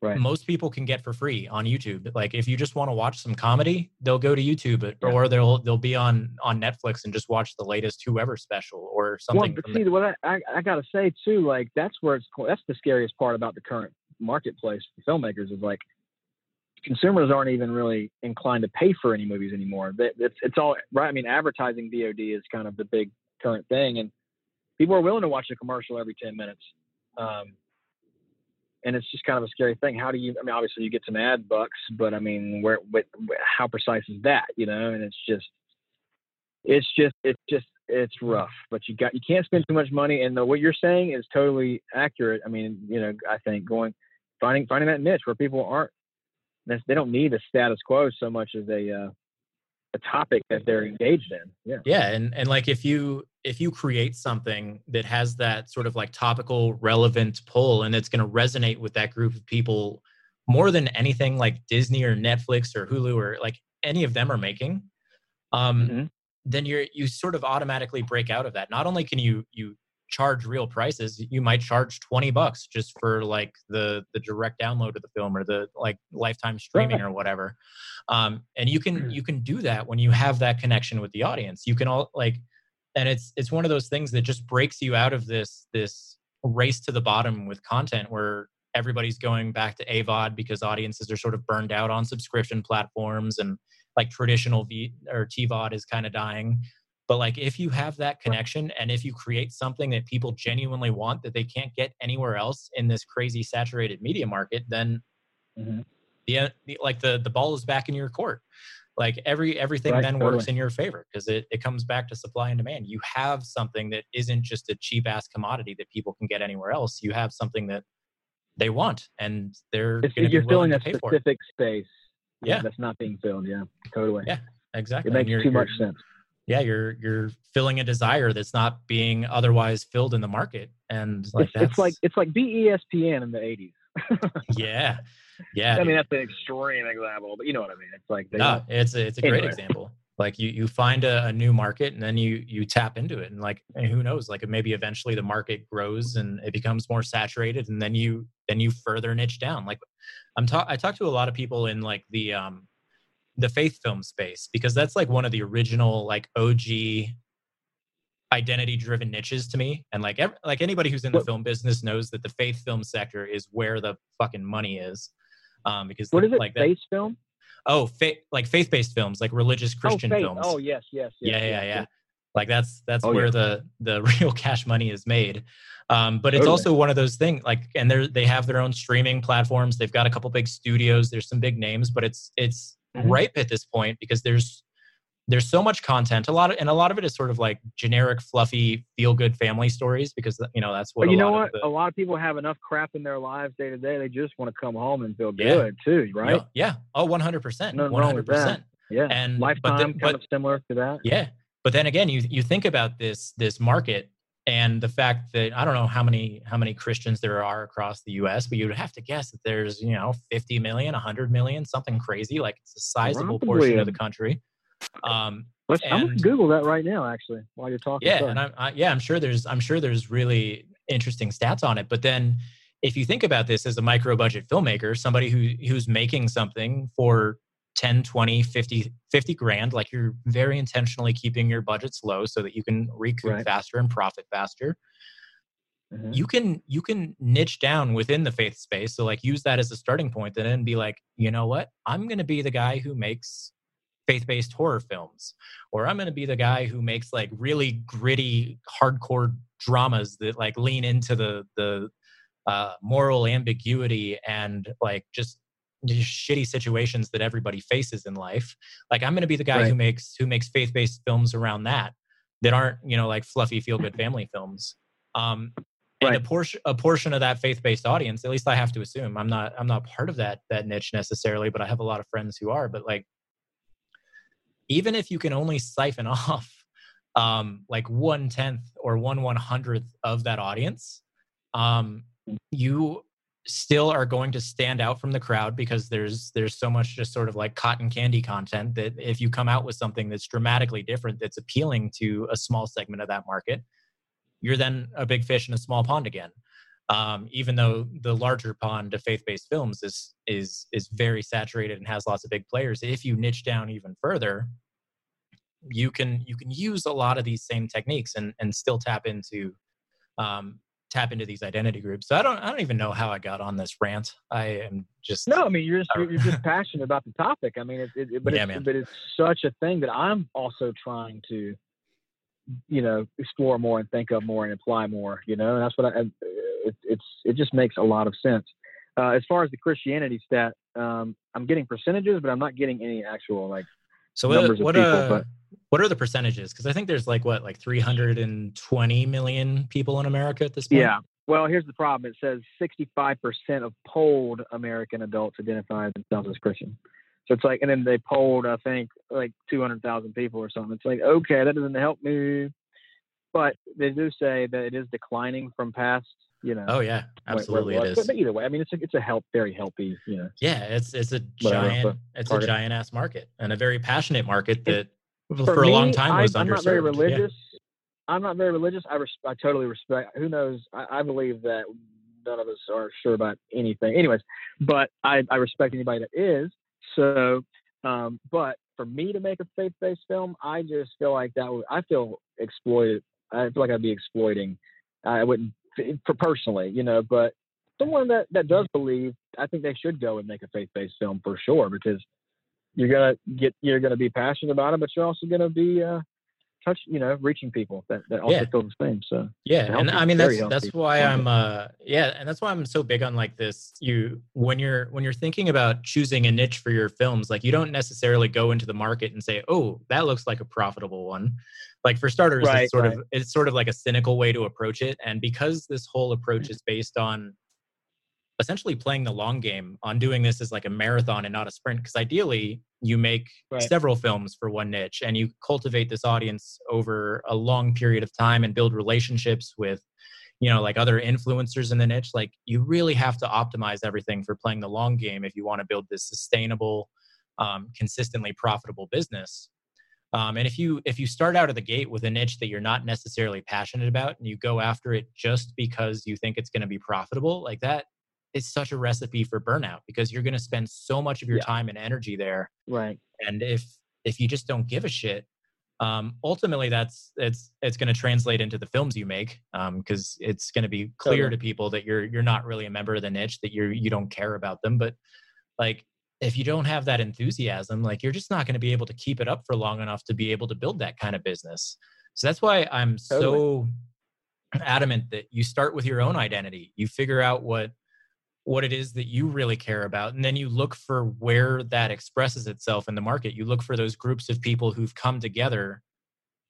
Right. most people can get for free on YouTube. Like if you just want to watch some comedy, they'll go to YouTube Yeah. or they'll they'll be on on Netflix and just watch the latest whoever special or something. well, but see, the- what I, I I gotta say too, like that's where it's that's the scariest part about the current marketplace for filmmakers is like consumers aren't even really inclined to pay for any movies anymore. That it's it's all right. I mean, advertising VOD is kind of the big current thing, and people are willing to watch a commercial every ten minutes. Um, and it's just kind of a scary thing. How do you? I mean, obviously you get some ad bucks, but I mean, where, where how precise is that? You know, and it's just, it's just, it's just, it's rough. But you got, you can't spend too much money, and the, what you're saying is totally accurate. I mean, you know, I think going, finding, finding that niche where people aren't, they don't need a status quo so much as a, uh, a topic that they're engaged in. Yeah. yeah and and like if you if you create something that has that sort of like topical relevant pull and it's going to resonate with that group of people more than anything like disney or netflix or hulu or like any of them are making um Mhm. then you're you sort of automatically break out of that not only can you you charge real prices you might charge 20 bucks just for like the the direct download of the film or the like lifetime streaming or whatever. Um and you can you can do that when you have that connection with the audience. You can all like and it's it's one of those things that just breaks you out of this this race to the bottom with content where everybody's going back to avod because audiences are sort of burned out on subscription platforms and like traditional v or tvod is kind of dying but like if you have that connection and if you create something that people genuinely want that they can't get anywhere else in this crazy saturated media market then Mhm. the, the like the the ball is back in your court like every everything Right, then works in your favor because it, it comes back to supply and demand you have something that isn't just a cheap ass commodity that people can get anywhere else you have something that they want and they're going to be you're willing filling to a pay for it specific space. Yeah. That's not being filled. Yeah. Totally. Yeah, exactly It makes you're- too you're- much sense. Yeah you're you're filling a desire that's not being otherwise filled in the market and like it's, that's it's like it's like BESPN in the '80s. yeah yeah I mean, that's an extreme example, but you know what I mean. It's like they no, it's a, it's a great example. Like you you find a, a new market and then you you tap into it and like and who knows like maybe eventually the market grows and it becomes more saturated and then you then you further niche down. Like I'm talk I talk to a lot of people in like the um the faith film space because that's like one of the original like OG identity driven niches to me and like ev- like anybody who's in the What- film business knows that the faith film sector is where the fucking money is um because what the- is it? like that, Face film? Oh, fa- like faith-based films, like religious Christian oh, faith. films. Oh, yes, yes, yes. yeah, yeah, yes, yeah. yes. Like that's that's Oh, where yeah. the the real cash money is made. Um, but it's Totally. also one of those things. Like, and they're they have their own streaming platforms. They've got a couple big studios. There's some big names, but it's it's Mhm. ripe at this point because there's there's so much content. A lot of and a lot of it is sort of like generic, fluffy, feel good family stories because you know that's what. But a you know what? The, A lot of people have enough crap in their lives day to day. They just want to come home and feel Yeah. good too, right? yeah. Oh, 100 percent. Nothing 100 wrong with that. percent. Yeah. And but Lifetime then, kind but of similar to that. Yeah, but then again, you you think about this this market and the fact that I don't know how many how many Christians there are across the U.S., but you'd have to guess that there's you know 50 million, 100 million, something crazy. Like it's a sizable portion of the country. Um, Let's, I'm gonna Google that right now, actually, while you're talking. yeah, Sorry. and I'm I, yeah, I'm sure there's I'm sure there's really interesting stats on it. But then if you think about this as a micro budget filmmaker, somebody who who's making something for 10, 20, 50, 50 grand, like you're very intentionally keeping your budgets low so that you can recoup Right. faster and profit faster. Mhm. You can you can niche down within the faith space. So like use that as a starting point and then be like, you know what? I'm gonna be the guy who makes faith-based horror films or i'm going to be the guy who makes like really gritty hardcore dramas that like lean into the the uh, moral ambiguity and like just shitty situations that everybody faces in life like i'm going to be the guy right. who makes who makes faith-based films around that that aren't you know like fluffy feel good family films um and right. a portion a portion of that faith-based audience at least i have to assume i'm not i'm not part of that that niche necessarily but i have a lot of friends who are but like even if you can only siphon off um like one tenth or one one hundredth of that audience um you still are going to stand out from the crowd because there's there's so much just sort of like cotton candy content that if you come out with something that's dramatically different that's appealing to a small segment of that market you're then a big fish in a small pond again. Um, even though the larger pond of faith-based films is is is very saturated and has lots of big players if you niche down even further you can you can use a lot of these same techniques and and still tap into um, tap into these identity groups. So I don't I don't even know how I got on this rant. I am just no. I mean, you're just you're just passionate about the topic. I mean, it, it, but yeah, it's, man. but it's such a thing that I'm also trying to, you know, explore more and think of more and apply more. You know, and that's what I. It, it's it just makes a lot of sense. Uh, as far as the Christianity stat, um, I'm getting percentages, but I'm not getting any actual like so what, what, people, uh, what are the percentages? Because I think there's like what, like 320 million people in America at this point. Yeah. Well, here's the problem. It says 65% of polled American adults identify themselves as Christian. So it's like, and then they polled, I think, like 200,000 people or something. It's like, okay, that doesn't help me. But they do say that it is declining from past you know. Oh yeah, absolutely it, it is. But either way, I mean, it's a, it's a help, very healthy, you know. Yeah, it's it's a giant, it's a giant ass market and a very passionate market that for, for me, a long time was I, underserved. I'm not very religious. Yeah. I'm not very religious. I res- I totally respect. Who knows? I, I believe that none of us are sure about anything. Anyways, but I I respect anybody that is. So, um, but for me to make a faith-based film, I just feel like that would. I feel exploited. I feel like I'd be exploiting. I wouldn't for personally, you know, but someone that, that does believe, I think they should go and make a faith based film for sure because you're gonna get you're gonna be passionate about it, but you're also gonna be uh, touch you know reaching people that, that also yeah. feel the same. So yeah, and I mean that's that's why I'm uh yeah, and that's why I'm so big on like this. You when you're when you're thinking about choosing a niche for your films, like you don't necessarily go into the market and say, oh, that looks like a profitable one. Like for starters, right, it's sort right. of it's sort of like a cynical way to approach it. And because this whole approach mm-hmm. is based on essentially playing the long game on doing this as like a marathon and not a sprint because ideally you make right. several films for one niche and you cultivate this audience over a long period of time and build relationships with you know like other influencers in the niche like you really have to optimize everything for playing the long game if you want to build this sustainable um, consistently profitable business um, and if you if you start out of the gate with a niche that you're not necessarily passionate about and you go after it just because you think it's going to be profitable like that is such a recipe for burnout because you're going to spend so much of your yeah. time and energy there right and if if you just don't give a shit um, ultimately that's it's it's going to translate into the films you make because um, it's going to be clear totally. to people that you're you're not really a member of the niche that you're you don't care about them but like if you don't have that enthusiasm, like you're just not going to be able to keep it up for long enough to be able to build that kind of business. So that's why I'm totally. so adamant that you start with your own identity. You figure out what what it is that you really care about and then you look for where that expresses itself in the market. You look for those groups of people who've come together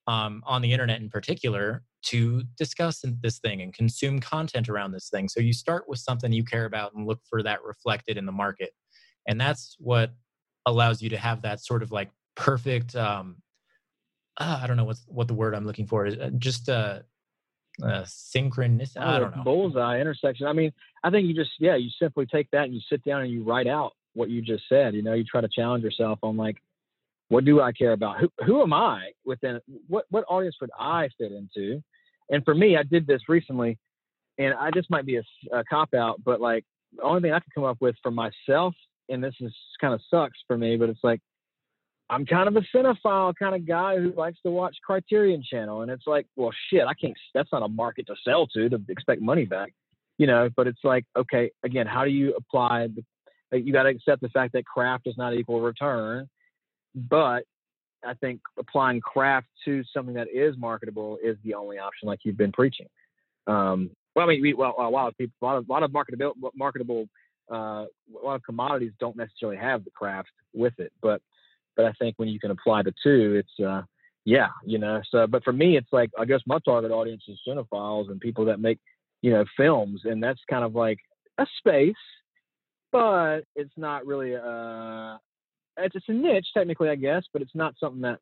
um, on the internet in particular to discuss this thing and consume content around this thing. So you start with something you care about and look for that reflected in the market and that's what allows you to have that sort of like perfect um uh, i don't know what's what the word i'm looking for is uh, just uh, uh synchronous i don't know. bullseye intersection. I mean i think you just yeah you simply take that and you sit down and you write out what you just said you know you try to challenge yourself on like what do i care about? Who, who am i within what what audience would i fit into? And for me i did this recently and i just might be a, a cop out but like the only thing i could come up with for myself and this is kind of sucks for me, but it's like I'm kind of a cinephile kind of guy who likes to watch Criterion Channel, and it's like, well, shit, I can't. That's not a market to sell to to expect money back, you know. But it's like, okay, again, how do you apply? The, you got to accept the fact that craft does not equal return. but I think applying craft to something that is marketable is the only option, like you've been preaching. Um, well, I mean, we, well, a lot of people, a lot of, a lot of marketable, marketable, uh, a lot of commodities don't necessarily have the craft with it, but, but I think when you can apply the two, it's, uh, yeah, you know. So, but for me, it's like I guess my target audience is cinephiles and people that make, you know, films, and that's kind of like a space, but it's not really uh it's, it's a niche technically, I guess, but it's not something that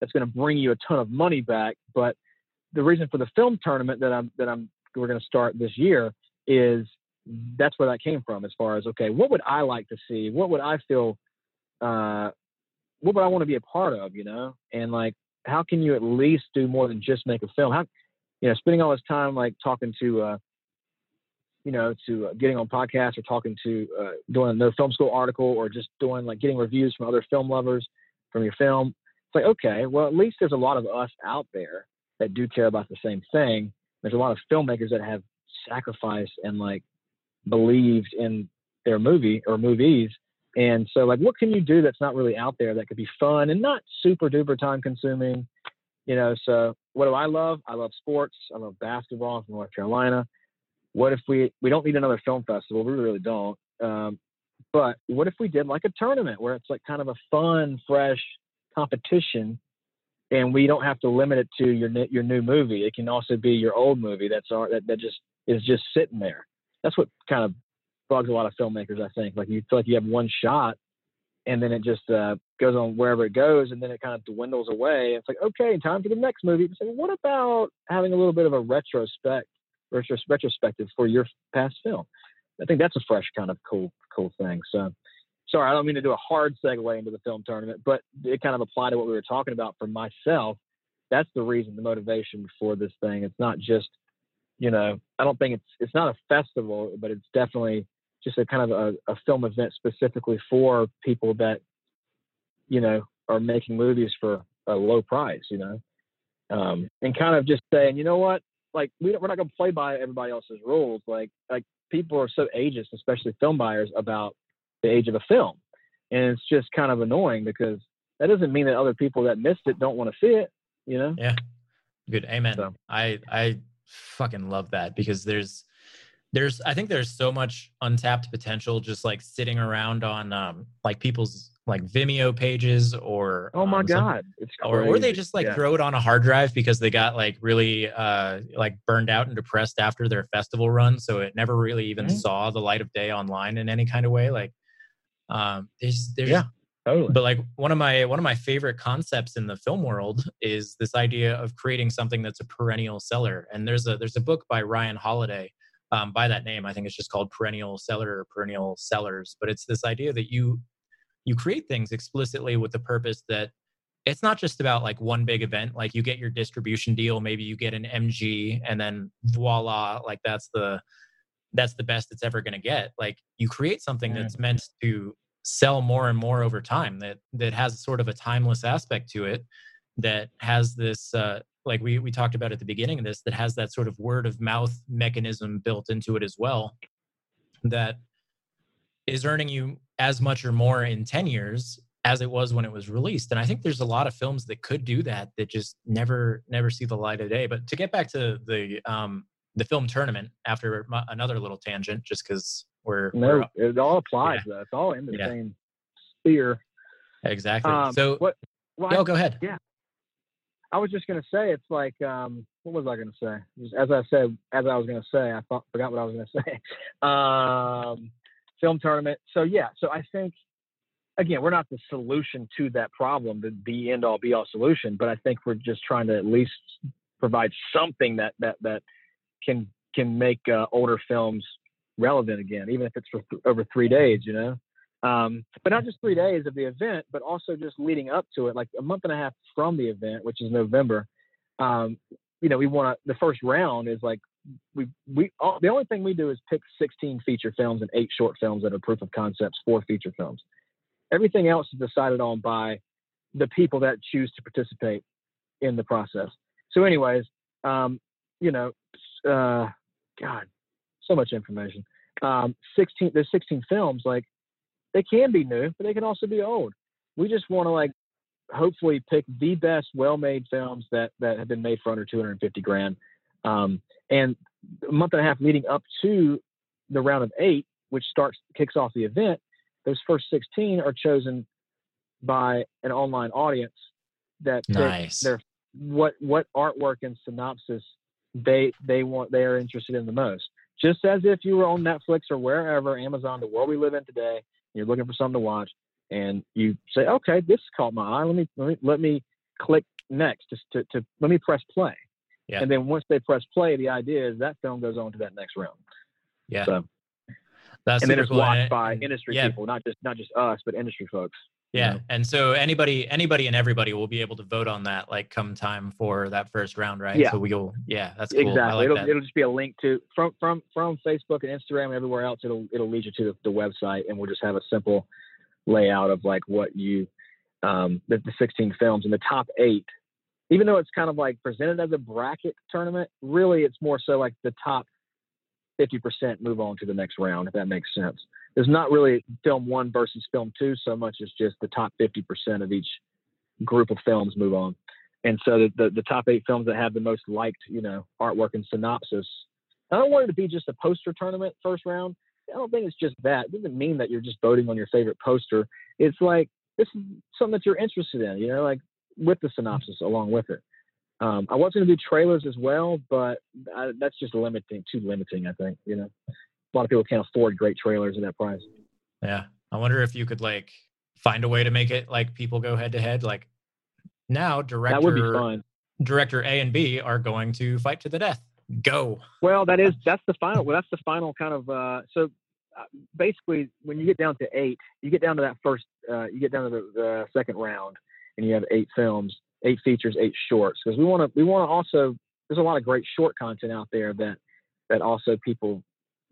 that's going to bring you a ton of money back. But the reason for the film tournament that I'm that I'm we're going to start this year is that's where that came from. As far as okay, what would I like to see? What would I feel? Uh, what would I want to be a part of? You know, and like, how can you at least do more than just make a film? How, you know, spending all this time like talking to uh, you know, to uh, getting on podcasts or talking to uh, doing a no film school article or just doing like getting reviews from other film lovers from your film. It's like, okay, well, at least there's a lot of us out there that do care about the same thing. There's a lot of filmmakers that have sacrificed and like believed in their movie or movies. And so, like, what can you do that's not really out there that could be fun and not super duper time consuming? You know, so what do I love? I love sports. I love basketball from North Carolina what if we we don't need another film festival we really don't um, but what if we did like a tournament where it's like kind of a fun fresh competition and we don't have to limit it to your your new movie it can also be your old movie that's our, that, that just is just sitting there that's what kind of bugs a lot of filmmakers i think like you feel like you have one shot and then it just uh, goes on wherever it goes and then it kind of dwindles away it's like okay time for the next movie so what about having a little bit of a retrospect retrospective for your past film. I think that's a fresh kind of cool cool thing. So sorry, I don't mean to do a hard segue into the film tournament, but it kind of applied to what we were talking about for myself. That's the reason, the motivation for this thing. It's not just, you know, I don't think it's it's not a festival, but it's definitely just a kind of a, a film event specifically for people that, you know, are making movies for a low price, you know, um, and kind of just saying, you know what, like we don't, we're not going to play by everybody else's rules. Like like people are so ageist, especially film buyers, about the age of a film, and it's just kind of annoying because that doesn't mean that other people that missed it don't want to see it. You know? Yeah. Good. Amen. So. I I fucking love that because there's there's I think there's so much untapped potential just like sitting around on um like people's like Vimeo pages or oh my um, god, or or they just like yeah. throw it on a hard drive because they got like really uh like burned out and depressed after their festival run, so it never really even mm-hmm. saw the light of day online in any kind of way. Like, um, there's there's yeah. Totally. But like one of my one of my favorite concepts in the film world is this idea of creating something that's a perennial seller. And there's a there's a book by Ryan Holiday um, by that name. I think it's just called Perennial Seller or Perennial Sellers. But it's this idea that you you create things explicitly with the purpose that it's not just about like one big event like you get your distribution deal maybe you get an mg and then voila like that's the that's the best it's ever going to get like you create something that's meant to sell more and more over time that that has sort of a timeless aspect to it that has this uh, like we we talked about at the beginning of this that has that sort of word of mouth mechanism built into it as well that is earning you as much or more in 10 years as it was when it was released. And i think there's a lot of films that could do that that just never never see the light of day. But to get back to the um the film tournament after my, another little tangent just because we're no we're, it all applies yeah. though it's all in the yeah. same sphere. Exactly. Um, so what well, no, go ahead. Yeah. I was just going to say it's like um what was i going to say as i said as i was going to say i thought, forgot what i was going to say. Um film tournament. So yeah, so I think again, we're not the solution to that problem, the end all be all solution, but I think we're just trying to at least provide something that that that can can make uh, older films relevant again, even if it's for th- over three days, you know. Um, but not just three days of the event, but also just leading up to it, like a month and a half from the event, which is November. Um, you know, we want to. The first round is like we we all, the only thing we do is pick 16 feature films and eight short films that are proof of concepts for feature films. Everything else is decided on by the people that choose to participate in the process. So, anyways, um, you know, uh, God, so much information. Um, 16 there's 16 films like they can be new, but they can also be old. We just want to like hopefully pick the best well-made films that that have been made for under 250 grand. Um, and a month and a half leading up to the round of eight, which starts kicks off the event, those first 16 are chosen by an online audience that nice. their what what artwork and synopsis they they want they are interested in the most. Just as if you were on Netflix or wherever, Amazon, the world we live in today, you're looking for something to watch, and you say, okay, this caught my eye. Let me let me, let me click next just to, to let me press play. Yeah. And then once they press play, the idea is that film goes on to that next round. Yeah. So, That's and then it's cool. watched by and- industry yeah, people, not just not just us, but industry folks. You Yeah. know? And so anybody anybody and everybody will be able to vote on that like come time for that first round, right? Yeah. So we'll yeah, that's cool. Exactly. Like it'll that. it'll just be a link to from from from Facebook and Instagram and everywhere else. It'll it'll lead you to the, the website, and we'll just have a simple layout of like what you um the, the 16 films and the top eight. Even though it's kind of like presented as a bracket tournament, really it's more so like the top 50% move on to the next round, if that makes sense. There's not really film one versus film two so much as just the top 50% of each group of films move on. And so the, the, the top eight films that have the most liked, you know, artwork and synopsis. I don't want it to be just a poster tournament first round. I don't think it's just that. It doesn't mean that you're just voting on your favorite poster. It's like this is something that you're interested in, you know, like with the synopsis along with it. Um, I was going to do trailers as well, but I, that's just limiting, too limiting. I think you know, a lot of people can't afford great trailers at that price. Yeah. I wonder if you could like find a way to make it like people go head to head. Like now director That would be fun. director A and B are going to fight to the death. Go. Well, that is that's the final. Well, that's the final kind of. Uh, so uh, basically, when you get down to eight, you get down to that first. Uh, you get down to the, the second round, and you have eight films, eight features, eight shorts. Because we want to. We want to also. There's a lot of great short content out there that that also people.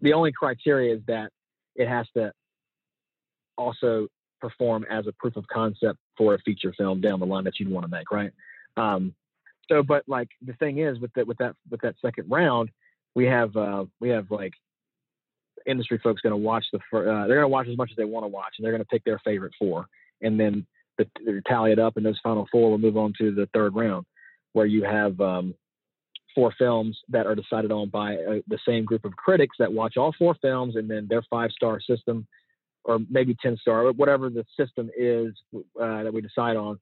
The only criteria is that it has to also perform as a proof of concept for a feature film down the line that you'd want to make, right? Um, so, but like the thing is with that with that with that second round, we have uh, we have like industry folks going to watch the fir- uh, they're going to watch as much as they want to watch, and they're going to pick their favorite four, and then the, tally it up, and those final four will move on to the third round, where you have um, four films that are decided on by uh, the same group of critics that watch all four films, and then their five star system, or maybe ten star, whatever the system is uh, that we decide on.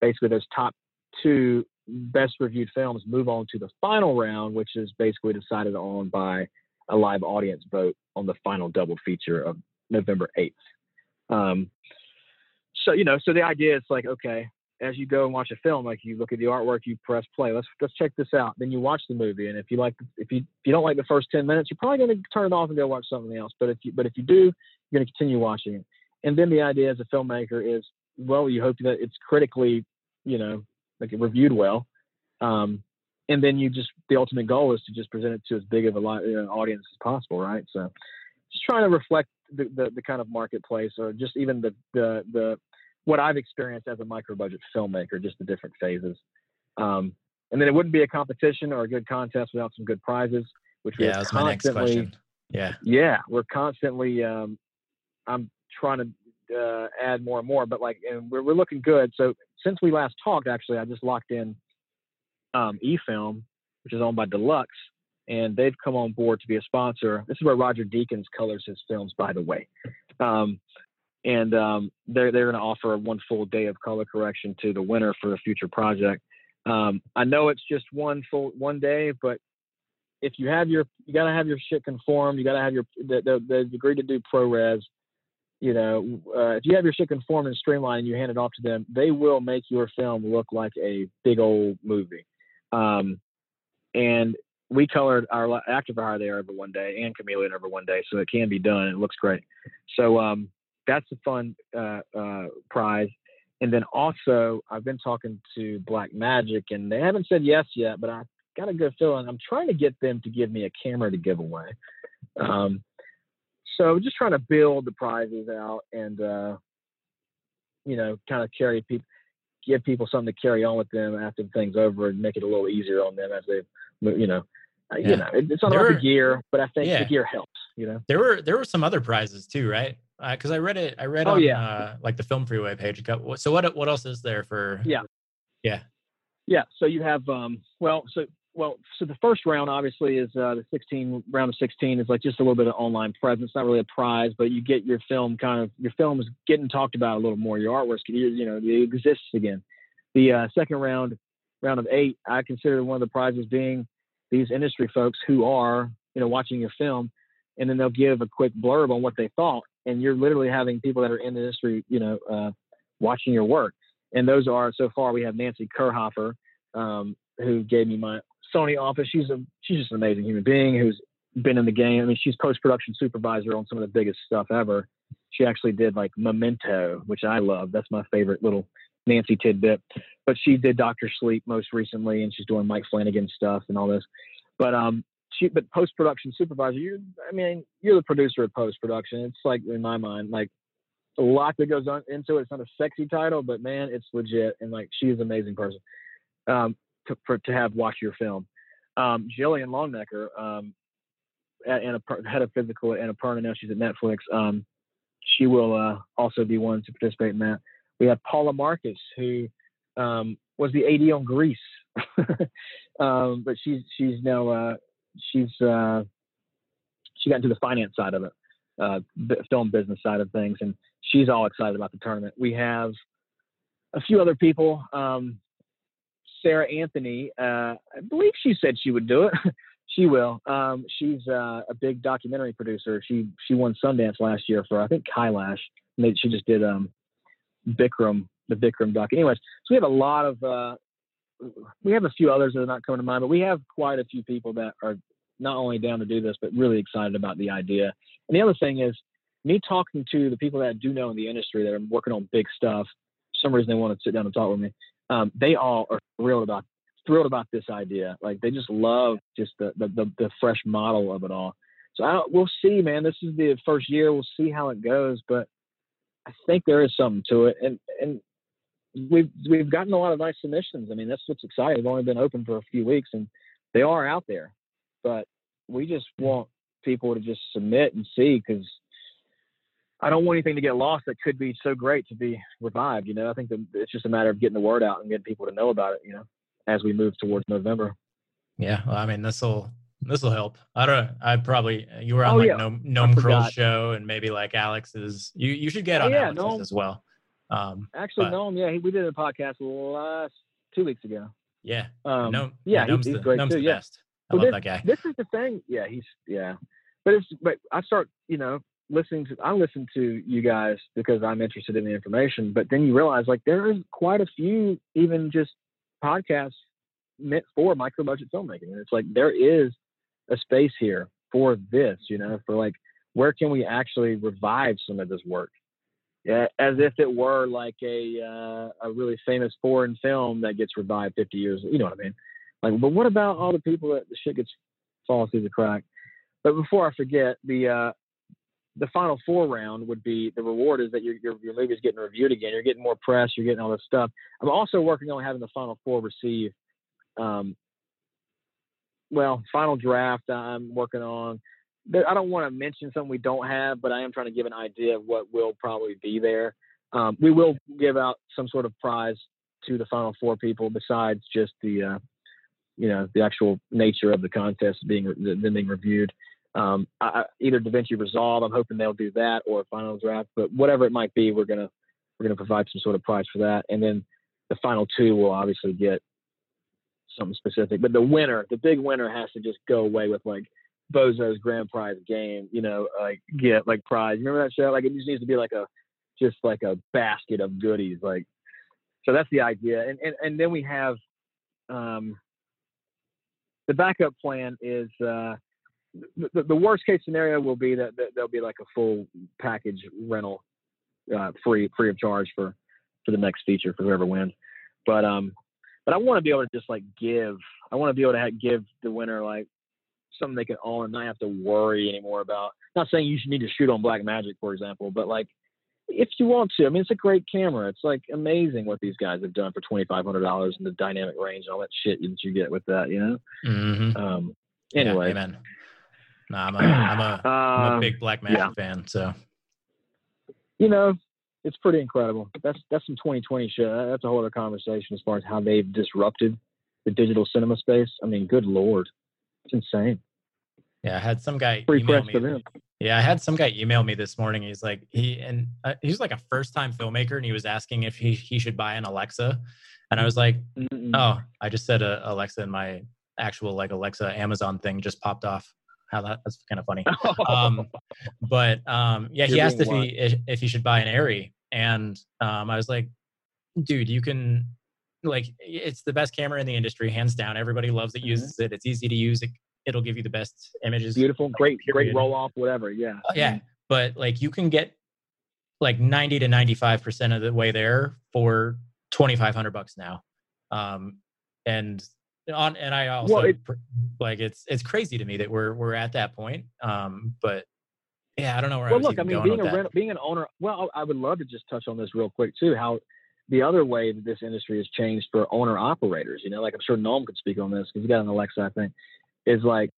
Basically, those top two best reviewed films move on to the final round, which is basically decided on by a live audience vote on the final double feature of November 8th. Um, so, you know, so the idea is like, okay, as you go and watch a film, like you look at the artwork, you press play. Let's let's check this out. Then you watch the movie, and if you like, if you if you don't like the first ten minutes, you're probably going to turn it off and go watch something else. But if you but if you do, you're going to continue watching it. And then the idea as a filmmaker is, well, you hope that it's critically, you know, like reviewed well. Um, and then you just the ultimate goal is to just present it to as big of a you know, audience as possible, right? So just trying to reflect the, the, the kind of marketplace or just even the, the the what I've experienced as a micro budget filmmaker, just the different phases. Um, and then it wouldn't be a competition or a good contest without some good prizes, which Yeah, are that's my next constantly question. Yeah. yeah, we're constantly. Um, I'm trying to uh, add more and more, but like, and we're we're looking good. So since we last talked, actually, I just locked in um, eFilm, which is owned by Deluxe, and they've come on board to be a sponsor. This is where Roger Deakins colors his films, by the way. Um, and um, they're they're going to offer one full day of color correction to the winner for a future project. Um, I know it's just one full one day, but if you have your you got to have your shit conformed. You got to have your the, the, they've agreed to do ProRes. You know, uh, if you have your shit conformed and streamlined, and you hand it off to them, they will make your film look like a big old movie. Um, and we colored our Actor for Hire there over one day and chameleon over one day, so it can be done. It looks great. So um, that's a fun uh, uh, prize. And then also, I've been talking to Blackmagic, and they haven't said yes yet, but I got a good feeling. I'm trying to get them to give me a camera to give away. Um, so just trying to build the prizes out and, uh, you know, kind of carry people, give people something to carry on with them after the thing's over and make it a little easier on them as they, you know, uh, Yeah. you know, it's not There about were- the gear, but I think Yeah. the gear helps, you know? There were there were some other prizes too, right? Because I read it. I read Oh, on yeah. uh, like the FilmFreeway page. So what what else is there for? Yeah. Yeah. Yeah. So you have um well so well so the first round obviously is uh, the 16 round of 16 is like just a little bit of online presence, not really a prize, but you get your film kind of your film is getting talked about a little more. Your artwork, you, you know, it exists again. The uh, second round round of eight, I consider one of the prizes being these industry folks who are you know watching your film, and then they'll give a quick blurb on what they thought, and you're literally having people that are in the industry, you know, uh, watching your work and those are so far we have Nancy Kerhofer, um, who gave me my Sony office. She's a she's just an amazing human being who's been in the game. I mean, she's post production supervisor on some of the biggest stuff ever. She actually did like Memento, which I love. That's my favorite little Nancy tidbit. But she did Doctor Sleep most recently, and she's doing Mike Flanagan stuff and all this. But um, but post production supervisor. You, I mean, you're the producer of post production. It's like in my mind, like a lot that goes on into it. It's not a sexy title, but man, it's legit. And like, she is an amazing person um, to, for, to have watch your film. Um, Jillian Longnecker, um, at, head of physical at Annapurna now, she's at Netflix. Um, she will uh, also be one to participate in that. We have Paula Marcus, who um, was the AD on Grease, um, but she's she's now uh, she's uh, she got into the finance side of it, uh, film business side of things, and she's all excited about the tournament. We have a few other people. Um, Sarah Anthony, uh, I believe she said she would do it. she will. Um, she's uh, a big documentary producer. She she won Sundance last year for I think Kailash. She just did um, Bikram, the Bikram doc. Anyways, so we have a lot of. Uh, we have a few others that are not coming to mind, but we have quite a few people that are not only down to do this, but really excited about the idea. And the other thing is, me talking to the people that I do know in the industry that are working on big stuff. For some reason they want to sit down and talk with me. Um, they all are thrilled about thrilled about this idea. Like they just love just the the, the, the fresh model of it all. So I we'll see, man. This is the first year. We'll see how it goes, but I think there is something to it. And and we've we've gotten a lot of nice submissions. I mean, that's what's exciting. They've only been open for a few weeks, and they are out there. But we just want people to just submit and see because I don't want anything to get lost that could be so great to be revived. You know, I think that it's just a matter of getting the word out and getting people to know about it. You know, as we move towards November. Yeah, well, I mean, this will this will help. I don't. I probably you were on Oh, like yeah. Noam, Noam Kroll's show and maybe like Alex's. You you should get Oh, on yeah, Alex's Noam. as well. Um, Actually, But- no, yeah, he, we did a podcast last two weeks ago. yeah, Um, Noam, yeah, Noam's he's, the, great Noam's too. the Yeah. best. I love that guy. this is the thing. Yeah, he's yeah, but it's but I start you know listening to I listen to you guys because I'm interested in the information, but then you realize like there is quite a few even just podcasts meant for micro budget filmmaking, and it's like there is a space here for this, you know, for like where can we actually revive some of this work. Yeah, as if it were like a uh, a really famous foreign film that gets revived 50 years. You know what I mean? Like, but what about all the people that the shit gets falls through the crack? But before I forget, the uh, the final four round would be the reward is that your your, your movie's getting reviewed again. You're getting more press. You're getting all this stuff. I'm also working on having the final four receive. Um, well, final draft I'm working on. I don't want to mention something we don't have, but I am trying to give an idea of what will probably be there. Um, we will give out some sort of prize to the final four people besides just the uh, you know the actual nature of the contest being them being reviewed. Um, I- either DaVinci Resolve, I'm hoping they'll do that, or Final Draft. But whatever it might be, we're gonna we're gonna provide some sort of prize for that, and then the final two will obviously get something specific. But the winner, the big winner, has to just go away with like Bozo's grand prize game. You know, like get like prize. Remember that show? Like it just needs to be like a just like a basket of goodies. Like so that's the idea, and and and then we have um, the backup plan is uh, the, the- worst case scenario will be that, that there'll be like a full package rental, uh, free free of charge for for the next feature for whoever wins. But um, but I want to be able to just like give. I want to be able to ha- give the winner like something they can own and not have to worry anymore about. Not saying you should need to shoot on Blackmagic, for example, but like if you want to, I mean, it's a great camera. It's like amazing what these guys have done for twenty five hundred dollars and the dynamic range and all that shit that you get with that. You know. Mhm. Um. Yeah, Anyway. amen. Nah, I'm a I'm a, I'm a Um, big Blackmagic yeah. fan. So you know, it's pretty incredible. That's that's some 2020 shit. That's a whole other conversation as far as how they've disrupted the digital cinema space. I mean, good lord, it's insane. Yeah, I had some guy email me. Yeah, I had some guy email me this morning. He's like, he and uh, he's like a first time filmmaker, and he was asking if he he should buy an Alexa, and I was like, Mm-mm. oh, I just said uh, Alexa, and my actual like Alexa Amazon thing just popped off. How that that's kind of funny. Um, but um, yeah, he You're asked if being he if, if he should buy an ARRI, and um, I was like, dude, you can like it's the best camera in the industry, hands down. Everybody loves it, Mhm. uses it. It's easy to use. It, it'll give you the best images. Beautiful, great, great roll off, whatever. Yeah. Uh, yeah, but like you can get like 90 to 95 percent of the way there for 2500 bucks now um and on and i also Well, it- like it's it's crazy to me that we're we're at that point um but yeah i don't know where i Well, was look, I mean, going being a rent, being an owner. Well, I would love to just touch on this real quick too. How the other way that this industry has changed for owner operators. You know, like I'm sure Noam could speak on this because he got an Alexa, I think, is like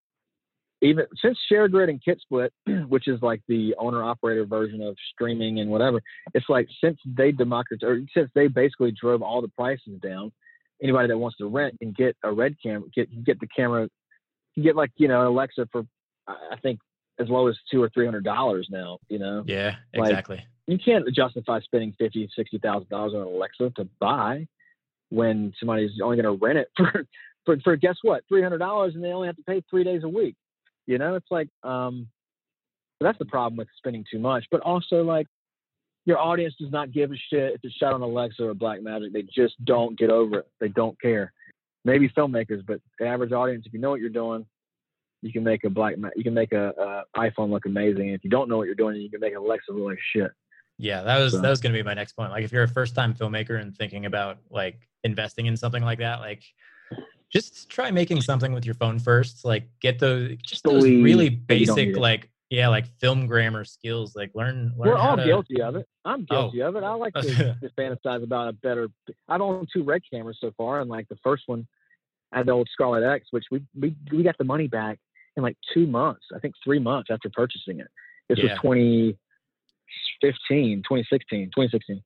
even since ShareGrid and KitSplit, which is like the owner operator version of streaming and whatever, it's like since they democratized or since they basically drove all the prices down, anybody that wants to rent can get a red camera, get get the camera, get like you know an Alexa for I think as low as two or three hundred dollars now. You know, yeah like- exactly you can't justify spending fifty, sixty thousand dollars on an Alexa to buy when somebody's only going to rent it for, for for guess what, three hundred dollars, and they only have to pay three days a week. You know, it's like um, that's the problem with spending too much. But also like your audience does not give a shit if it's shot on Alexa or Blackmagic. They just don't get over it. They don't care. Maybe filmmakers, but the average audience, if you know what you're doing, you can make a black you can make a, a iPhone look amazing. If you don't know what you're doing, you can make an Alexa look like shit. Yeah that was So- that was going to be my next point like if you're a first time filmmaker and thinking about like investing in something like that like just try making something with your phone first like get those just those really that you don't basic like yeah like film grammar skills like learn learn We're all to, guilty of it. I'm Oh. guilty of it. I like to, to fantasize about a better. I've owned two red cameras so far, and like the first one, I had the old Scarlet X, which we we we got the money back in like two months. I think three months after purchasing it. This Yeah. was 2015, 2016, 2016.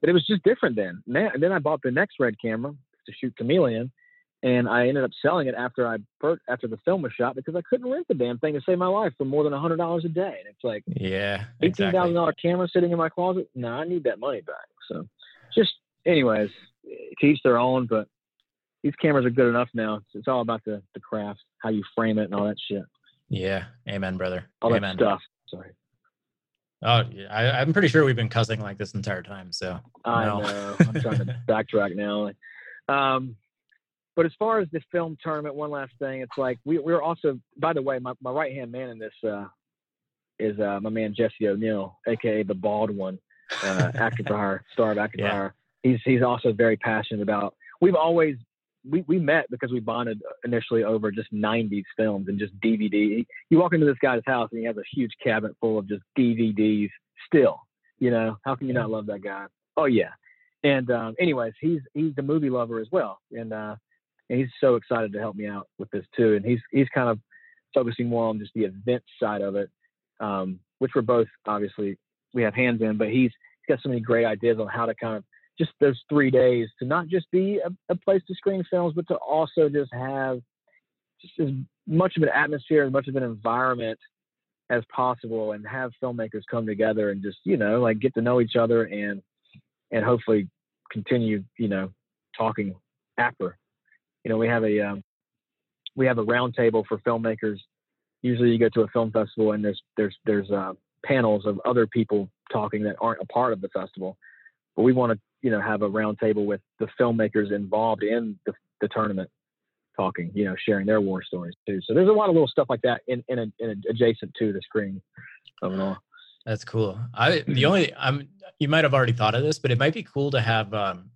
But it was just different then. Now, and then I bought the next red camera to shoot Chameleon, and I ended up selling it after I after the film was shot because I couldn't rent the damn thing to save my life for more than hundred dollars a day. And it's like yeah eighteen thousand exactly dollar camera sitting in my closet. No, I need that money back. So, just anyways, to each their own. But these cameras are good enough now. It's, it's all about the the craft, how you frame it, and all that shit, yeah amen brother all amen that stuff. Sorry, oh yeah I, i'm pretty sure we've been cussing like this entire time so I No. know. I'm trying to backtrack now. Um, but as far as the film tournament, one last thing, it's like we we're also. By the way, my, my right hand man in this uh, is uh, my man Jesse O'Neill, aka the bald one, uh, actor for hire, star of actor Yeah. for hire. He's he's also very passionate about. We've always we, we met because we bonded initially over just 90s films and just DVD. You walk into this guy's house and he has a huge cabinet full of just DVDs. Still, you know, how can you not love that guy? Oh yeah. And um, anyways, he's he's a movie lover as well, and uh, and he's so excited to help me out with this too. And he's he's kind of focusing more on just the event side of it, um, which we're both obviously we have hands in. But he's he's got so many great ideas on how to kind of just those three days to not just be a, a place to screen films, but to also just have just as much of an atmosphere, as much of an environment as possible, and have filmmakers come together and just you know like get to know each other and and hopefully continue you know talking after. You know, we have a um, we have a roundtable for filmmakers. Usually, you go to a film festival and there's there's there's uh, panels of other people talking that aren't a part of the festival. But we want to you know have a roundtable with the filmmakers involved in the, the tournament talking, you know, sharing their war stories too. So there's a lot of little stuff like that in in, a, in a, adjacent to the screen of it all. That's cool. I the only I'm you might have already thought of this, but it might be cool to have um,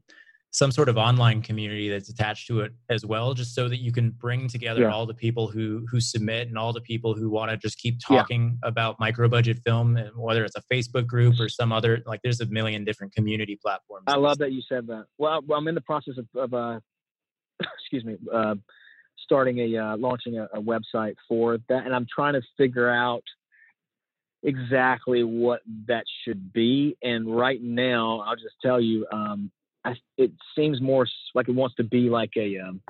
some sort of online community that's attached to it as well, just so that you can bring together Yeah. all the people who who submit and all the people who want to just keep Yeah. talking about micro budget film, and whether it's a Facebook group or some other like. There's a million different community platforms. I love that you said that. Well, well I'm in the process of, of uh, excuse me, uh, starting a uh, launching a, a website for that, and I'm trying to figure out exactly what that should be. And right now, I'll just tell you, um, I, it seems more like it wants to be like a um,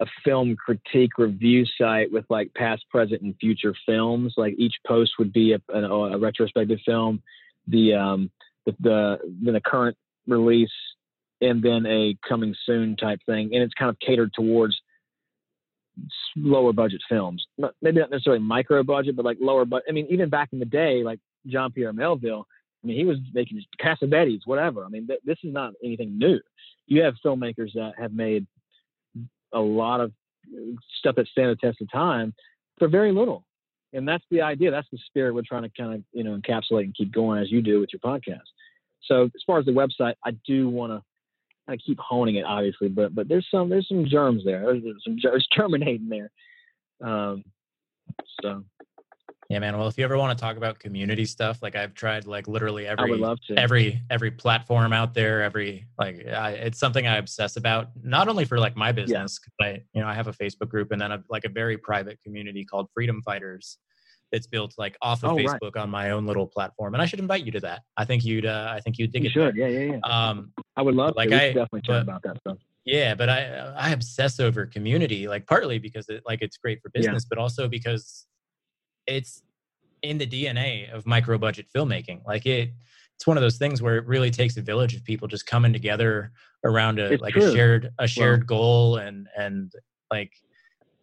a film critique review site with like past, present, and future films. Like each post would be a, a, a retrospective film, the um, the, the then a current release, and then a coming soon type thing. And it's kind of catered towards lower budget films. Maybe not necessarily micro budget, but like lower. But I mean, even back in the day, like Jean-Pierre Melville. I mean, he was making Cassavetes, whatever. I mean, th- this is not anything new. You have filmmakers that have made a lot of stuff that stand the test of time for very little. And that's the idea. That's the spirit we're trying to kind of, you know, encapsulate and keep going as you do with your podcast. So as far as the website, I do want to I keep honing it, obviously, but but there's some there's some germs there. There's some germs germinating there. Um, so yeah, man. Well, if you ever want to talk about community stuff, like I've tried, like literally every love to. every every platform out there, every like I, it's something I obsess about. Not only for like my business, yeah. I you know I have a Facebook group and then a, like a very private community called Freedom Fighters. It's built like off of oh, Facebook right. on my own little platform, and I should invite you to that. I think you'd uh, I think you'd dig you it. Should there. yeah yeah yeah. Um, I would love like to. I definitely talk about that stuff. Yeah, but I I obsess over community, like partly because it like it's great for business, yeah. but also because it's in the DNA of micro budget filmmaking. Like it, it's one of those things where it really takes a village of people just coming together around a it's like true. a shared a shared well, goal and and like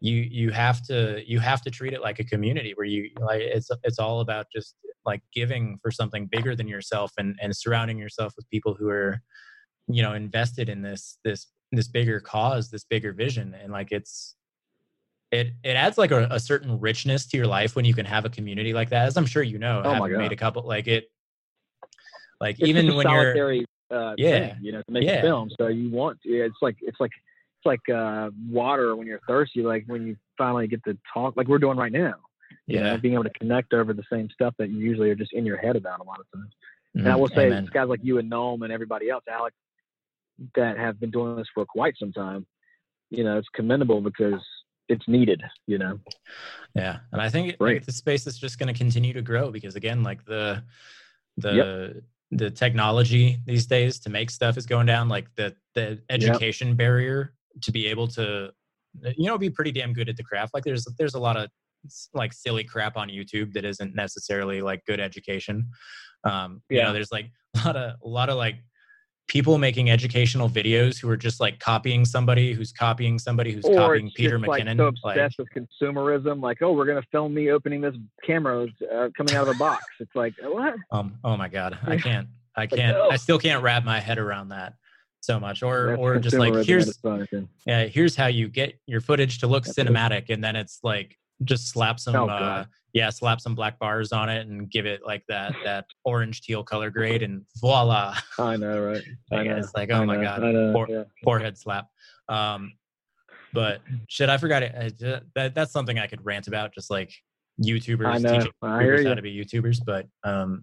you you have to you have to treat it like a community where you like it's it's all about just like giving for something bigger than yourself and and surrounding yourself with people who are you know invested in this this this bigger cause this bigger vision and like it's it it adds like a, a, certain richness to your life when you can have a community like that. As I'm sure you know, oh having made a couple like it, like it's even when you're uh, yeah, thing, you know, to make yeah. a film. So you want yeah, it's like it's like it's like uh, water when you're thirsty. Like when you finally get to talk, like we're doing right now. Yeah, know, being able to connect over the same stuff that you usually are just in your head about a lot of times. Mm-hmm. And I will say, Amen. guys like you and Noam and everybody else, Alex, that have been doing this for quite some time. You know, it's commendable because it's needed you know yeah and i think right. the space is just going to continue to grow because again like the the yep. the technology these days to make stuff is going down like the the education yep. barrier to be able to you know be pretty damn good at the craft like there's there's a lot of like silly crap on youtube that isn't necessarily like good education um yeah. you know there's like a lot of a lot of like people making educational videos who are just like copying somebody who's copying somebody who's or copying Peter McKinnon. Like so obsessed like, with consumerism, like, oh, we're gonna film me opening this camera uh, coming out of a box. It's like what? Um. Oh my god, I can't. I can't. I still can't wrap my head around that so much. Or That's or just like here's yeah, here's how you get your footage to look That's cinematic, it. and then it's like just slap some. Oh, uh, yeah, slap some black bars on it and give it like that that orange teal color grade, and voila. I know, right? I know. It's like, oh I my know, god, know, yeah. forehead slap. Um, but shit, I forgot it. that that's something I could rant about, just like YouTubers I know. teaching YouTubers how to be YouTubers. But um,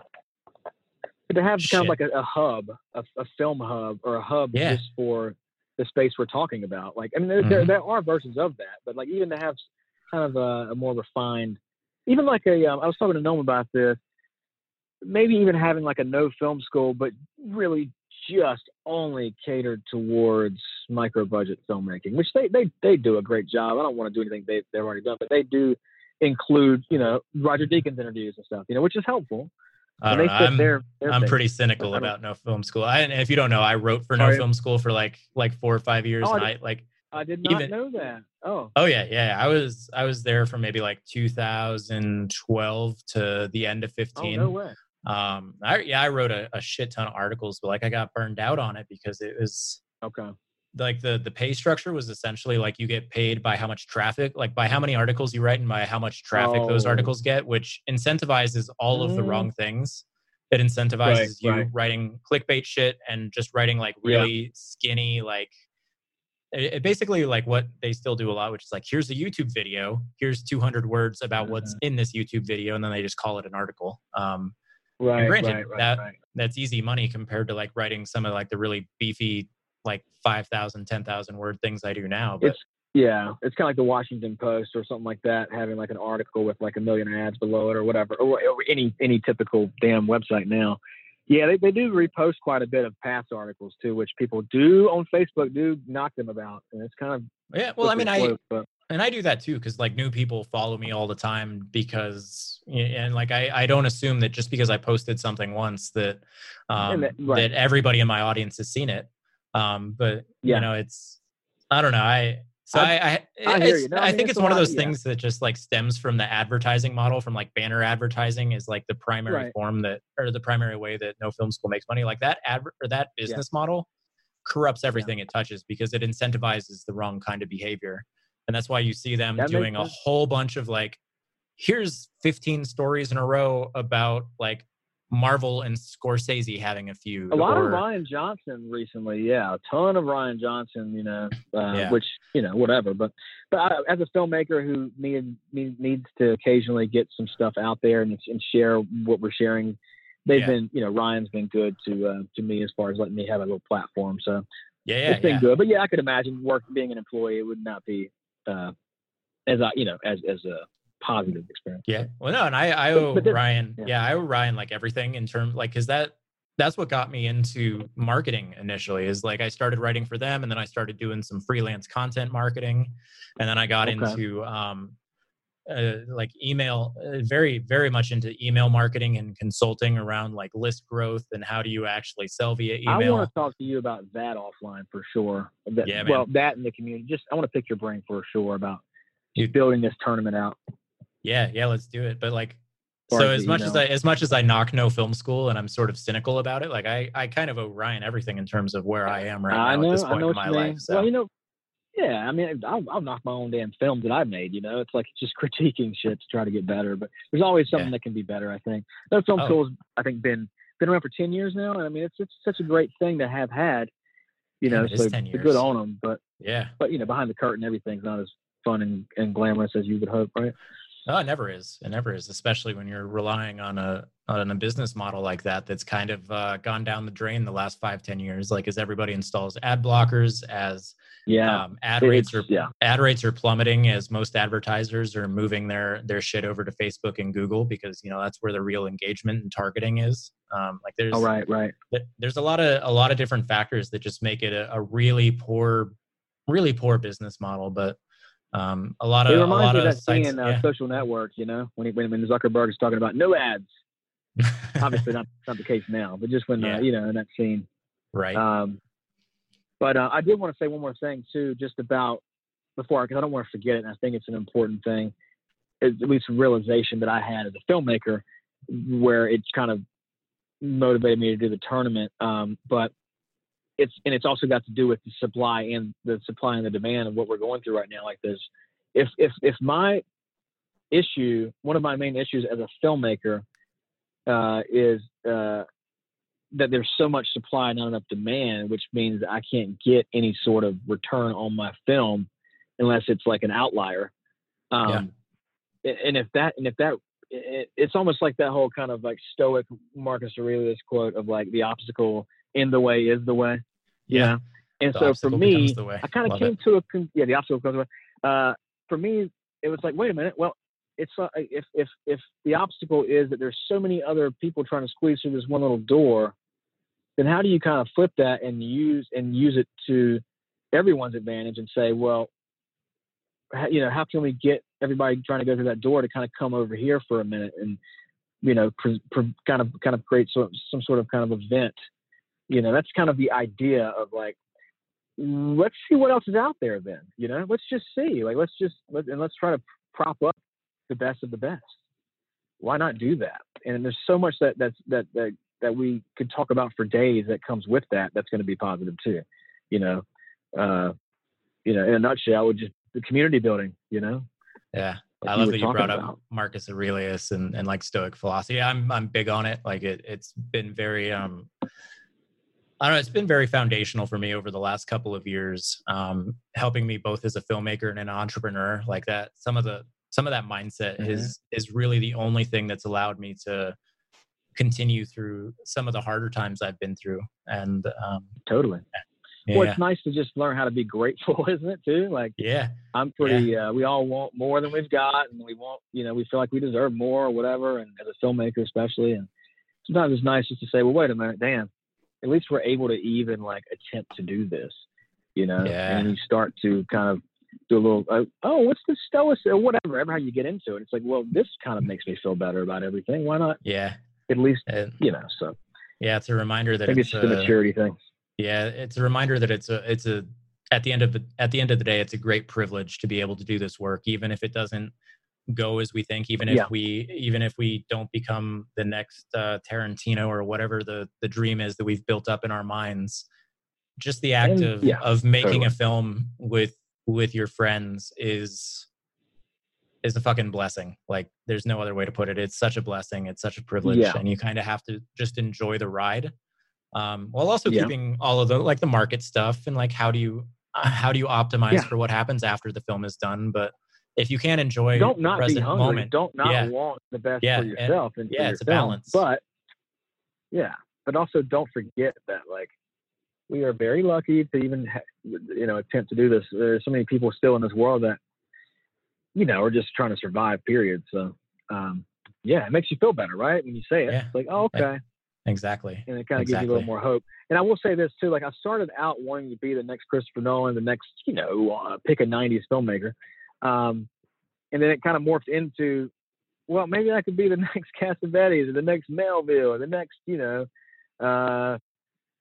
but to have shit. kind of like a, a hub, a, a, film hub, or a hub yeah. just for the space we're talking about. Like, I mean, there, mm-hmm. there, there are versions of that, but like even to have kind of a, a more refined even like a um, I was talking to Noam about this. Maybe even having like a no film school, but really just only catered towards micro budget filmmaking, which they, they they do a great job. I don't want to do anything they they've already done, but they do include you know Roger Deakins interviews and stuff, you know, which is helpful. I don't know. I'm, their, their I'm pretty cynical about no film school. I, and if you don't know, I wrote for no film school for like like four or five years, oh, and I, I like I did not even, know that. Oh. Oh yeah, yeah. I was I was there from maybe like 2012 to the end of 15. Oh no way. Um, I yeah, I wrote a, a shit ton of articles, but like I got burned out on it because it was okay. Like the the pay structure was essentially like you get paid by how much traffic, like by how many articles you write and by how much traffic oh. those articles get, which incentivizes all of the mm. wrong things. It incentivizes right, you right. writing clickbait shit and just writing like really yeah. skinny like it, it basically like what they still do a lot, which is like, here's a YouTube video, here's 200 words about mm-hmm. what's in this YouTube video, and then they just call it an article. Um, right, granted, right, right, that right. that's easy money compared to like writing some of like the really beefy like 5,000, 10,000 word things I do now. But it's Yeah, it's kind of like the Washington Post or something like that, having like an article with like a million ads below it or whatever, or, or any any typical damn website now. Yeah, they, they do repost quite a bit of past articles too, which people do on Facebook do knock them about, and it's kind of Yeah, well, I mean, I but and I do that too because like new people follow me all the time because and like I I don't assume that just because I posted something once that um that- right. that everybody in my audience has seen it. Um, but Yeah. you know, it's I don't know. I so I I, I hear you. No, I I think it's it's one of those yeah. things that just like stems from the advertising model from like banner advertising is like the primary Right. form that or the primary way that no film school makes money. Like that ad or that business model corrupts everything it touches because it incentivizes the wrong kind of behavior. And that's why you see them That doing a whole bunch of like, here's 15 stories in a row about like Marvel and Scorsese having a feud. a lot or, of Rian Johnson recently. Yeah, a ton of Rian Johnson. You know, uh, Yeah. which you know whatever. But but I, as a filmmaker who need, need needs to occasionally get some stuff out there and, and share what we're sharing. They've Yeah. been, you know, Ryan's been good to uh, to me as far as letting me have a little platform. So yeah, yeah, it's been yeah. good. But yeah, I could imagine work being an employee it would not be uh, as I, you know, as as a positive experience. Yeah. Well, no, and I, I owe but this- Ryan, yeah. yeah. I owe Ryan like everything in terms like, cause that, that's what got me into marketing initially is like I started writing for them and then I started doing some freelance content marketing. And then I got Okay. into, um, uh, like email, uh, very, very much into email marketing and consulting around like list growth and how do you actually sell via email. I want to talk to you about that offline for sure. That, Yeah, man. well, that in the community. Just I want to pick your brain for sure about Dude. building this tournament out. Yeah, yeah, let's do it. But like, so as you much as? I as much as I knock no film school and I'm sort of cynical about it, like I I kind of owe Ryan everything in terms of where I am right I now know, at this I point know in my life. So Well, you know, yeah. I mean, I'll, I'll knock my own damn films that I've made. You know, it's like just critiquing shit to try to get better. But there's always something Yeah. that can be better. I think that film Oh. school's I think been been around for ten years now. And I mean, it's it's such a great thing to have had. You know, so 10 so years. good on them. But yeah, but you know, behind the curtain, everything's not as fun and, and glamorous as you would hope, right? No, it never is. It never is, especially when you're relying on a on a business model like that that's kind of uh, gone down the drain the last five ten years. Like as everybody installs ad blockers, as Yeah. um, ad It- rates are yeah. ad rates are plummeting as most advertisers are moving their their shit over to Facebook and Google because you know that's where the real engagement and targeting is. Um, like there's Oh, right, right. there's a lot of a lot of different factors that just make it a, a really poor really poor business model but um a lot of It a reminds lot me of that scene in uh, Social Network, you know, when he, when, when Zuckerberg is talking about no ads. Obviously, not not the case now, but just when Yeah. uh, you know in that scene. right Um, but uh, I did want to say one more thing too, just about before because I don't want to forget it. And I think it's an important thing, is at least a realization that I had as a filmmaker, where it's kind of motivated me to do the tournament. Um, but it's and it's also got to do with the supply and the supply and the demand of what we're going through right now. Like this, if if if my issue, one of my main issues as a filmmaker, uh, is uh, that there's so much supply, not enough demand, which means I can't get any sort of return on my film unless it's like an outlier. Um, a- And if that, and if that, it, it's almost like that whole kind of like stoic Marcus Aurelius quote of like the obstacle in the way is the way. Yeah. And The so for me, becomes the way. I kind of came it. to a con- yeah, the obstacle goes away. Uh, for me, it was like, wait a minute. Well, it's uh, if if if the obstacle is that there's so many other people trying to squeeze through this one little door, then how do you kind of flip that and use and use it to everyone's advantage and say, well, how, you know, how can we get everybody trying to go through that door to kind of come over here for a minute and you know, pre- pre- kind of kind of create sort some sort of kind of event. You know, that's kind of the idea of like let's see what else is out there then you know let's just see like let's just let, and let's try to prop up the best of the best why not do that and there's so much that that's that that that we could talk about for days that comes with that that's going to be positive too you know uh you know in a nutshell would just the community building you know yeah like I love that you brought up. Marcus Aurelius and, and like Stoic philosophy. I'm I'm big on it. Like it it's been very um I don't know, it's been very foundational for me over the last couple of years, um, helping me both as a filmmaker and an entrepreneur. Like that, some of the some of that mindset Mhm. is is really the only thing that's allowed me to continue through some of the harder times I've been through. And um, totally well, it's nice to just learn how to be grateful, isn't it too? Like Yeah. I'm pretty. Uh, we all want more than we've got, and we want, you know, we feel like we deserve more or whatever. And as a filmmaker, especially, and sometimes it's nice just to say, well, wait a minute, damn. At least we're able to even like attempt to do this, you know. Yeah. And you start to kind of do a little, uh, oh, what's the stoic or whatever, ever how you get into it. It's like, well, this kind of makes me feel better about everything. Why not? Yeah. At least, And you know. So yeah, it's a reminder that maybe it's it's just a a- maturity thing. Yeah, it's a reminder that it's a it's a at the end of the at the end of the day, it's a great privilege to be able to do this work, even if it doesn't go as we think, even if Yeah. we even if we don't become the next uh, Tarantino or whatever the the dream is that we've built up in our minds. Just the act And- of yeah, of making totally. a film with with your friends is is a fucking blessing. Like there's no other way to put it. It's such a blessing. It's such a privilege, Yeah. and you kind of have to just enjoy the ride, um, while also keeping all of the like the market stuff and like how do you uh, how do you optimize for what happens after the film is done. But if you can't enjoy don't the not be present hungry. moment, Don't not Yeah. want the best Yeah, for yourself and, for yeah, it's a balance. But yeah, but also don't forget that like we are very lucky to even ha- you know attempt to do this. There's so many people still in this world that you know are just trying to survive. Period. So um, yeah, it makes you feel better, right? When you say it, Yeah. it's like oh, okay, exactly. and it kind of gives you a little more hope. And I will say this too: like I started out wanting to be the next Christopher Nolan, the next you know uh, pick a '90s filmmaker, um, and then it kind of morphed into, well, maybe I could be the next Cassavetes or the next Melville or the next you know, uh,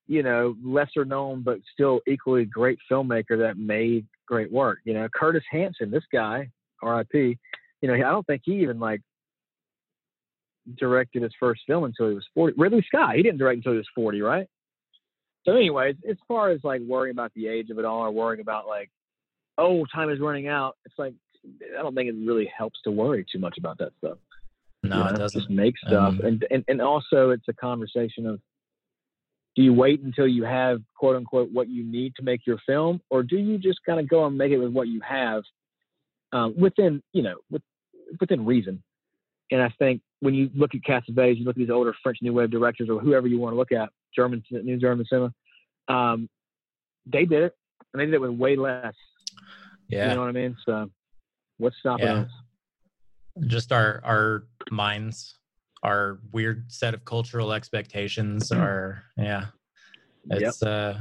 you know, lesser known but still equally great filmmaker that made great work. You know, Curtis Hanson, this guy, R.I.P. You know, I don't think he even like directed his first film until he was 40. Ridley Scott, he didn't direct until he was 40, right? So, anyways, as far as like worrying about the age of it all or worrying about like, oh, time is running out, it's like, I don't think it really helps to worry too much about that stuff. No, you it doesn't. Just make stuff. Um, and, and, and also, it's a conversation of do you wait until you have quote unquote what you need to make your film, or do you just kind of go and make it with what you have um, within, you know, with, within reason? And I think when you look at Cassavetes, you look at these older French New Wave directors or whoever you want to look at, German, New German cinema, um, they did it, and they did it with way less. Yeah. You know what I mean? So, what's stopping Yeah. us? just our our minds our weird set of cultural expectations are yeah Yep. it's uh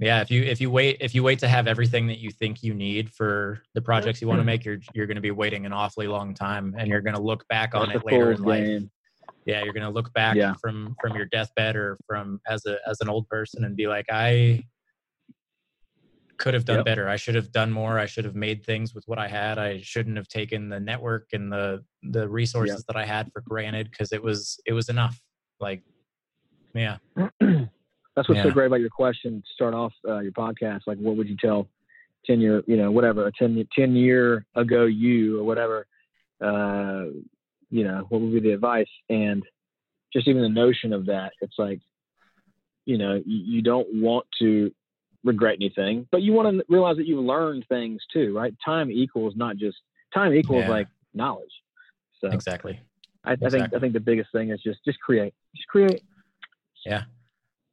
yeah if you if you wait if you wait to have everything that you think you need for the projects you want to make you're you're going to be waiting an awfully long time and you're going to look back on That's it later in life game. yeah you're going to look back Yeah. from from your deathbed or from as a as an old person and be like i could have done Yep. better i should have done more i should have made things with what i had i shouldn't have taken the network and the the resources that i had for granted because it was it was enough like yeah That's what's so great about your question. To start off uh, your podcast, like what would you tell ten year, you know, whatever, a 10, 10 year ago you or whatever, uh, you know, what would be the advice? And just even the notion of that, it's like, you know, you, you don't want to regret anything, but you want to realize that you've learned things too, right? Time equals not just time equals Yeah. like knowledge. So exactly I, I think. I think the biggest thing is just just create, just create. yeah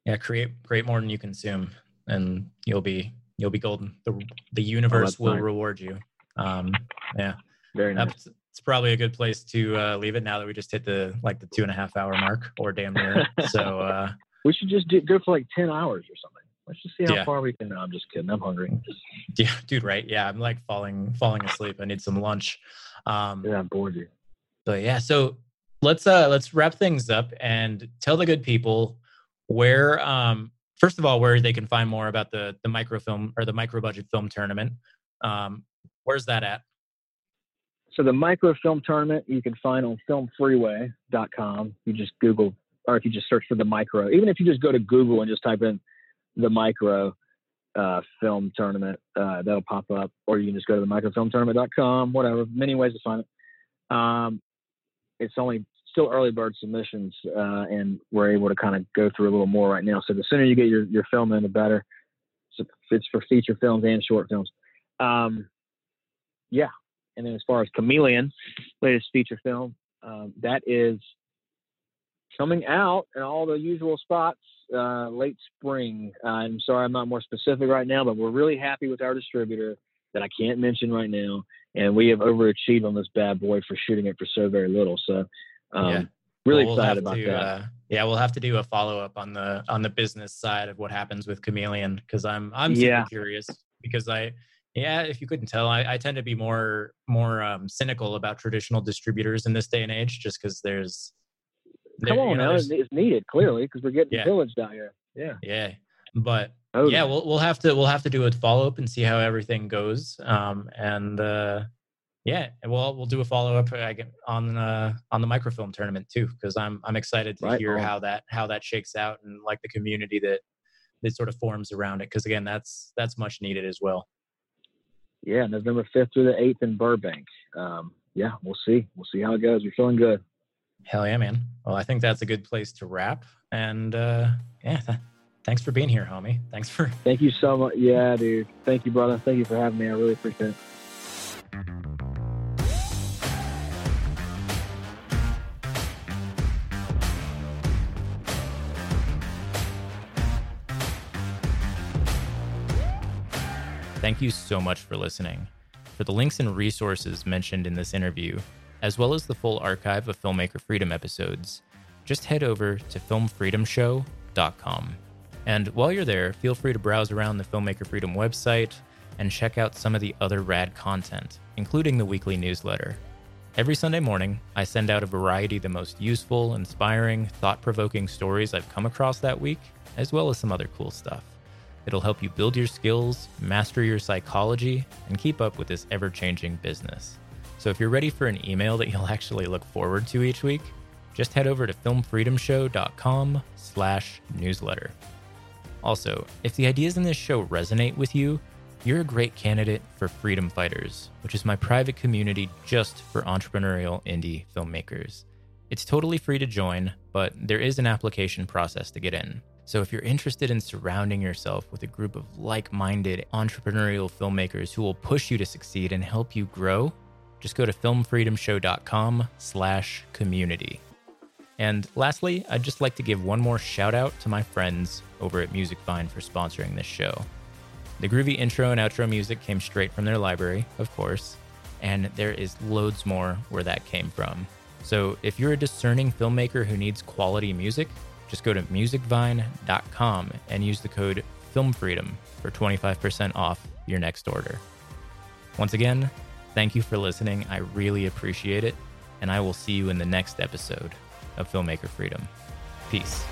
yeah create create more than you consume and you'll be you'll be golden the the universe that's will reward you um yeah Very nice. That's it's probably a good place to uh, leave it now that we just hit the like the two and a half hour mark or damn near. So uh, We should just do, go for like 10 hours or something. Let's just see how Yeah. far we can. No, I'm just kidding. I'm hungry. yeah, dude, right? Yeah, I'm like falling falling asleep. I need some lunch. Um, Yeah, I'm bored you. but yeah, so let's uh let's wrap things up and tell the good people where um first of all where they can find more about the the microfilm or the micro budget film tournament. Um, where's that at? So the micro film tournament you can find on filmfreeway.com. You just Google, or if you just search for the micro, even if you just go to Google and just type in the micro uh, film tournament, uh, that'll pop up. Or you can just go to the microfilmtournament.com, whatever. Many ways to find it. Um, it's only still early bird submissions, uh, and we're able to kind of go through a little more right now. So the sooner you get your, your film in, the better. It's for feature films and short films. Um, yeah. And then as far as Chameleon, latest feature film, um, that is coming out in all the usual spots uh, late spring. I'm sorry, I'm not more specific right now, but we're really happy with our distributor that I can't mention right now, and we have overachieved on this bad boy for shooting it for so very little. So, um, yeah. really well, we'll excited about to, that. Uh, yeah, we'll have to do a follow up on the on the business side of what happens with Chameleon because I'm I'm super yeah. curious because I yeah, if you couldn't tell, I, I tend to be more more um, cynical about traditional distributors in this day and age, just because there's. Come on, you know, now it's needed clearly because we're getting yeah. pillaged out here. Yeah. Yeah, but oh, yeah, we'll we'll have to we'll have to do a follow up and see how everything goes. Um, and uh, yeah, we'll we'll do a follow up uh, on uh, on the microfilm tournament too because I'm I'm excited to right hear on. how that how that shakes out and like the community that that sort of forms around it because again that's that's much needed as well yeah, November 5th through the 8th in Burbank. Um, yeah, we'll see. We'll see how it goes. We're feeling good. Hell yeah, man. Well, I think that's a good place to wrap. And uh, yeah, th- thanks for being here, homie. Thanks for. Thank you so much. Yeah, dude. Thank you, brother. Thank you for having me. I really appreciate it. Thank you so much for listening. For the links and resources mentioned in this interview, as well as the full archive of Filmmaker Freedom episodes, just head over to filmfreedomshow.com. And while you're there, feel free to browse around the Filmmaker Freedom website and check out some of the other rad content, including the weekly newsletter. Every Sunday morning, I send out a variety of the most useful, inspiring, thought provoking stories I've come across that week, as well as some other cool stuff. It'll help you build your skills, master your psychology, and keep up with this ever changing business. So if you're ready for an email that you'll actually look forward to each week, just head over to filmfreedomshow.com slash newsletter. Also, if the ideas in this show resonate with you, you're a great candidate for Freedom Fighters, which is my private community just for entrepreneurial indie filmmakers. It's totally free to join, but there is an application process to get in. So, if you're interested in surrounding yourself with a group of like minded entrepreneurial filmmakers who will push you to succeed and help you grow, just go to filmfreedomshow.com slash community. And lastly, I'd just like to give one more shout out to my friends over at Musicvine for sponsoring this show. The groovy intro and outro music came straight from their library, of course, and there is loads more where that came from. So if you're a discerning filmmaker who needs quality music, just go to musicvine.com and use the code FilmFreedom for 25% off your next order. Once again, thank you for listening. I really appreciate it. And I will see you in the next episode of Filmmaker Freedom. Peace.